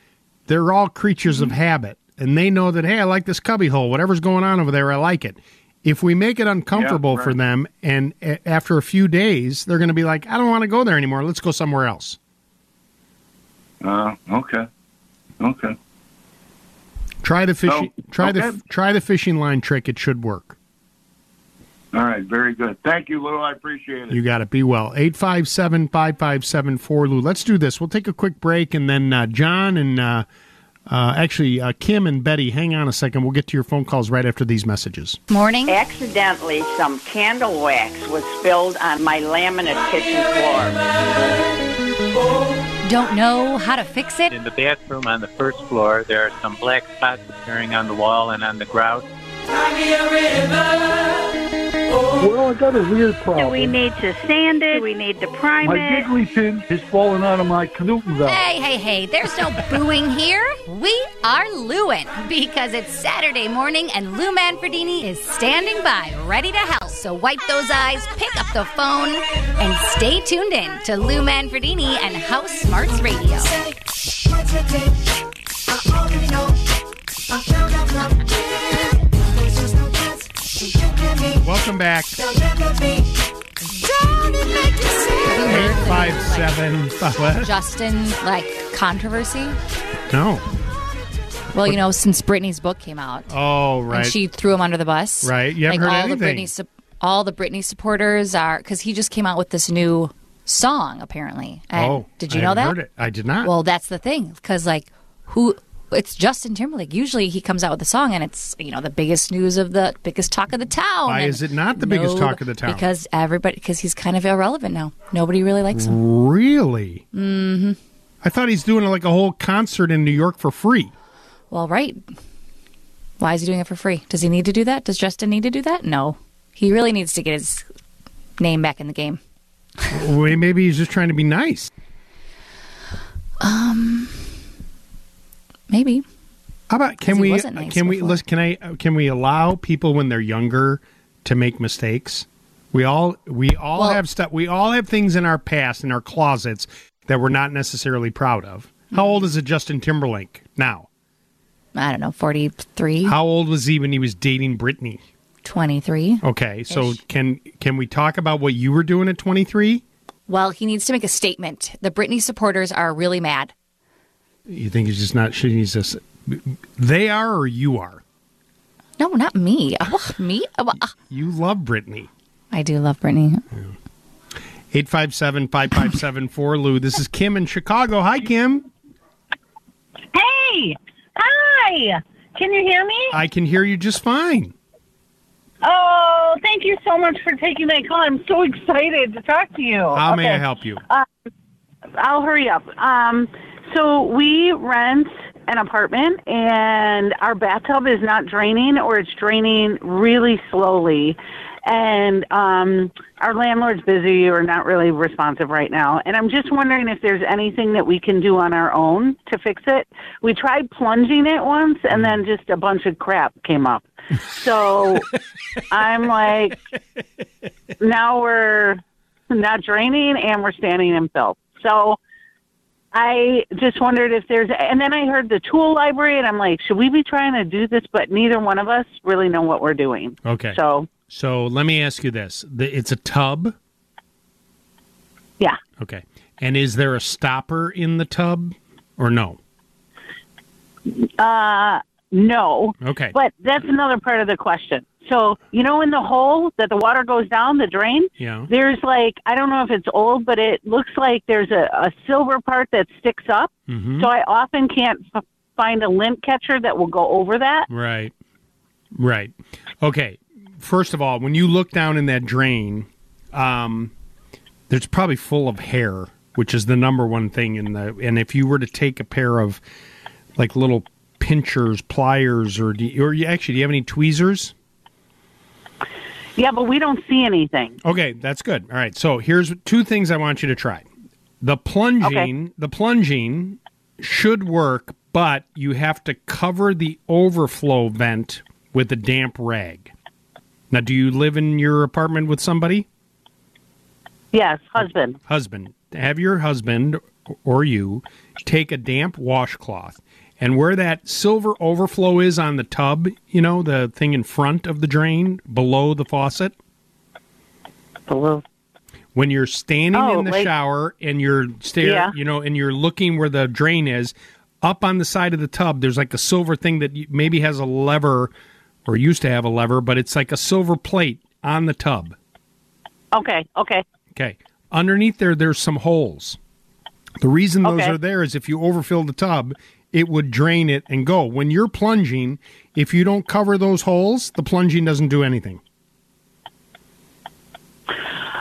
They're all creatures of habit, and they know that hey, I like this cubby hole. Whatever's going on over there, I like it. If we make it uncomfortable for right. them, and a- after a few days, they're going to be like, I don't want to go there anymore. Let's go somewhere else. Uh, okay, okay. Try the fishing. Try the okay. try the fishing line trick. It should work. All right, very good. Thank you, Lou. I appreciate it. You got it. Be well. 857 557 Lou. Let's do this. We'll take a quick break and then uh, John and uh, uh, actually uh, Kim and Betty, hang on a second. We'll get to your phone calls right after these messages. Morning. Accidentally, some candle wax was spilled on my laminate kitchen floor. Don't know how to fix it? In the bathroom on the first floor, there are some black spots appearing on the wall and on the grout. Well, I got a weird problem. Do we need to sand it? Do we need to prime it? my it? giggly pin has fallen out of my Knutton valve. Hey, hey, hey, there's no booing here. We are Lewin because it's Saturday morning and Lou Manfredini is standing by ready to help. So wipe those eyes, pick up the phone, and stay tuned in to Lou Manfredini and House Smarts Radio. Welcome back. 857 <laughs> what? Justin, like, controversy? No. Well, you know, since Britney's book came out. Oh, right. And she threw him under the bus. Right. You haven't like heard all anything. The Britney, sup- all the Britney supporters are, because he just came out with this new song, apparently. And oh, Did you I know that? I did not. Well, that's the thing, because like, who it's Justin Timberlake. Usually he comes out with a song and it's you know the biggest news of the biggest talk of the town. Why and is it not the biggest talk of the town? Because everybody because he's kind of irrelevant now. Nobody really likes him. Really? Mm-hmm. I thought he's doing like a whole concert in New York for free. Well, right. Why is he doing it for free? Does he need to do that? Does Justin need to do that? No. He really needs to get his name back in the game. <laughs> Well, Maybe he's just trying to be nice. Um, maybe. How about can we nice can we before. listen, can I can we allow people when they're younger to make mistakes? We all we all have stuff we all have things in our past in our closets that we're not necessarily proud of. How old is it Justin Timberlake now? I don't know, 43, How old was he when he was dating Britney? 23. Okay, so can can we talk about what you were doing at 23? Well, he needs to make a statement. The Britney supporters are really mad. You think he's just not shooting? he's just they are or you are? No, not me. Oh, me? Oh, uh, You love Britney. I do love Britney. 857 5574 Lou. This is Kim in Chicago. Hi, Kim. Hey! Hi! Can you hear me? I can hear you just fine. Oh, thank you so much for taking my call. I'm so excited to talk to you. How may I help you? Uh, I'll hurry up. Um, so we rent an apartment, and our bathtub is not draining, or it's draining really slowly. And um, our landlord's busy or not really responsive right now. And I'm just wondering if there's anything that we can do on our own to fix it. We tried plunging it once, and then just a bunch of crap came up. So <laughs> I'm like, now we're not draining and we're standing in filth. So I just wondered if there's, and then I heard the tool library, and I'm like, should we be trying to do this? But neither one of us really know what we're doing. Okay. So So let me ask you this: The- it's a tub. Yeah. Okay. And is there a stopper in the tub, or no? Uh, no. Okay. But that's another part of the question. So, you know, in the hole that the water goes down, the drain, Yeah. there's like, I don't know if it's old, but it looks like there's a, a silver part that sticks up. Mhm. So I often can't f- find a lint catcher that will go over that. Right. Right. Okay. First of all, when you look down in that drain, um, there's probably full of hair, which is the number one thing in the. And if you were to take a pair of like little pinchers, pliers, or do you, or you, actually, do you have any tweezers? Yeah, but we don't see anything. Okay, that's good. All right. So here's two things I want you to try. The plunging, the plunging should work, but you have to cover the overflow vent with a damp rag. Now, do you live in your apartment with somebody? Yes, husband. Husband. Have your husband or you take a damp washcloth and where that silver overflow is on the tub, you know, the thing in front of the drain below the faucet. Below. When you're standing Oh, in the like- shower and you're stare, Yeah. you know, and you're looking where the drain is, up on the side of the tub, there's like a silver thing that maybe has a lever or used to have a lever, but it's like a silver plate on the tub. Okay, okay. Okay. Underneath there, there's some holes. The reason those Okay. are there is if you overfill the tub, it would drain it and go. When you're plunging, if you don't cover those holes, the plunging doesn't do anything.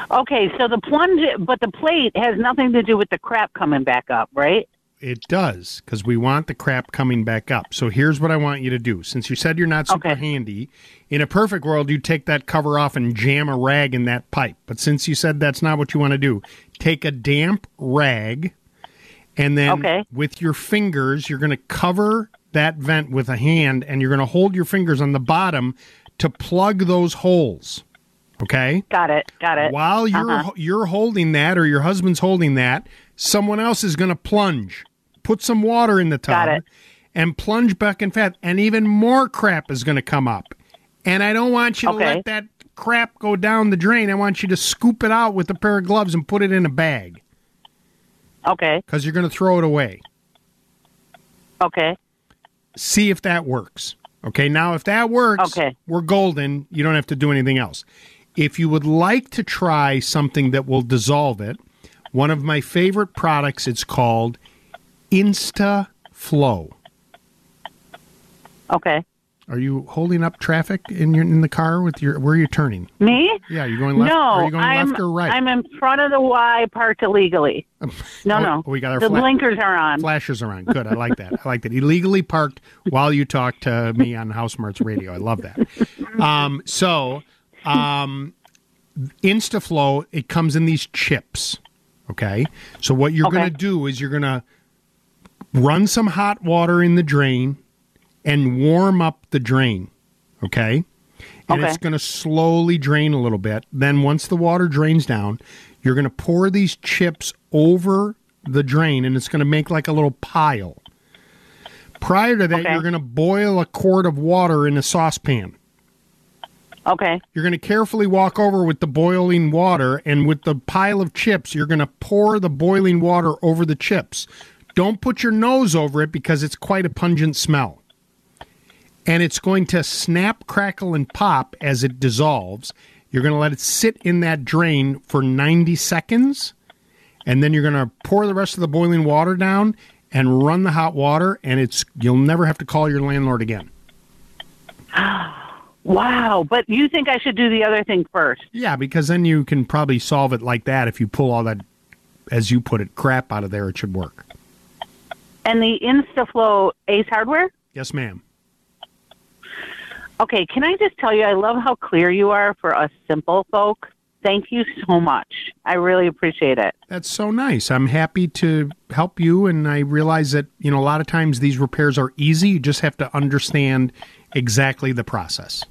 Okay, so the plunge, but the plate has nothing to do with the crap coming back up, right? It does because we want the crap coming back up. So here's what I want you to do. Since you said you're not super handy, in a perfect world, you'd take that cover off and jam a rag in that pipe. But since you said that's not what you want to do, take a damp rag and then Okay. with your fingers, you're going to cover that vent with a hand and you're going to hold your fingers on the bottom to plug those holes. Okay? Got it. Got it. While you're Uh-huh. you're holding that or your husband's holding that, someone else is going to plunge. Put some water in the tub and plunge back and fat and even more crap is going to come up. And I don't want you to let that crap go down the drain. I want you to scoop it out with a pair of gloves and put it in a bag. Okay. Cuz you're going to throw it away. Okay. See if that works. Okay, now if that works, Okay. we're golden. You don't have to do anything else. If you would like to try something that will dissolve it, one of my favorite products, it's called Insta Flow. Okay. Are you holding up traffic in your in the car with your? Where are you turning? Me? Yeah, you're going left. No, are you going I'm, left or right? I'm in front of the Y parked illegally. No, Oh, no. we got our the fla- blinkers are on. Flashes are on. Good. I like that. I like that. Illegally parked while you talk to me on House Smarts Radio. I love that. Um, so, um, InstaFlow, it comes in these chips. Okay. So, what you're going to do is you're going to run some hot water in the drain and warm up the drain. Okay. And Okay. it's going to slowly drain a little bit. Then, once the water drains down, you're going to pour these chips over the drain and it's going to make like a little pile. Prior to that, you're going to boil a quart of water in a saucepan. Okay. You're going to carefully walk over with the boiling water, and with the pile of chips, you're going to pour the boiling water over the chips. Don't put your nose over it because it's quite a pungent smell. And it's going to snap, crackle, and pop as it dissolves. You're going to let it sit in that drain for 90 seconds, and then you're going to pour the rest of the boiling water down and run the hot water, and it's you'll never have to call your landlord again. <gasps> Wow. But you think I should do the other thing first? Yeah, because then you can probably solve it like that. If you pull all that, as you put it, crap out of there, it should work. And the InstaFlow Ace Hardware? Yes, ma'am. Okay, can I just tell you, I love how clear you are for us simple folk. Thank you so much. I really appreciate it. That's so nice. I'm happy to help you, and I realize that you know a lot of times these repairs are easy. You just have to understand exactly the process.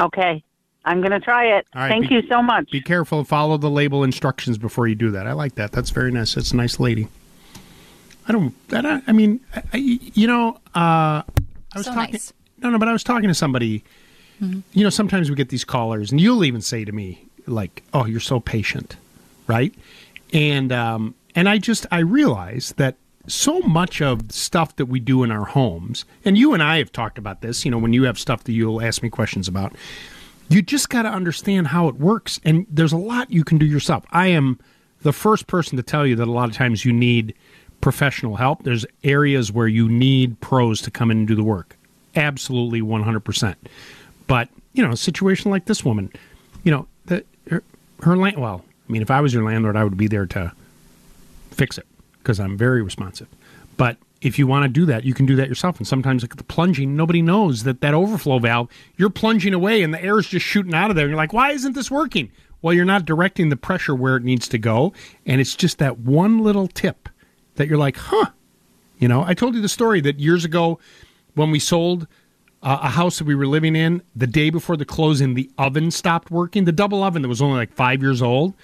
Okay, I'm going to try it. All right, Thank be- you so much. Be careful. Follow the label instructions before you do that. I like that. That's very nice. That's a nice lady. I don't. I, don't- I mean, I, I- you know, uh, I was So talking. nice. No, no, but I was talking to somebody. You know, sometimes we get these callers, and you'll even say to me, like, "Oh, you're so patient," right? And um, and I just I realize that so much of stuff that we do in our homes, and you and I have talked about this. You know, when you have stuff that you'll ask me questions about, you just got to understand how it works, and there's a lot you can do yourself. I am the first person to tell you that a lot of times you need professional help. There's areas where you need pros to come in and do the work. Absolutely 100%. But, you know, a situation like this woman, you know, the, her, her land, well, I mean, if I was your landlord, I would be there to fix it because I'm very responsive. But if you want to do that, you can do that yourself. And sometimes, like the plunging, nobody knows that that overflow valve, you're plunging away and the air is just shooting out of there. And you're like, why isn't this working? Well, you're not directing the pressure where it needs to go. And it's just that one little tip that you're like, huh. You know, I told you the story that years ago when we sold uh, a house that we were living in, the day before the closing, the oven stopped working, the double oven that was only like five years old.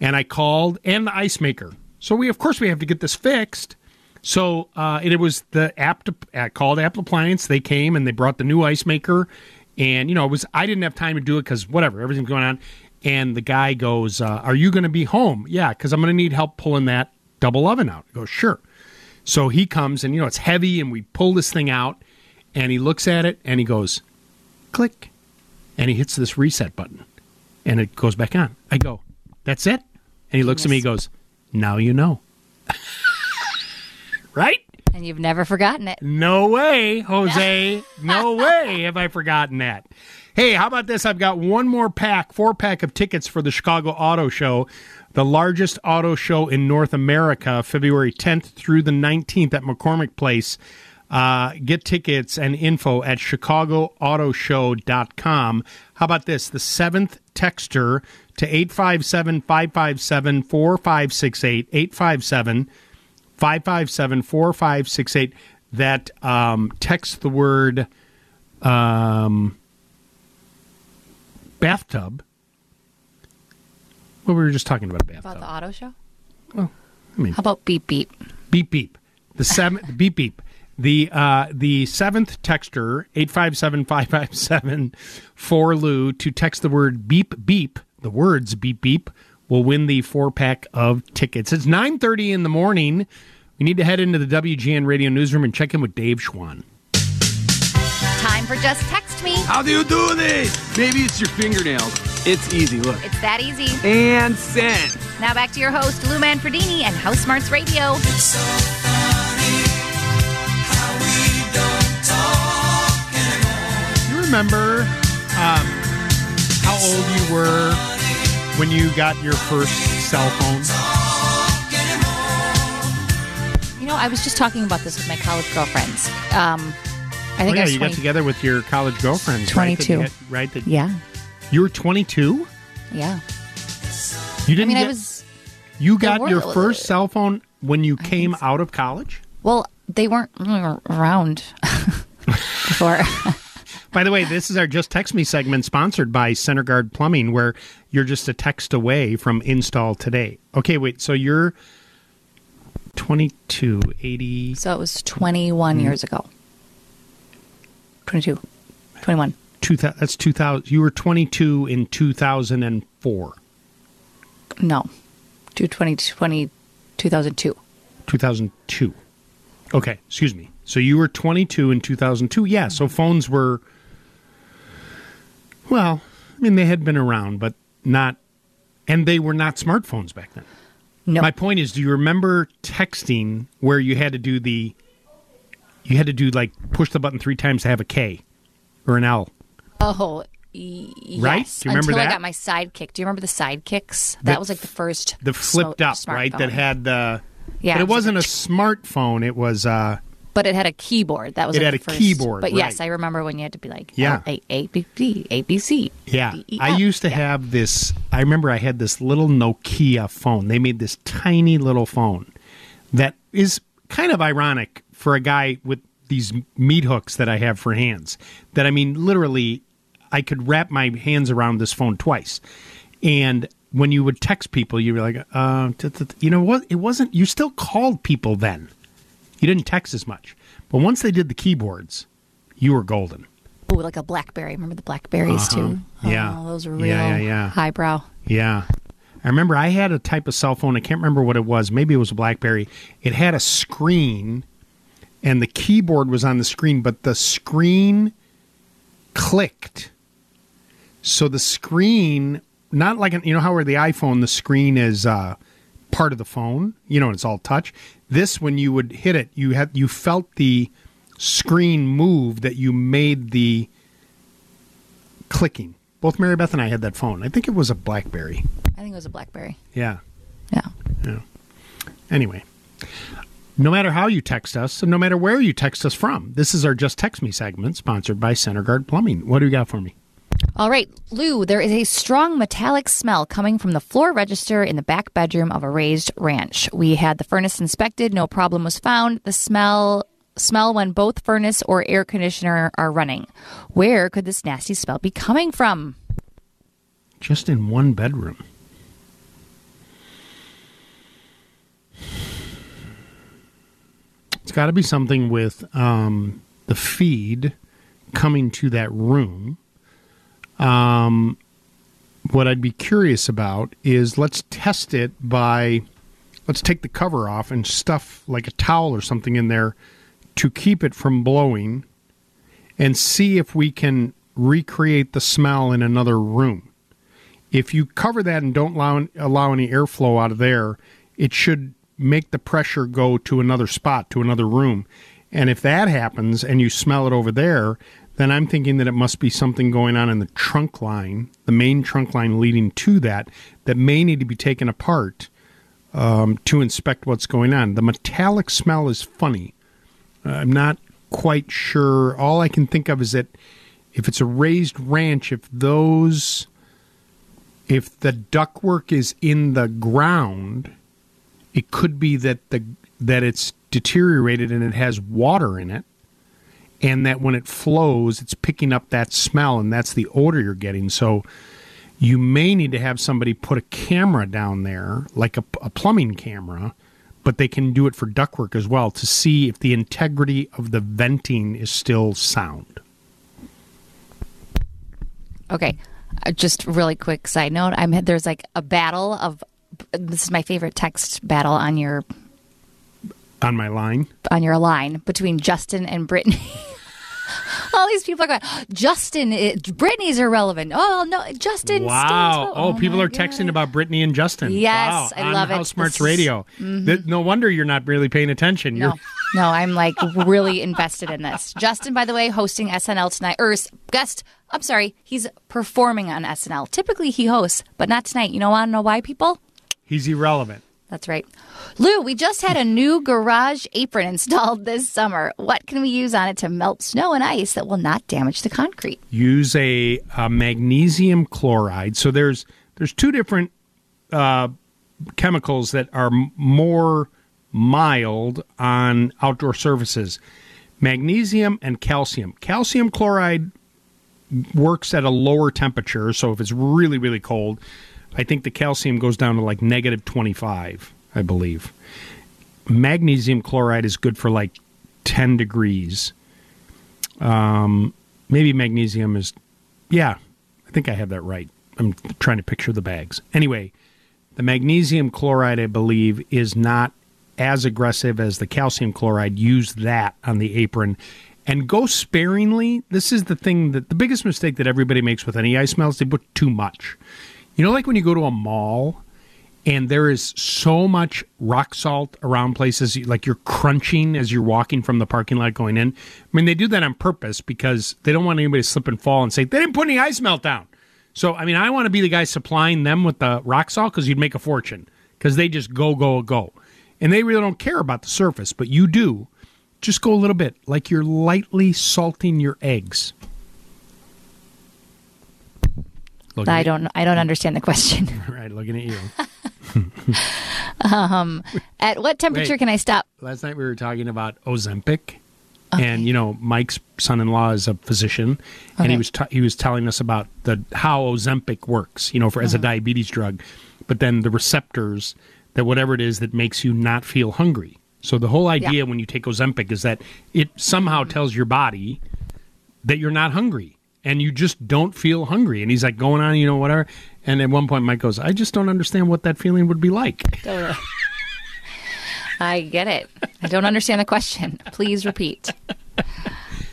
And I called, and the ice maker. So we, of course, we have to get this fixed. So uh, it was the app uh, called Apple Appliance. They came and they brought the new ice maker, and you know it was I didn't have time to do it because whatever everything's going on. And the guy goes, uh, "Are you going to be home?" Yeah, because I'm going to need help pulling that double oven out. I go, "Sure." So he comes and you know it's heavy, and we pull this thing out, and he looks at it and he goes, "Click," and he hits this reset button, and it goes back on. I go, "That's it," and he looks at me, and goes, "Now you know." <laughs> right? And you've never forgotten it. No way, Jose. <laughs> no way have I forgotten that. Hey, how about this? I've got one more pack, four pack of tickets for the Chicago Auto Show, the largest auto show in North America, February 10th through the 19th at McCormick Place. Uh, get tickets and info at chicagoautoshow.com. How about this? The seventh texter to 857 557 4568. 857 557 4568 that um, text the word um, bathtub. Well, we were just talking about bathtub. About the auto show? Well, I mean, How about beep beep? beep beep. The seventh beep beep. The uh, the seventh texter eight five seven five five seven for Lou to text the word beep beep. The words beep beep will win the four pack of tickets. It's nine thirty in the morning. We need to head into the WGN Radio newsroom and check in with Dave Schwan. Time for Just Text Me. How do you do this? Maybe it's your fingernails. It's easy, look. It's that easy. And send. Now back to your host, Lou Manfredini and House Smarts Radio. Remember um, how old you were when you got your first cell phone? You know, I was just talking about this with my college girlfriends. Um, I think oh, yeah, I you 20, got together with your college girlfriends. Right? That you 22. had- Right? that- Yeah, You were 22? yeah. You didn't I mean, I was. You got were- your first cell phone when you came out of college? Well, they weren't around <laughs> before. <laughs> By the way, this is our Just Text Me segment sponsored by Center Guard Plumbing, where you're just a text away from install today. Okay, wait, so you're 22, 80. So it was 21 Mm-hmm. years ago. 22, 21. 2000, that's 2000. You were 22 in 2004, No, 2020, 20, 2002. 2002. Okay, excuse me. So you were 22 in 2002. Yeah, so phones were, well, I mean, they had been around, but not, and they were not smartphones back then. No. My point is, do you remember texting where you had to do the, you had to do like push the button three times to have a K or an L? Oh, y- Right? Yes. Do you remember Until that? I got my sidekick. Do you remember the sidekicks? The That was like the first. The flipped smo- up, right? That had the, Yeah, but it it was wasn't a smartphone. It was, uh, But it had a keyboard. That was It like had a first- keyboard, But yes, right. I remember when you had to be like, Yeah. A A B B A B C. Yeah, I used to have this. I remember I had this little Nokia phone. They made this tiny little phone that is kind of ironic for a guy with these meat hooks that I have for hands. That I mean, literally, I could wrap my hands around this phone twice. And when you would text people, you were like, uh, t- t- t- you know what? It wasn't. You still called people then. You didn't text as much. But once they did the keyboards, you were golden. Ooh, like a BlackBerry. Remember the Blackberries Uh-huh. too? Yeah. Oh, those were real Yeah, yeah, yeah. highbrow. Yeah. I remember I had a type of cell phone. I can't remember what it was. Maybe it was a Blackberry. It had a screen, and the keyboard was on the screen, but the screen clicked. So the screen, not like, an, you know how where the iPhone, the screen is uh, part of the phone, you know, it's all touch. This, when you would hit it, you had you felt the screen move that you made the clicking. Both Mary Beth and I had that phone. I think it was a BlackBerry. I think it was a BlackBerry. Yeah. Yeah. Yeah. Anyway, no matter how you text us, and no matter where you text us from, this is our Just Text Me segment sponsored by Center Guard Plumbing. What do you got for me? All right, Lou, there is a strong metallic smell coming from the floor register in the back bedroom of a raised ranch. We had the furnace inspected, no problem was found. The smell smell when both furnace or air conditioner are running. Where could this nasty smell be coming from? Just in one bedroom. It's got to be something with um, the feed coming to that room. Um, what I'd be curious about is let's test it by let's take the cover off and stuff like a towel or something in there to keep it from blowing and see if we can recreate the smell in another room. If you cover that and don't allow, allow any airflow out of there, it should make the pressure go to another spot, to another room. And if that happens and you smell it over there, then I'm thinking that it must be something going on in the trunk line, the main trunk line leading to that, that may need to be taken apart um, to inspect what's going on. The metallic smell is funny. I'm not quite sure. All I can think of is that if it's a raised ranch, if those, if the ductwork is in the ground, it could be that the that it's deteriorated and it has water in it, and that when it flows, it's picking up that smell, and that's the odor you're getting. So. You may need to have somebody put a camera down there, like a, a plumbing camera, but they can do it for ductwork as well to see if the integrity of the venting is still sound. Okay, uh, just really quick side note. I'm there's like a battle of this is my favorite text battle on your On my line, on your line between Justin and Britney. <laughs> all these people are going, Justin, it, Britney's irrelevant. Oh no, Justin. Wow. Stone's- Oh, people are texting about Britney and Justin. Yes, wow. I love it. House Smarts Radio. Mhm. Th- no wonder you're not really paying attention. No, You're no, I'm like really invested in this. Justin, by the way, hosting SNL tonight, or guest. I'm sorry, he's performing on SNL. Typically, he hosts, but not tonight. You know, I to know why, people? he's irrelevant. That's right. Lou, we just had a new garage apron <laughs> installed this summer. What can we use on it to melt snow and ice that will not damage the concrete? use a, a magnesium chloride. So there's there's two different uh, chemicals that are more mild on outdoor surfaces: magnesium and calcium. Calcium chloride works at a lower temperature, so if it's really really cold, I think the calcium goes down to like negative 25, I believe. Magnesium chloride is good for like 10 degrees. Um, maybe magnesium is, yeah, I think I have that right. I'm trying to picture the bags. Anyway, the magnesium chloride, I believe, is not as aggressive as the calcium chloride. Use that on the apron and go sparingly. This is the thing that the biggest mistake that everybody makes with any ice melts, they put too much. You know, like when you go to a mall and there is so much rock salt around places, like you're crunching as you're walking from the parking lot going in. I mean, they do that on purpose because they don't want anybody to slip and fall and say, they didn't put any ice melt down. So, I mean, I want to be the guy supplying them with the rock salt because you'd make a fortune because they just go, go, go. And they really don't care about the surface, but you do. Just go a little bit, like you're lightly salting your eggs. Looking I don't. I don't understand the question. <laughs> Right, looking at you. <laughs> Um, at what temperature Wait. can I stop? Last night we were talking about Ozempic, and you know Mike's son-in-law is a physician, and he was t- he was telling us about the how Ozempic works, you know, for as a Mhm. diabetes drug, but then the receptors that whatever it is that makes you not feel hungry. So the whole idea Yeah. when you take Ozempic is that it somehow tells your body that you're not hungry and you just don't feel hungry. And he's like going on, you know, whatever. And at one point, Mike goes, "I just don't understand what that feeling would be like." Totally. <laughs> I get it. I don't understand the question. Please repeat.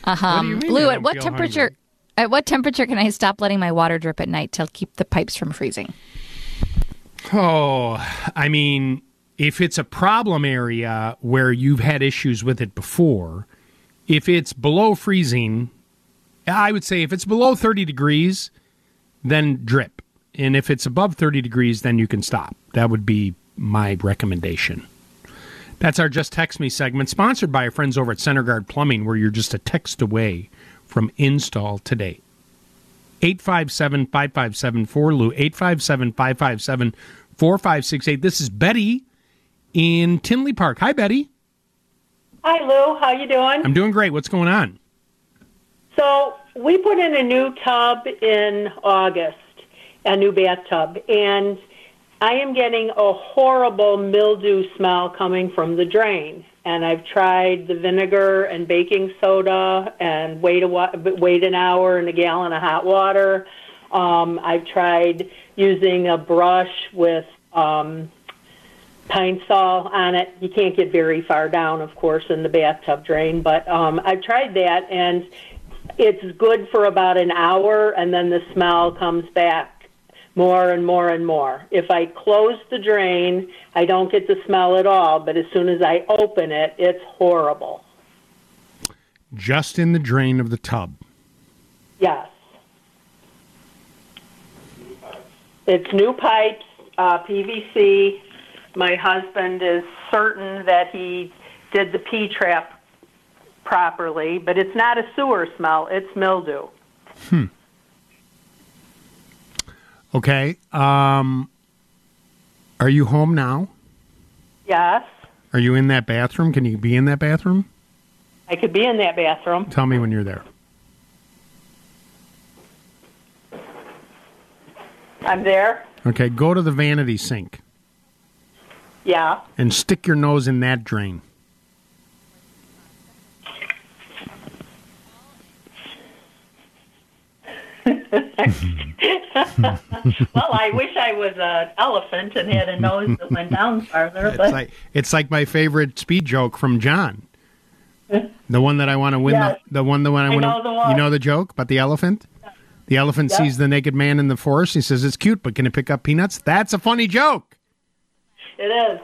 Um, you mean you Lou, at what temperature? hungry? At what temperature can I stop letting my water drip at night to keep the pipes from freezing? Oh, I mean, if it's a problem area where you've had issues with it before, if it's below freezing, I would say if it's below 30 degrees, then drip. And if it's above 30 degrees, then you can stop. That would be my recommendation. That's our Just Text Me segment, sponsored by our friends over at Center Guard Plumbing, where you're just a text away from install today. 857 557 4 Lou, 857 557 4568. This is Betty in Tinley Park. Hi, Betty. Hi, Lou. How you doing? I'm doing great. What's going on? So we put in a new tub in August, a new bathtub, and I am getting a horrible mildew smell coming from the drain. And I've tried the vinegar and baking soda and wait a wa- wait an hour in a gallon of hot water. Um, I've tried using a brush with um, pine sol on it. You can't get very far down, of course, in the bathtub drain, but um, I've tried that, and it's good for about an hour, and then the smell comes back more and more and more. If I close the drain, I don't get the smell at all, but as soon as I open it, it's horrible. Just in the drain of the tub. Yes. It's new pipes, uh, PVC. My husband is certain that he did the P trap properly, but it's not a sewer smell, it's mildew. Hmm. Okay. Um, are you home now? Yes, Are you in that bathroom? Can you be in that bathroom? I could be in that bathroom. Tell me when you're there. I'm there. Okay, go to the vanity sink Yeah. and stick your nose in that drain. <laughs> well, I wish I was an elephant and had a nose that went down farther, It's but like it's like my favorite speed joke from John. The one that I want to win. Yes. The, the one that when I, I want to. You know the joke about the elephant. The elephant Yep. sees the naked man in the forest. He says it's cute, but can it pick up peanuts? That's a funny joke. It is.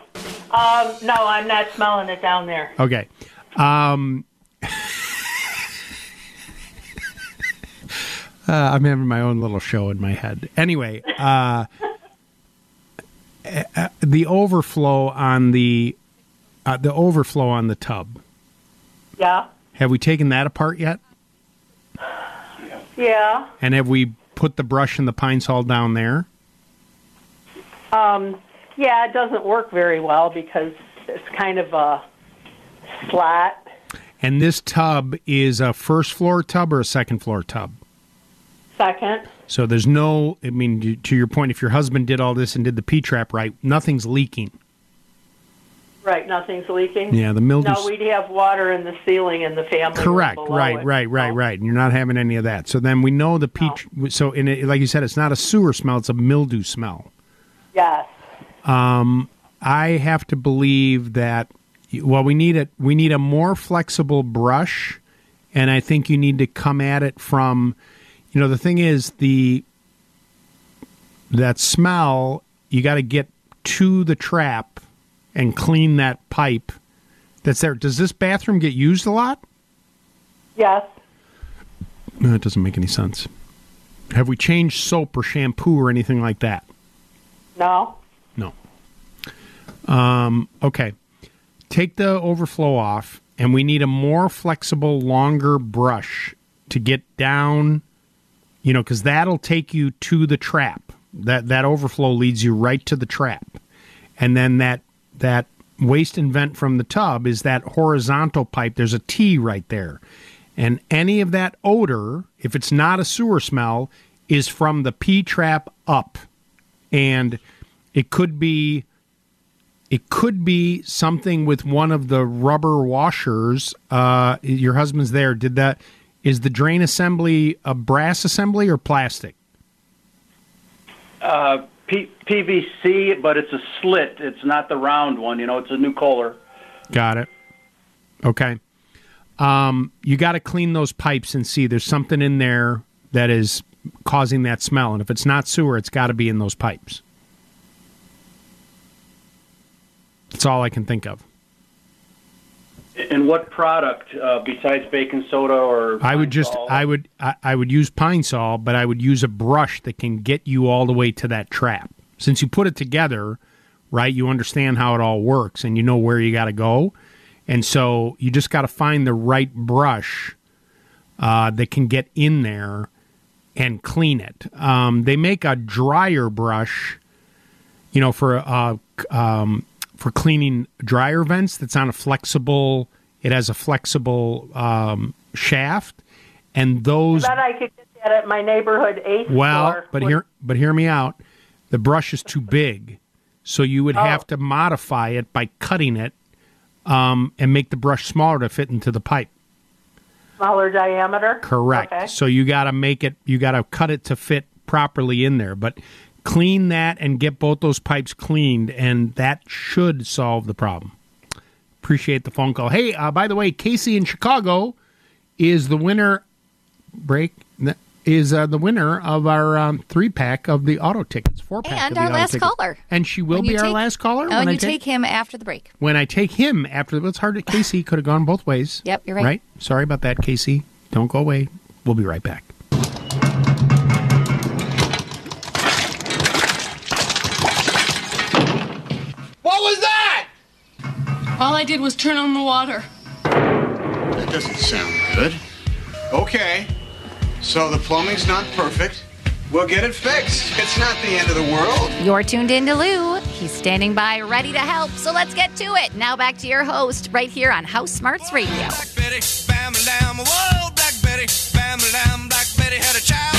Um, no, I'm not smelling it down there. Okay. Um, uh, I'm having my own little show in my head. Anyway, uh, uh, the overflow on the uh, the overflow on the tub. Yeah. Have we taken that apart yet? Yeah. And have we put the brush and the pine sol down there? Um, yeah, it doesn't work very well because it's kind of a flat. And this tub is a first floor tub or a second floor tub? Second. So there's no, I mean, to your point, if your husband did all this and did the P trap right, nothing's leaking. Right, nothing's leaking. Yeah, the mildew- No, we'd have water in the ceiling in the family. Correct. Right, it. right, right, right. And you're not having any of that. So then we know the P. So in it, like you said, it's not a sewer smell; it's a mildew smell. Yes. Um, I have to believe that. Well, we need a we need a more flexible brush, and I think you need to come at it from. You know, the thing is the that smell. You got to get to the trap and clean that pipe that's there. Does this bathroom get used a lot? Yes. No, it doesn't make any sense. Have we changed soap or shampoo or anything like that? No. No. Um, okay. Take the overflow off, and we need a more flexible, longer brush to get down, you know, because that'll take you to the trap. That that overflow leads you right to the trap. And then that that waste and vent from the tub is that horizontal pipe. There's a T right there. And any of that odor, if it's not a sewer smell, is from the P trap up. And it could be it could be something with one of the rubber washers. Uh, your husband's there. Did that? Is the drain assembly a brass assembly or plastic? Uh, P- PVC, but it's a slit. It's not the round one. You know, it's a new Kohler. Got it. Okay. Um, you got to clean those pipes and see there's something in there that is causing that smell. And if it's not sewer, it's got to be in those pipes. That's all I can think of. And what product uh, besides baking soda or? I would just, I would, I, I would use pine sol, but I would use a brush that can get you all the way to that trap. Since you put it together, right? You understand how it all works, and you know where you got to go, and so you just got to find the right brush uh, that can get in there and clean it. Um, they make a dryer brush, you know, for uh, c- um, for cleaning dryer vents. That's on a flexible. It has a flexible um, shaft, and those. I bet I could get that at my neighborhood eighth Well, floor. but hear but hear me out. The brush is too big, so you would Oh. have to modify it by cutting it um, and make the brush smaller to fit into the pipe. smaller diameter. Correct. Okay. So you got to make it. You got to cut it to fit properly in there. But clean that and get both those pipes cleaned, and that should solve the problem. Appreciate the phone call. Hey, uh, by the way, Casey in Chicago is the winner. Break is uh, the winner of our um, three pack of the auto tickets, four pack, And of the our last tickets. caller. and she will When be our take- last caller. Oh, when and I you take him after the break. when I take him after it's hard. Casey could have gone both ways. Yep, you're right. Right. Sorry about that, Casey. Don't go away. We'll be right back. What was that? All I did was turn on the water. That doesn't sound good. Okay, so the plumbing's not perfect. We'll get it fixed. It's not the end of the world. You're tuned in to Lou. He's standing by, ready to help. So let's get to it. Now back to your host, right here on House Smarts Radio. Bam lamb, whoa, Black Betty. Bam lamb, Black Betty had a child.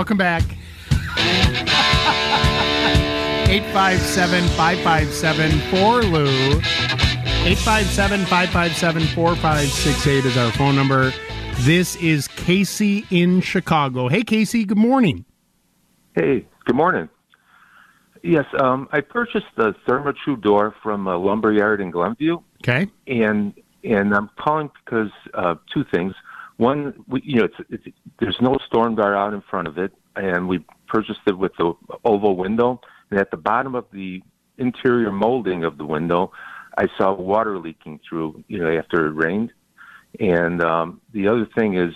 Welcome back. 857 557 4 Lou. 857 557 4568 is our phone number. This is Casey in Chicago. Hey, Casey, good morning. Hey, good morning. Yes, um, I purchased the Therma-Tru door from a lumber yard in Glenview, Okay. and and I'm calling because uh, two things. One, we, you know, it's, it's, there's no storm guard out in front of it, and we purchased it with the oval window. And at the bottom of the interior molding of the window, I saw water leaking through. You know, after it rained. And um, the other thing is,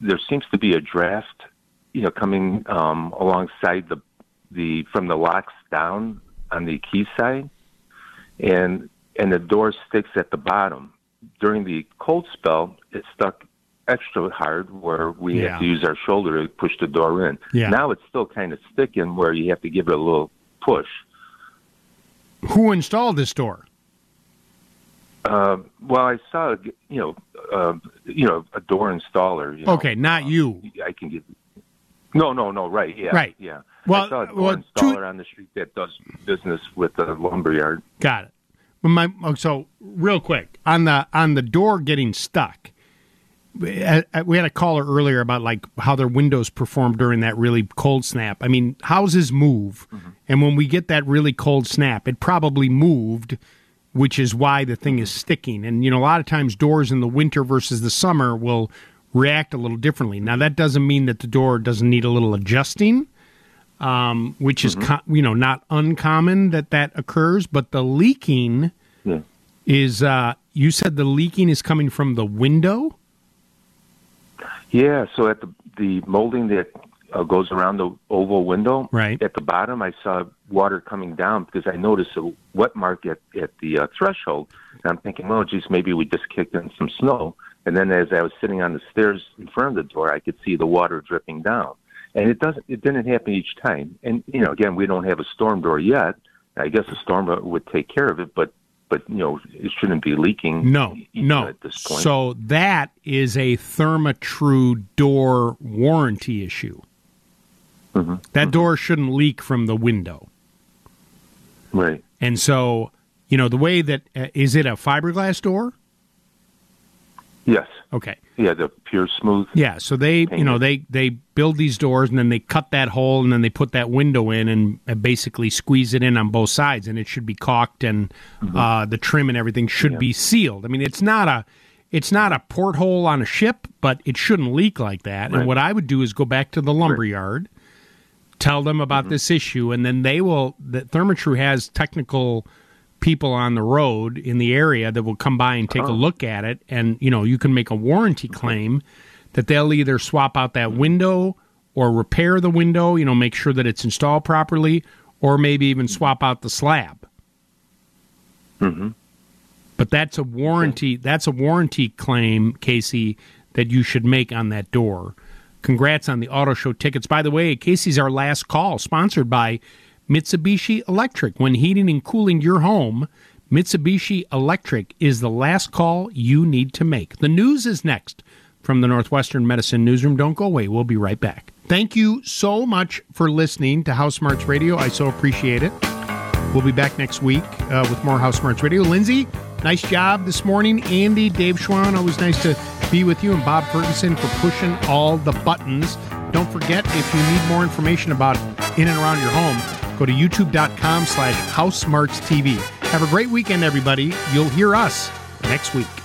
there seems to be a draft, you know, coming um, alongside the the from the locks down on the key side, and and the door sticks at the bottom. During the cold spell, it stuck extra hard where we Yeah. have to use our shoulder to push the door in. Yeah. Now it's still kind of sticking where you have to give it a little push. Who installed this door? Uh, well, I saw, you know, uh, you know, a door installer. You know, Okay, not you. I can get. No, no, no. Right. Yeah. Right. Yeah. Well, I saw a door well, installer two- on the street that does business with the lumberyard. Got it. My, oh, so real quick on the on the door getting stuck. We had a caller earlier about like how their windows perform during that really cold snap. I mean, houses move, and when we get that really cold snap, it probably moved, which is why the thing is sticking. And you know, a lot of times doors in the winter versus the summer will react a little differently. Now, that doesn't mean that the door doesn't need a little adjusting um, which is co- you know not uncommon that that occurs. But the leaking Yeah. is uh, you said the leaking is coming from the window. Yeah. So at the the molding that uh, goes around the oval window, right at the bottom, I saw water coming down because I noticed a wet mark at at the uh, threshold. And I'm thinking, well, geez, maybe we just kicked in some snow. And then as I was sitting on the stairs in front of the door, I could see the water dripping down. And it doesn't. It didn't happen each time. And you know, again, we don't have a storm door yet. I guess a storm would take care of it, but but you know, it shouldn't be leaking. No, no. at this point. So that is a Therma-Tru door warranty issue. Mm-hmm. That door shouldn't leak from the window. Right. And so, you know, the way that uh, is it a fiberglass door? Yes. Okay. Yeah, the pure smooth. Yeah, so they, you know, they they build these doors and then they cut that hole and then they put that window in and basically squeeze it in on both sides and it should be caulked and uh, the trim and everything should be sealed. I mean, it's not a it's not a porthole on a ship, but it shouldn't leak like that. Right. And what I would do is go back to the lumber yard, tell them about this issue, and then they will. The Therma-Tru has technical people on the road in the area that will come by and take a look at it, and you know you can make a warranty claim that they'll either swap out that window or repair the window, you know, make sure that it's installed properly, or maybe even swap out the slab. Mm-hmm. But that's a warranty. That's a warranty claim, Casey, that you should make on that door. Congrats on the auto show tickets. By the way, Casey's our last call, sponsored by Mitsubishi Electric. When heating and cooling your home, Mitsubishi Electric is the last call you need to make. The news is next from the Northwestern Medicine Newsroom. Don't go away. We'll be right back. Thank you so much for listening to House Smarts Radio. I so appreciate it. We'll be back next week uh, with more House Smarts Radio. Lindsay, nice job this morning. Andy, Dave Schwan, always nice to be with you. And Bob Ferguson for pushing all the buttons. Don't forget, if you need more information about in and around your home, go to youtube.com slash house smarts TV. Have a great weekend, everybody. You'll hear us next week.